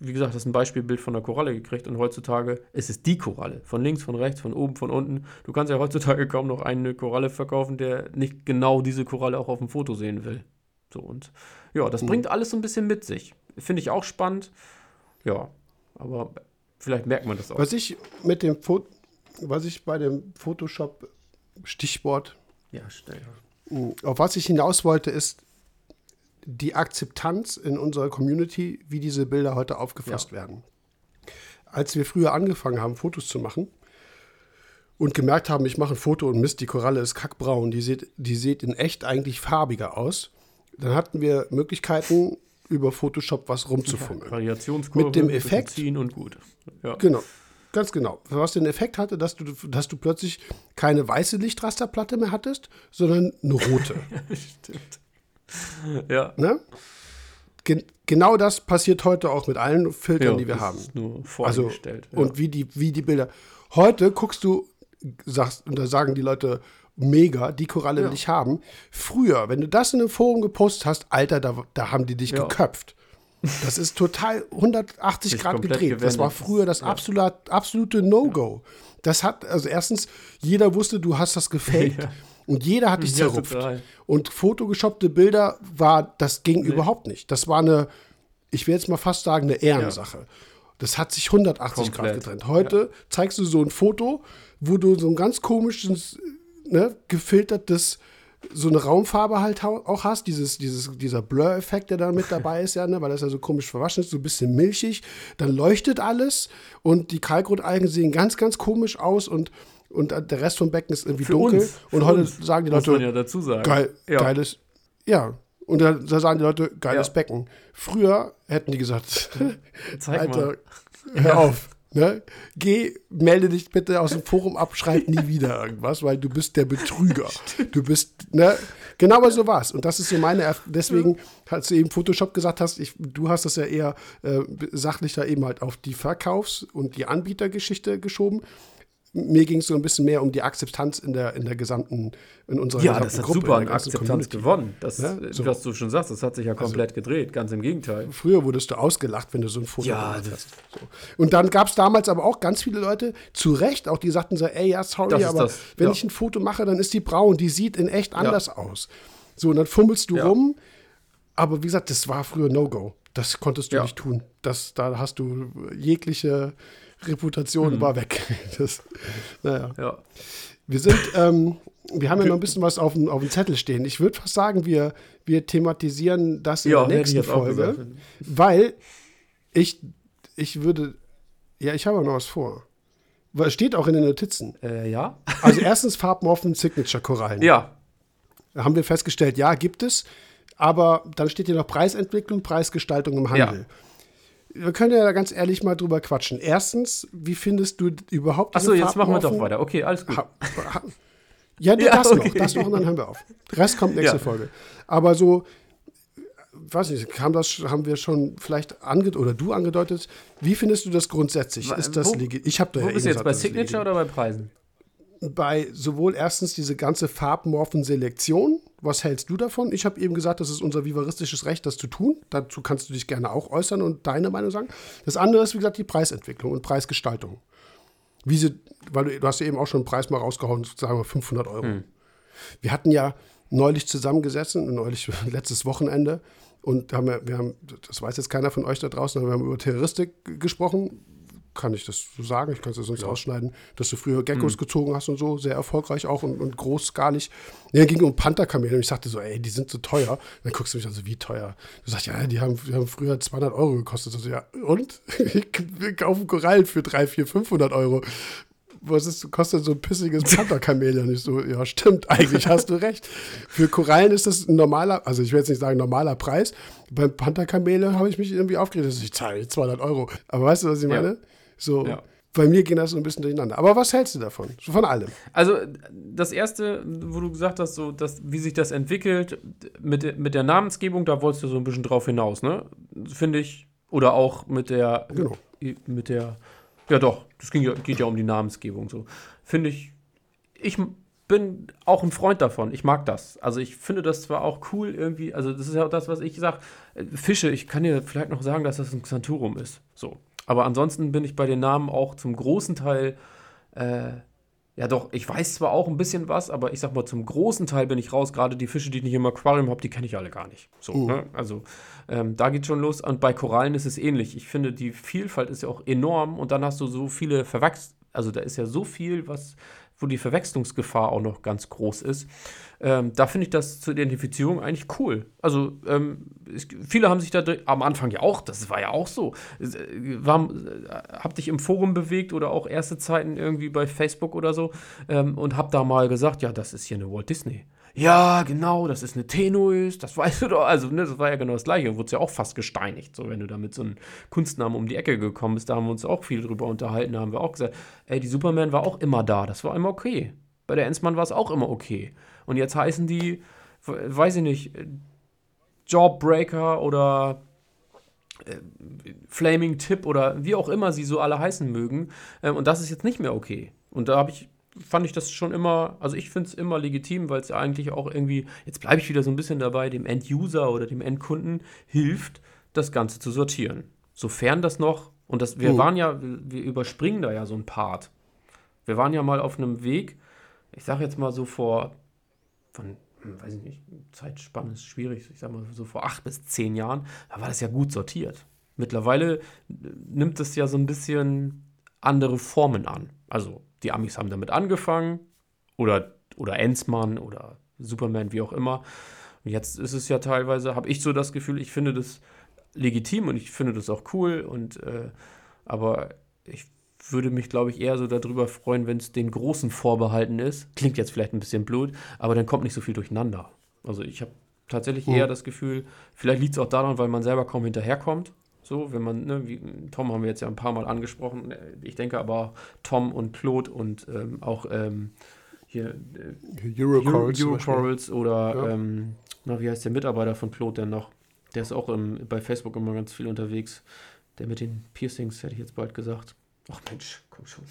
wie gesagt, das ist ein Beispielbild von der Koralle gekriegt und heutzutage ist es die Koralle. Von links, von rechts, von oben, von unten. Du kannst ja heutzutage kaum noch eine Koralle verkaufen, der nicht genau diese Koralle auch auf dem Foto sehen will. So und ja, das hm. bringt alles so ein bisschen mit sich. Finde ich auch spannend. Ja, aber vielleicht merkt man das auch. Was ich mit dem Foto, was ich bei dem Photoshop Stichwort. Ja, schnell. Auf was ich hinaus wollte, ist die Akzeptanz in unserer Community, wie diese Bilder heute aufgefasst ja. werden. Als wir früher angefangen haben, Fotos zu machen und gemerkt haben, ich mache ein Foto und Mist, die Koralle ist kackbraun, die sieht, die sieht in echt eigentlich farbiger aus, dann hatten wir Möglichkeiten, über Photoshop was rumzufummeln. Ja, Variationskurve, mit dem Effekt ziehen und gut. Ja. Genau. Ganz genau. Was den Effekt hatte, dass du, dass du plötzlich keine weiße Lichtrasterplatte mehr hattest, sondern eine rote. Stimmt. Ja. Ne? Gen genau das passiert heute auch mit allen Filtern, ja, die wir haben. nur vorgestellt. Also, ja. Und wie die, wie die Bilder. Heute guckst du, sagst, und da sagen die Leute, mega, die Koralle will ich haben. Früher, wenn du das in einem Forum gepostet hast, Alter, da, da haben die dich geköpft. Das ist total 180 Sich Grad gedreht. Gewendet. Das war früher das absolute, absolute No-Go. Das hat, also erstens, jeder wusste, du hast das gefaked. ja. Und jeder hat dich ja, zerrupft. Total. Und fotogeshopte Bilder war, das ging nee. überhaupt nicht. Das war eine, ich will jetzt mal fast sagen, eine Ehrensache. Ja. Das hat sich 180 Komplett. Grad getrennt. Heute ja. zeigst du so ein Foto, wo du so ein ganz komisches, ne, gefiltertes so eine Raumfarbe halt auch hast, dieses, dieses, dieser Blur-Effekt, der da mit dabei ist, ja, ne, weil das ja so komisch verwaschen ist, so ein bisschen milchig, dann leuchtet alles und die Kalkrotalgen sehen ganz, ganz komisch aus und und der Rest vom Becken ist irgendwie für dunkel. Uns, und heute uns, sagen die Leute, muss man ja dazu sagen. Geil, ja. geiles, ja. Und da, da, sagen die Leute, geiles ja. Becken. Früher hätten die gesagt, Zeig Alter, mal. hör ja. auf. Ne? Geh, melde dich bitte aus dem Forum ab, schreib nie wieder irgendwas, weil du bist der Betrüger. Du bist, ne? Genau so war's. Und das ist so meine, deswegen, als du eben Photoshop gesagt hast, ich, du hast das ja eher äh, sachlicher eben halt auf die Verkaufs- und die Anbietergeschichte geschoben mir ging es so ein bisschen mehr um die Akzeptanz in der, in der gesamten, in unserer ja, gesamten Gruppe. Ja, das hat super an Akzeptanz Community. gewonnen. Das, ja, so. Was du schon sagst, das hat sich ja also komplett also, gedreht, ganz im Gegenteil. Früher wurdest du ausgelacht, wenn du so ein Foto ja, gemacht hast. So. Und dann gab es damals aber auch ganz viele Leute, zu Recht, auch die sagten so, ey, ja, sorry, aber das. wenn ja. ich ein Foto mache, dann ist die braun, die sieht in echt anders aus. So, und dann fummelst du rum. Aber wie gesagt, das war früher No-Go. Das konntest du nicht tun. Das, da hast du jegliche Reputation mhm. war weg. Das, naja. Ja. Wir sind, ähm, wir haben ja noch ein bisschen was auf dem, auf dem Zettel stehen. Ich würde fast sagen, wir, wir thematisieren das in ja, der nächsten Folge, weil ich, ich würde, ja, ich habe noch was vor. Weil steht auch in den Notizen. Äh, ja. Also erstens Farbmorphen Signature-Korallen. Ja. Da haben wir festgestellt, ja, gibt es. Aber dann steht hier noch Preisentwicklung, Preisgestaltung im Handel. Ja wir können ja ganz ehrlich mal drüber quatschen. Erstens, wie findest du überhaupt Achso, jetzt machen wir doch weiter. Okay, alles gut. Ha, ha, ja, ja, das okay. noch, das noch und dann hören wir auf. Der Rest kommt nächste ja. Folge. Aber so, weiß nicht, kam das, haben wir schon vielleicht ange oder du angedeutet. Wie findest du das grundsätzlich? Ist das legit? Ich habe da Wo ja bist eh du jetzt bei Signature oder bei Preisen? Bei sowohl erstens diese ganze Farbmorphen-Selektion. Was hältst du davon? Ich habe eben gesagt, das ist unser vivaristisches Recht, das zu tun. Dazu kannst du dich gerne auch äußern und deine Meinung sagen. Das andere ist, wie gesagt, die Preisentwicklung und Preisgestaltung. Wie sie, weil du, du hast ja eben auch schon einen Preis mal rausgehauen, sagen wir 500 Euro. Wir hatten ja neulich zusammengesessen, neulich letztes Wochenende, und haben wir, haben, das weiß jetzt keiner von euch da draußen, aber wir haben über Terroristik gesprochen. Kann ich das so sagen? Ich kann es ja sonst ausschneiden, dass du früher Geckos gezogen hast und so, sehr erfolgreich auch und, und großskalig. Ja, ging um Pantherkamele und ich sagte so, ey, die sind so teuer. dann guckst du mich an, so, wie teuer? Du sagst, ja, die haben, die haben früher 200 Euro gekostet. Also, ja, und? Wir kaufen Korallen für 3, 4, 500 Euro was ist, kostet so ein pissiges Pantherkamel ja nicht so? Ja, stimmt, eigentlich hast du recht. Für Korallen ist das ein normaler, also ich will jetzt nicht sagen normaler Preis. Beim Pantherkamele habe ich mich irgendwie aufgeregt, dass ich zahle 200 Euro. Aber weißt du, was ich Ja. So, Ja. bei mir ging das so ein bisschen durcheinander. Aber was hältst du davon? So Von allem. Also das erste, wo du gesagt hast, so, dass, wie sich das entwickelt mit, der- mit der Namensgebung, da wolltest du so ein bisschen drauf hinaus, ne? Finde ich. Oder auch mit der, Genau. mit der, ja doch, das ging ja, geht ja um die Namensgebung so. Finde ich, ich bin auch ein Freund davon. Ich mag das. Also ich finde das zwar auch cool irgendwie, also das ist ja auch das, was ich sage. Fische, ich kann dir vielleicht noch sagen, dass das ein Xanthurum ist. So. Aber ansonsten bin ich bei den Namen auch zum großen Teil äh, ja, doch, ich weiß zwar auch ein bisschen was, aber ich sag mal, zum großen Teil bin ich raus. Gerade die Fische, die ich im Aquarium habe, die kenne ich alle gar nicht. So, ne? Also, ähm, da geht schon los. Und bei Korallen ist es ähnlich. Ich finde, die Vielfalt ist ja auch enorm und dann hast du so viele Verwachs... Also, da ist ja so viel, was, wo die Verwechslungsgefahr auch noch ganz groß ist. Ähm, da finde ich das zur Identifizierung eigentlich cool. Also, ähm, es, viele haben sich da am Anfang ja auch, das war ja auch so. Äh, War, äh, hab dich im Forum bewegt oder auch erste Zeiten irgendwie bei Facebook oder so ähm, und hab da mal gesagt, ja, das ist hier eine Walt Disney. Ja, genau, das ist eine Tenuis, das weißt du doch. Also, ne, das war ja genau das Gleiche. Wurde ja auch fast gesteinigt, so wenn du da mit so einem Kunstnamen um die Ecke gekommen bist. Da haben wir uns auch viel drüber unterhalten. Da haben wir auch gesagt, ey, die Superman war auch immer da, das war immer okay. Bei der Enzmann war es auch immer okay. Und jetzt heißen die, weiß ich nicht, Jawbreaker oder äh, Flaming Tip oder wie auch immer sie so alle heißen mögen. Ähm, und das ist jetzt nicht mehr okay. Und da habe ich, fand ich das schon immer, also ich finde es immer legitim, weil es ja eigentlich auch irgendwie, jetzt bleibe ich wieder so ein bisschen dabei, dem End-User oder dem Endkunden hilft, das Ganze zu sortieren. Sofern das noch, und das, wir Mhm. waren ja, wir überspringen da ja so ein Part. Wir waren ja mal auf einem Weg, ich sage jetzt mal so vor, von, hm, weiß ich nicht, Zeitspanne ist schwierig, ich sage mal so vor acht bis zehn Jahren, da war das ja gut sortiert. Mittlerweile äh, nimmt es ja so ein bisschen andere Formen an. Also die Amis haben damit angefangen oder, oder Enzmann oder Superman, wie auch immer. Und jetzt ist es ja teilweise, habe ich so das Gefühl, ich finde das legitim und ich finde das auch cool und äh, aber ich würde mich, glaube ich, eher so darüber freuen, wenn es den Großen vorbehalten ist. Klingt jetzt vielleicht ein bisschen blöd, aber dann kommt nicht so viel durcheinander. Also ich habe tatsächlich Mhm. eher das Gefühl, vielleicht liegt es auch daran, weil man selber kaum hinterherkommt. So, wenn man, ne, wie Tom haben wir jetzt ja ein paar Mal angesprochen. Ich denke aber Tom und Claude und ähm, auch ähm, hier äh, Eurocorals. Euro. Eurocorals oder Ja. ähm, na, wie heißt der Mitarbeiter von Claude denn noch? Der ist auch im, bei Facebook immer ganz viel unterwegs. Der mit den Piercings, hätte ich jetzt bald gesagt. Ach Mensch, komm schon.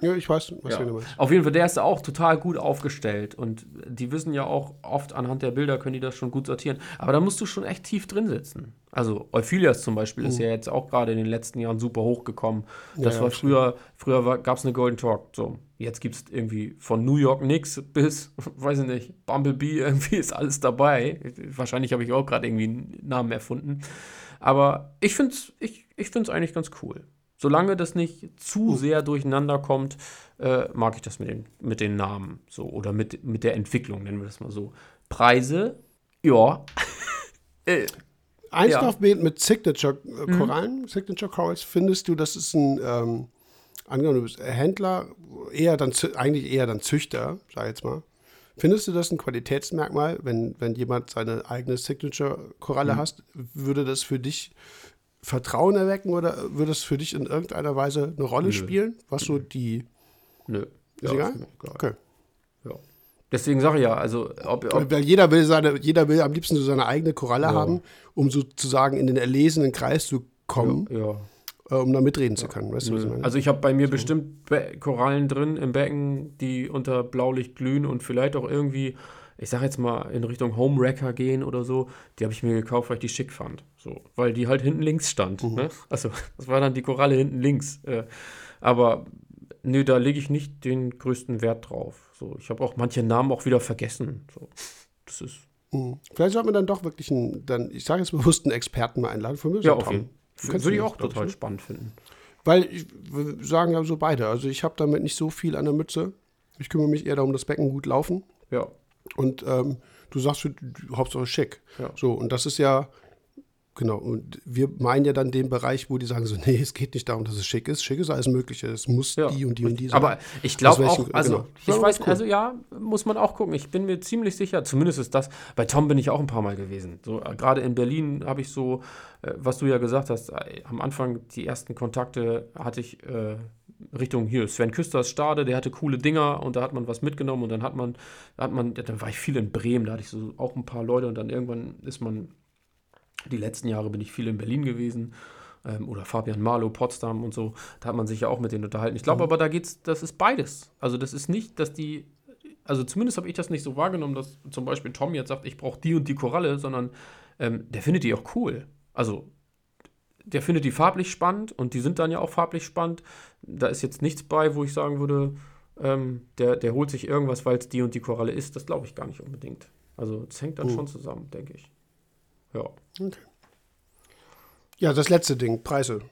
Ja, ich weiß, was Ja. du meinst. Auf jeden Fall, der ist auch total gut aufgestellt und die wissen ja auch oft anhand der Bilder können die das schon gut sortieren. Aber da musst du schon echt tief drin sitzen. Also Euphilias zum Beispiel ist ja jetzt auch gerade in den letzten Jahren super hochgekommen. Das Mhm. Ja, war früher, früher gab es eine Golden Talk. So, jetzt gibt es irgendwie von New York Knicks bis, weiß ich nicht, Bumblebee, irgendwie ist alles dabei. Wahrscheinlich habe ich auch gerade irgendwie einen Namen erfunden. Aber ich finde es ich, ich find's eigentlich ganz cool. Solange das nicht zu sehr durcheinander kommt, äh, mag ich das mit den, mit den Namen so oder mit, mit der Entwicklung, nennen wir das mal so. Preise, ja. äh, Eins Ja. mit, Signature-Korallen, Signature Corals, findest du, das ist ein, ähm, angenommen, du bist Händler, eher dann, eigentlich eher dann Züchter, sag ich jetzt mal. Findest du das ein Qualitätsmerkmal, wenn, wenn jemand seine eigene Signature-Koralle hast? Würde das für dich Vertrauen erwecken oder würde es für dich in irgendeiner Weise eine Rolle Nö. spielen? Was so die. nö. Ist egal? ist egal. Okay. Ja. Deswegen sage ich ja, also ob, ob Weil jeder will, seine, jeder will am liebsten so seine eigene Koralle Ja. haben, um sozusagen in den erlesenen Kreis zu kommen, ja. äh, um da mitreden zu können. Weißt du, was ich meine? Also ich habe bei mir bestimmt Be Korallen drin im Becken, die unter Blaulicht glühen und vielleicht auch irgendwie, ich sage jetzt mal in Richtung Homewrecker gehen oder so. Die habe ich mir gekauft, weil ich die schick fand. So, weil die halt hinten links stand. Ne? Also das war dann die Koralle hinten links. Äh, aber nö, da lege ich nicht den größten Wert drauf. So, ich habe auch manche Namen auch wieder vergessen. So, das ist Mhm. Vielleicht sollte man dann doch wirklich einen, dann, ich sage jetzt bewusst einen Experten mal einladen. Von mir ja auf jeden Du kennst Würde ich auch total ne? spannend finden. Weil ich, wir sagen ja so beide. Also ich habe damit nicht so viel an der Mütze. Ich kümmere mich eher darum, das Becken gut laufen. Ja. Und ähm, du sagst, du- Hauptsache schick. Ja. So, und das ist ja, genau, und wir meinen ja dann den Bereich, wo die sagen so, nee, es geht nicht darum, dass es schick ist. Schick ist alles Mögliche. Es muss Ja. die und die und die sein. Aber ich glaube auch, also genau. ich Ja, weiß, cool. also ja, muss man auch gucken. Ich bin mir ziemlich sicher, zumindest ist das, bei Tom bin ich auch ein paar Mal gewesen. So, äh, gerade in Berlin habe ich so, äh, was du ja gesagt hast, äh, am Anfang die ersten Kontakte hatte ich äh, Richtung hier, Sven Küsters Stade, der hatte coole Dinger und da hat man was mitgenommen und dann hat man, hat man, dann war ich viel in Bremen, da hatte ich so auch ein paar Leute und dann irgendwann ist man, die letzten Jahre bin ich viel in Berlin gewesen ähm, oder Fabian Marlow, Potsdam und so, da hat man sich ja auch mit denen unterhalten. Ich glaube aber, da geht's, das ist beides. Also das ist nicht, dass die, also zumindest habe ich das nicht so wahrgenommen, dass zum Beispiel Tom jetzt sagt, ich brauche die und die Koralle, sondern ähm, der findet die auch cool. Also der findet die farblich spannend und die sind dann ja auch farblich spannend. Da ist jetzt nichts bei, wo ich sagen würde, ähm, der, der holt sich irgendwas, weil es die und die Koralle ist. Das glaube ich gar nicht unbedingt. Also es hängt dann schon zusammen, denke ich. Ja. ja, das letzte Ding, Preise.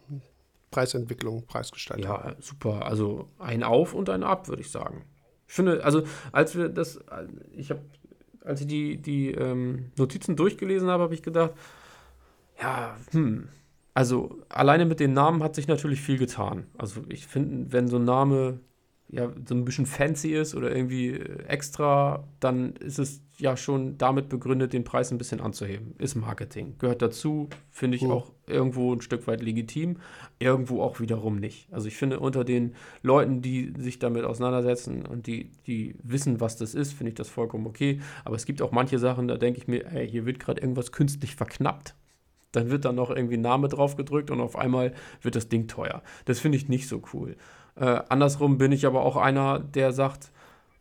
Preisentwicklung, Preisgestaltung. Ja, super. Also ein Auf und ein Ab, würde ich sagen. Ich finde, also als wir das, ich habe, als ich die, die ähm, Notizen durchgelesen habe, habe ich gedacht, ja, hm, also alleine mit den Namen hat sich natürlich viel getan. Also ich finde, wenn so ein Name ja so ein bisschen fancy ist oder irgendwie äh, extra, dann ist es ja schon damit begründet, den Preis ein bisschen anzuheben. Ist Marketing. Gehört dazu, finde ich Mhm. auch irgendwo ein Stück weit legitim, irgendwo auch wiederum nicht. Also ich finde, unter den Leuten, die sich damit auseinandersetzen und die, die wissen, was das ist, finde ich das vollkommen okay. Aber es gibt auch manche Sachen, da denke ich mir, ey, hier wird gerade irgendwas künstlich verknappt. Dann wird da noch irgendwie ein Name drauf gedrückt und auf einmal wird das Ding teuer. Das finde ich nicht so cool. Äh, andersrum bin ich aber auch einer, der sagt,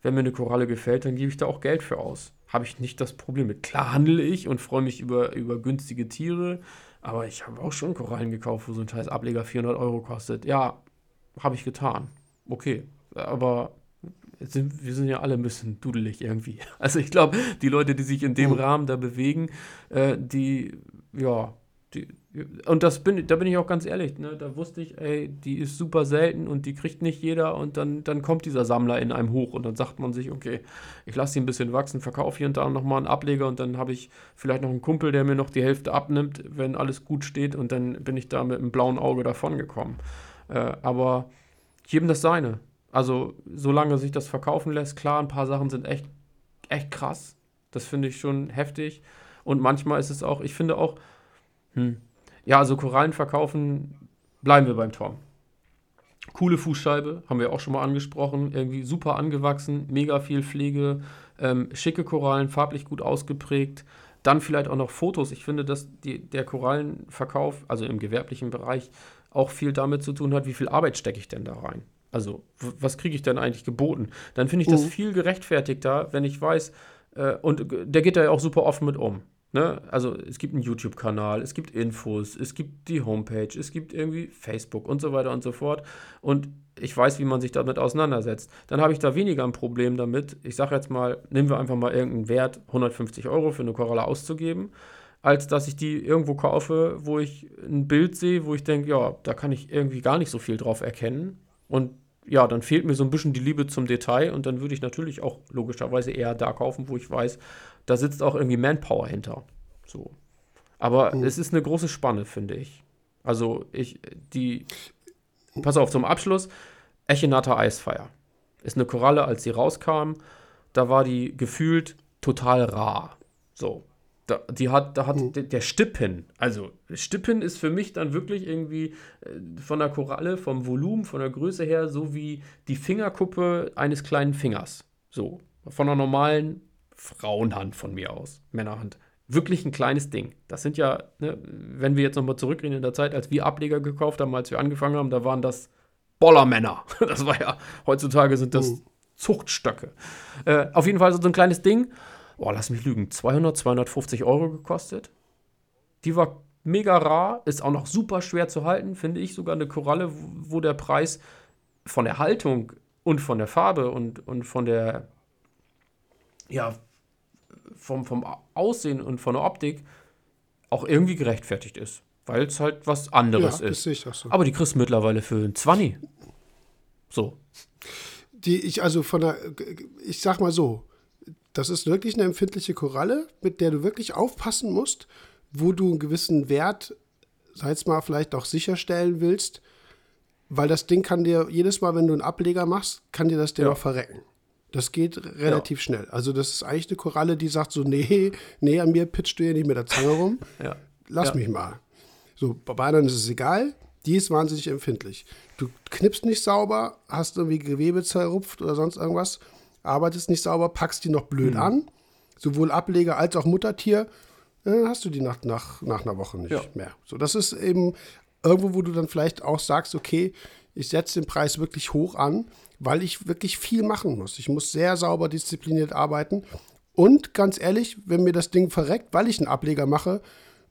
wenn mir eine Koralle gefällt, dann gebe ich da auch Geld für aus. Habe ich nicht das Problem mit. Klar handle ich und freue mich über, über günstige Tiere, aber ich habe auch schon Korallen gekauft, wo so ein scheiß Ableger 400 Euro kostet. Ja, habe ich getan. Okay, aber sind, wir sind ja alle ein bisschen dudelig irgendwie. Also ich glaube, die Leute, die sich in dem. Rahmen da bewegen, äh, die, ja, die, und das bin, da bin ich auch ganz ehrlich, ne? Da wusste ich, ey, die ist super selten und die kriegt nicht jeder und dann, dann kommt dieser Sammler in einem hoch und dann sagt man sich, okay, ich lasse die ein bisschen wachsen, verkaufe hier und da nochmal einen Ableger und dann habe ich vielleicht noch einen Kumpel, der mir noch die Hälfte abnimmt, wenn alles gut steht und dann bin ich da mit einem blauen Auge davongekommen. Äh, aber jedem das seine. Also, solange sich das verkaufen lässt, klar, ein paar Sachen sind echt, echt krass. Das finde ich schon heftig. Und manchmal ist es auch, ich finde auch, hm, ja, also Korallen verkaufen, bleiben wir beim Tom. Coole Fußscheibe, haben wir auch schon mal angesprochen. Irgendwie super angewachsen, mega viel Pflege, ähm, schicke Korallen, farblich gut ausgeprägt. Dann vielleicht auch noch Fotos. Ich finde, dass die, der Korallenverkauf, also im gewerblichen Bereich, auch viel damit zu tun hat, wie viel Arbeit stecke ich denn da rein. Also, was kriege ich denn eigentlich geboten? Dann finde ich das Mhm. viel gerechtfertigter, wenn ich weiß, äh, und g- der geht da ja auch super offen mit um. Ne? Also es gibt einen YouTube-Kanal, es gibt Infos, es gibt die Homepage, es gibt irgendwie Facebook und so weiter und so fort. Und ich weiß, wie man sich damit auseinandersetzt. Dann habe ich da weniger ein Problem damit. Ich sage jetzt mal, nehmen wir einfach mal irgendeinen Wert, 150 Euro für eine Koralle auszugeben, als dass ich die irgendwo kaufe, wo ich ein Bild sehe, wo ich denke, ja, da kann ich irgendwie gar nicht so viel drauf erkennen. Und ja, dann fehlt mir so ein bisschen die Liebe zum Detail und dann würde ich natürlich auch logischerweise eher da kaufen, wo ich weiß, da sitzt auch irgendwie Manpower hinter. So. Aber es ist eine große Spanne, finde ich. Also ich, die, pass auf, zum Abschluss, Echinata Eisfire. Ist eine Koralle, als sie rauskam, da war die gefühlt total rar. So. Da, die hat, da hat der, der Stippen, also Stippen ist für mich dann wirklich irgendwie äh, von der Koralle, vom Volumen, von der Größe her, so wie die Fingerkuppe eines kleinen Fingers. So. Von einer normalen Frauenhand von mir aus, Männerhand. Wirklich ein kleines Ding. Das sind ja, ne, wenn wir jetzt nochmal zurückgehen in der Zeit, als wir Ableger gekauft haben, als wir angefangen haben, da waren das Bollermänner. Das war ja, heutzutage sind das Mhm. Zuchtstöcke. Äh, auf jeden Fall so ein kleines Ding. Boah, lass mich lügen. 200, 250 Euro gekostet. Die war mega rar, ist auch noch super schwer zu halten, finde ich. Sogar eine Koralle, wo wo der Preis von der Haltung und von der Farbe und, und von der, ja, vom, vom Aussehen und von der Optik auch irgendwie gerechtfertigt ist. Weil es halt was Ja, anderes das ist. so. Aber die kriegst du mittlerweile für ein 20. So. Die ich also von der, ich sag mal so, das ist wirklich eine empfindliche Koralle, mit der du wirklich aufpassen musst, wo du einen gewissen Wert, sei es mal vielleicht auch sicherstellen willst, weil das Ding kann dir jedes Mal, wenn du einen Ableger machst, kann dir das Ding Ja. auch verrecken. Das geht relativ schnell. Also das ist eigentlich eine Koralle, die sagt so, nee, nee, an mir pitchst du hier nicht mit der Zange rum Ja. lass Ja. mich mal. So, bei anderen ist es egal. Die ist wahnsinnig empfindlich. Du knippst nicht sauber, hast irgendwie Gewebe zerrupft oder sonst irgendwas, arbeitest nicht sauber, packst die noch blöd Mhm. an. Sowohl Ableger als auch Muttertier, dann hast du die nach, nach, nach einer Woche nicht Ja. mehr. So, das ist eben irgendwo, wo du dann vielleicht auch sagst, okay, ich setze den Preis wirklich hoch an, weil ich wirklich viel machen muss. Ich muss sehr sauber diszipliniert arbeiten. Und ganz ehrlich, wenn mir das Ding verreckt, weil ich einen Ableger mache,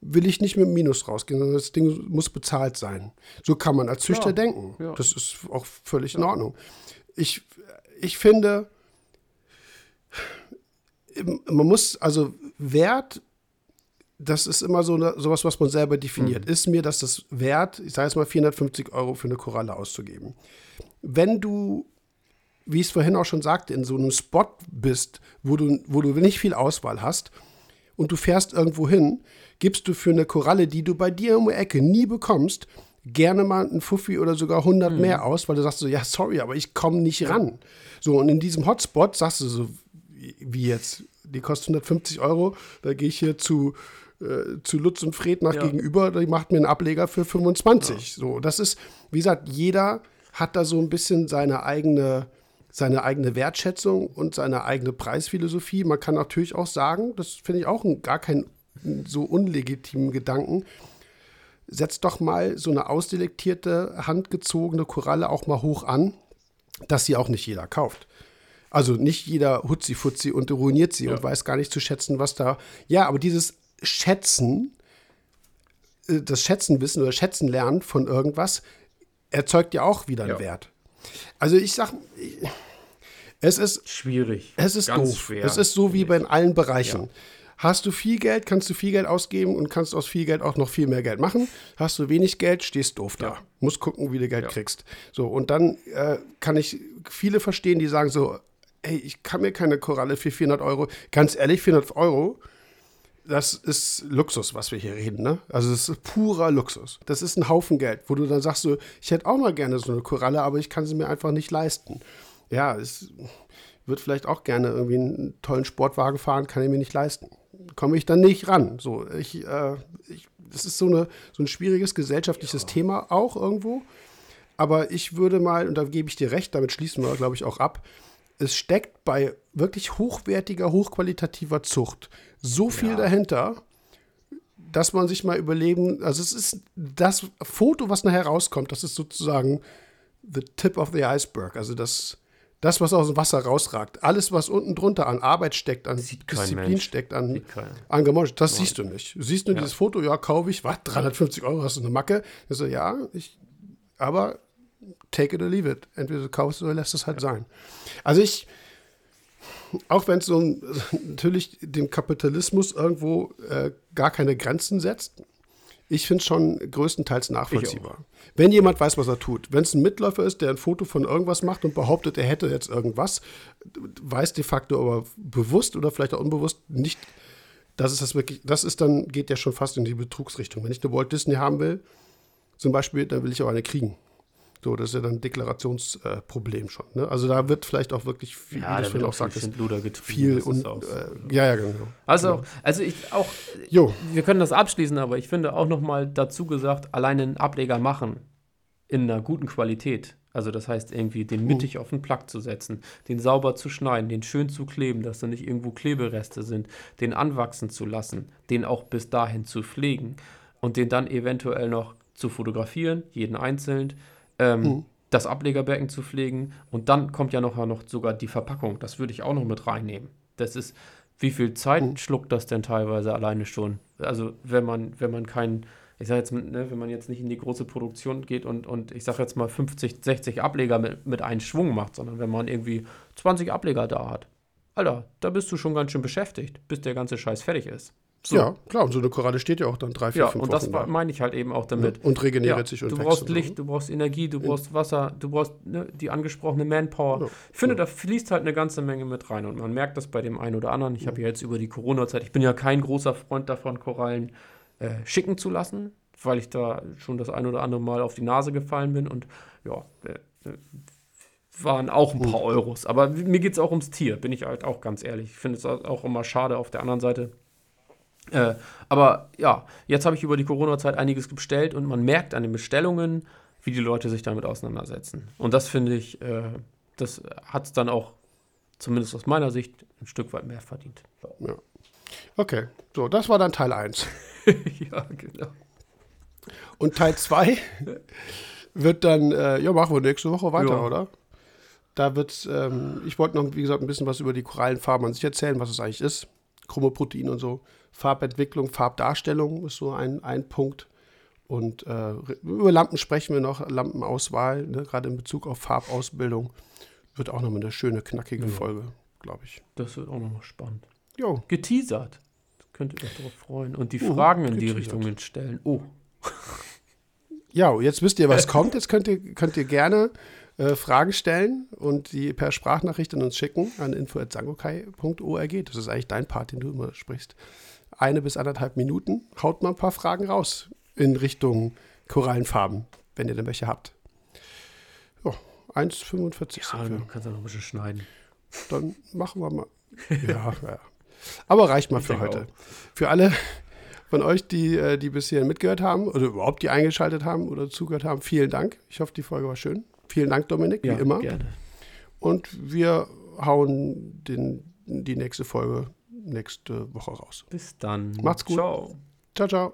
will ich nicht mit Minus rausgehen, sondern das Ding muss bezahlt sein. So kann man als Züchter Klar, denken. ja. Das ist auch völlig in Ordnung. Ich, ich finde, man muss, also Wert, das ist immer so eine, sowas, was man selber definiert. Ist mir das das wert, ich sage jetzt mal 450 Euro für eine Koralle auszugeben? Wenn du, wie ich es vorhin auch schon sagte, in so einem Spot bist, wo du, wo du nicht viel Auswahl hast und du fährst irgendwo hin, gibst du für eine Koralle, die du bei dir um die Ecke nie bekommst, gerne mal einen Fuffi oder sogar 100 mehr aus, weil du sagst so, ja, sorry, aber ich komme nicht ran. So, und in diesem Hotspot sagst du so, wie- jetzt, die kostet 150 Euro, da gehe ich hier zu, äh, zu Lutz und Fred nach Ja. gegenüber, die macht mir einen Ableger für 25. So, das ist, wie gesagt, jeder hat da so ein bisschen seine eigene, seine eigene Wertschätzung und seine eigene Preisphilosophie. Man kann natürlich auch sagen, das finde ich auch ein, gar keinen so unlegitimen Gedanken, setzt doch mal so eine ausdelektierte, handgezogene Koralle auch mal hoch an, dass sie auch nicht jeder kauft. Also nicht jeder Hutzi-Futzi und ruiniert sie und weiß gar nicht zu schätzen, was da. Ja, aber dieses Schätzen, äh, das Schätzen wissen oder Schätzen lernen von irgendwas, erzeugt ja auch wieder einen Ja. Wert. Also ich sag, es ist Schwierig. es ist Ganz doof. schwer. Es ist so wie bei allen Bereichen. Hast du viel Geld, kannst du viel Geld ausgeben und kannst aus viel Geld auch noch viel mehr Geld machen. Hast du wenig Geld, stehst doof da. Ja. Musst gucken, wie du Geld kriegst. So, und dann äh, kann ich viele verstehen, die sagen so, ey, ich kann mir keine Koralle für 400 Euro. Ganz ehrlich, 400 Euro, das ist Luxus, was wir hier reden, ne? Also es ist purer Luxus. Das ist ein Haufen Geld, wo du dann sagst so, ich hätte auch mal gerne so eine Koralle, aber ich kann sie mir einfach nicht leisten. Ja, es wird vielleicht auch gerne irgendwie einen tollen Sportwagen fahren, kann ich mir nicht leisten. Komme ich dann nicht ran. So, ich, äh, ich, das ist so, eine, so ein schwieriges gesellschaftliches Thema auch irgendwo. Aber ich würde mal, und da gebe ich dir recht, damit schließen wir, glaube ich, auch ab, es steckt bei wirklich hochwertiger, hochqualitativer Zucht so viel dahinter, dass man sich mal überlegen, also es ist das Foto, was nachher rauskommt, das ist sozusagen the tip of the iceberg, also das, das was aus dem Wasser rausragt. Alles, was unten drunter an Arbeit steckt, an Disziplin Mensch. steckt, an. Engagement, das siehst du nicht. Du siehst nur dieses Foto, ja, kaufe ich, was, 350 Euro, hast du eine Macke? Ich so, ja, ich, aber take it or leave it. Entweder du kaufst oder lässt es halt sein. Also ich, auch wenn es so ein, natürlich dem Kapitalismus irgendwo äh, gar keine Grenzen setzt, ich finde es schon größtenteils nachvollziehbar. Wenn jemand weiß, was er tut, wenn es ein Mitläufer ist, der ein Foto von irgendwas macht und behauptet, er hätte jetzt irgendwas, weiß de facto aber bewusst oder vielleicht auch unbewusst nicht, dass es das wirklich, das ist dann, geht ja schon fast in die Betrugsrichtung. Wenn ich eine Walt Disney haben will, zum Beispiel, dann will ich auch eine kriegen. So, das ist ja dann ein Deklarationsproblem schon. Ne? Also da wird vielleicht auch wirklich viel, Ja, wie du auch sagtest, viel und äh, ja, ja, genau. Also, auch, also ich auch, Jo, wir können das abschließen, aber ich finde auch nochmal dazu gesagt, alleine einen Ableger machen in einer guten Qualität. Also das heißt irgendwie den mittig auf den Plug zu setzen, den sauber zu schneiden, den schön zu kleben, dass da nicht irgendwo Klebereste sind, den anwachsen zu lassen, den auch bis dahin zu pflegen und den dann eventuell noch zu fotografieren, jeden einzeln, ähm, Mhm. das Ablegerbecken zu pflegen und dann kommt ja noch, noch sogar die Verpackung. Das würde ich auch noch mit reinnehmen. Das ist, wie viel Zeit Mhm. schluckt das denn teilweise alleine schon? Also wenn man, wenn man keinen, ich sage jetzt, ne, wenn man jetzt nicht in die große Produktion geht und, und ich sage jetzt mal 50, 60 Ableger mit, mit einem Schwung macht, sondern wenn man irgendwie 20 Ableger da hat. Alter, da bist du schon ganz schön beschäftigt, bis der ganze Scheiß fertig ist. So. Ja, klar. Und so eine Koralle steht ja auch dann drei, vier, Ja, fünf und Wochen das da. meine ich halt eben auch damit. Und regeneriert Ja, sich und du brauchst und. Licht, du brauchst Energie, du brauchst Wasser, du brauchst ne, die angesprochene Manpower. Ja, Ich finde, da fließt halt eine ganze Menge mit rein und man merkt das bei dem einen oder anderen. Ich habe ja jetzt über die Corona-Zeit, ich bin ja kein großer Freund davon, Korallen äh, schicken zu lassen, weil ich da schon das ein oder andere Mal auf die Nase gefallen bin und ja, äh, äh, waren auch ein paar Euros. Aber mir geht es auch ums Tier, bin ich halt auch ganz ehrlich. Ich finde es auch immer schade auf der anderen Seite. Äh, aber ja, jetzt habe ich über die Corona-Zeit einiges bestellt und man merkt an den Bestellungen, wie die Leute sich damit auseinandersetzen. Und das finde ich, äh, das hat es dann auch, zumindest aus meiner Sicht, ein Stück weit mehr verdient. Okay, so, das war dann Teil 1. ja, genau. Und Teil 2 wird dann, äh, ja, machen wir nächste Woche weiter, Ja. oder? Da wird, ähm, ich wollte noch, wie gesagt, ein bisschen was über die Korallenfarben an sich erzählen, was es eigentlich ist. Chromoprotein und so. Farbentwicklung, Farbdarstellung ist so ein, ein Punkt. Und äh, über Lampen sprechen wir noch, Lampenauswahl, ne, gerade in Bezug auf Farbausbildung. Wird auch nochmal eine schöne, knackige Ja. Folge, glaube ich. Das wird auch nochmal spannend. Jo, Geteasert. Könnt ihr euch darauf freuen. Und die Mhm, Fragen in die geteasert. Richtungen stellen. Oh, Ja, jetzt wisst ihr, was kommt. Jetzt könnt ihr, könnt ihr gerne äh, Fragen stellen und die per Sprachnachricht an uns schicken an info.sangokai.org. Das ist eigentlich dein Part, den du immer sprichst. Eine bis anderthalb Minuten. Haut mal ein paar Fragen raus in Richtung Korallenfarben, wenn ihr denn welche habt. Ja, 1,45 ja, du kannst ja noch ein bisschen schneiden. Dann machen wir mal. Ja, ja. Aber reicht mal Ich für heute. Für alle von euch, die, äh, die bis hierhin mitgehört haben oder überhaupt die eingeschaltet haben oder zugehört haben, vielen Dank. Ich hoffe, die Folge war schön. Vielen Dank, Dominik, Ja, wie immer. gerne. Und wir hauen den, die nächste Folge nächste Woche raus. Bis dann. Macht's gut. Ciao. Ciao, ciao.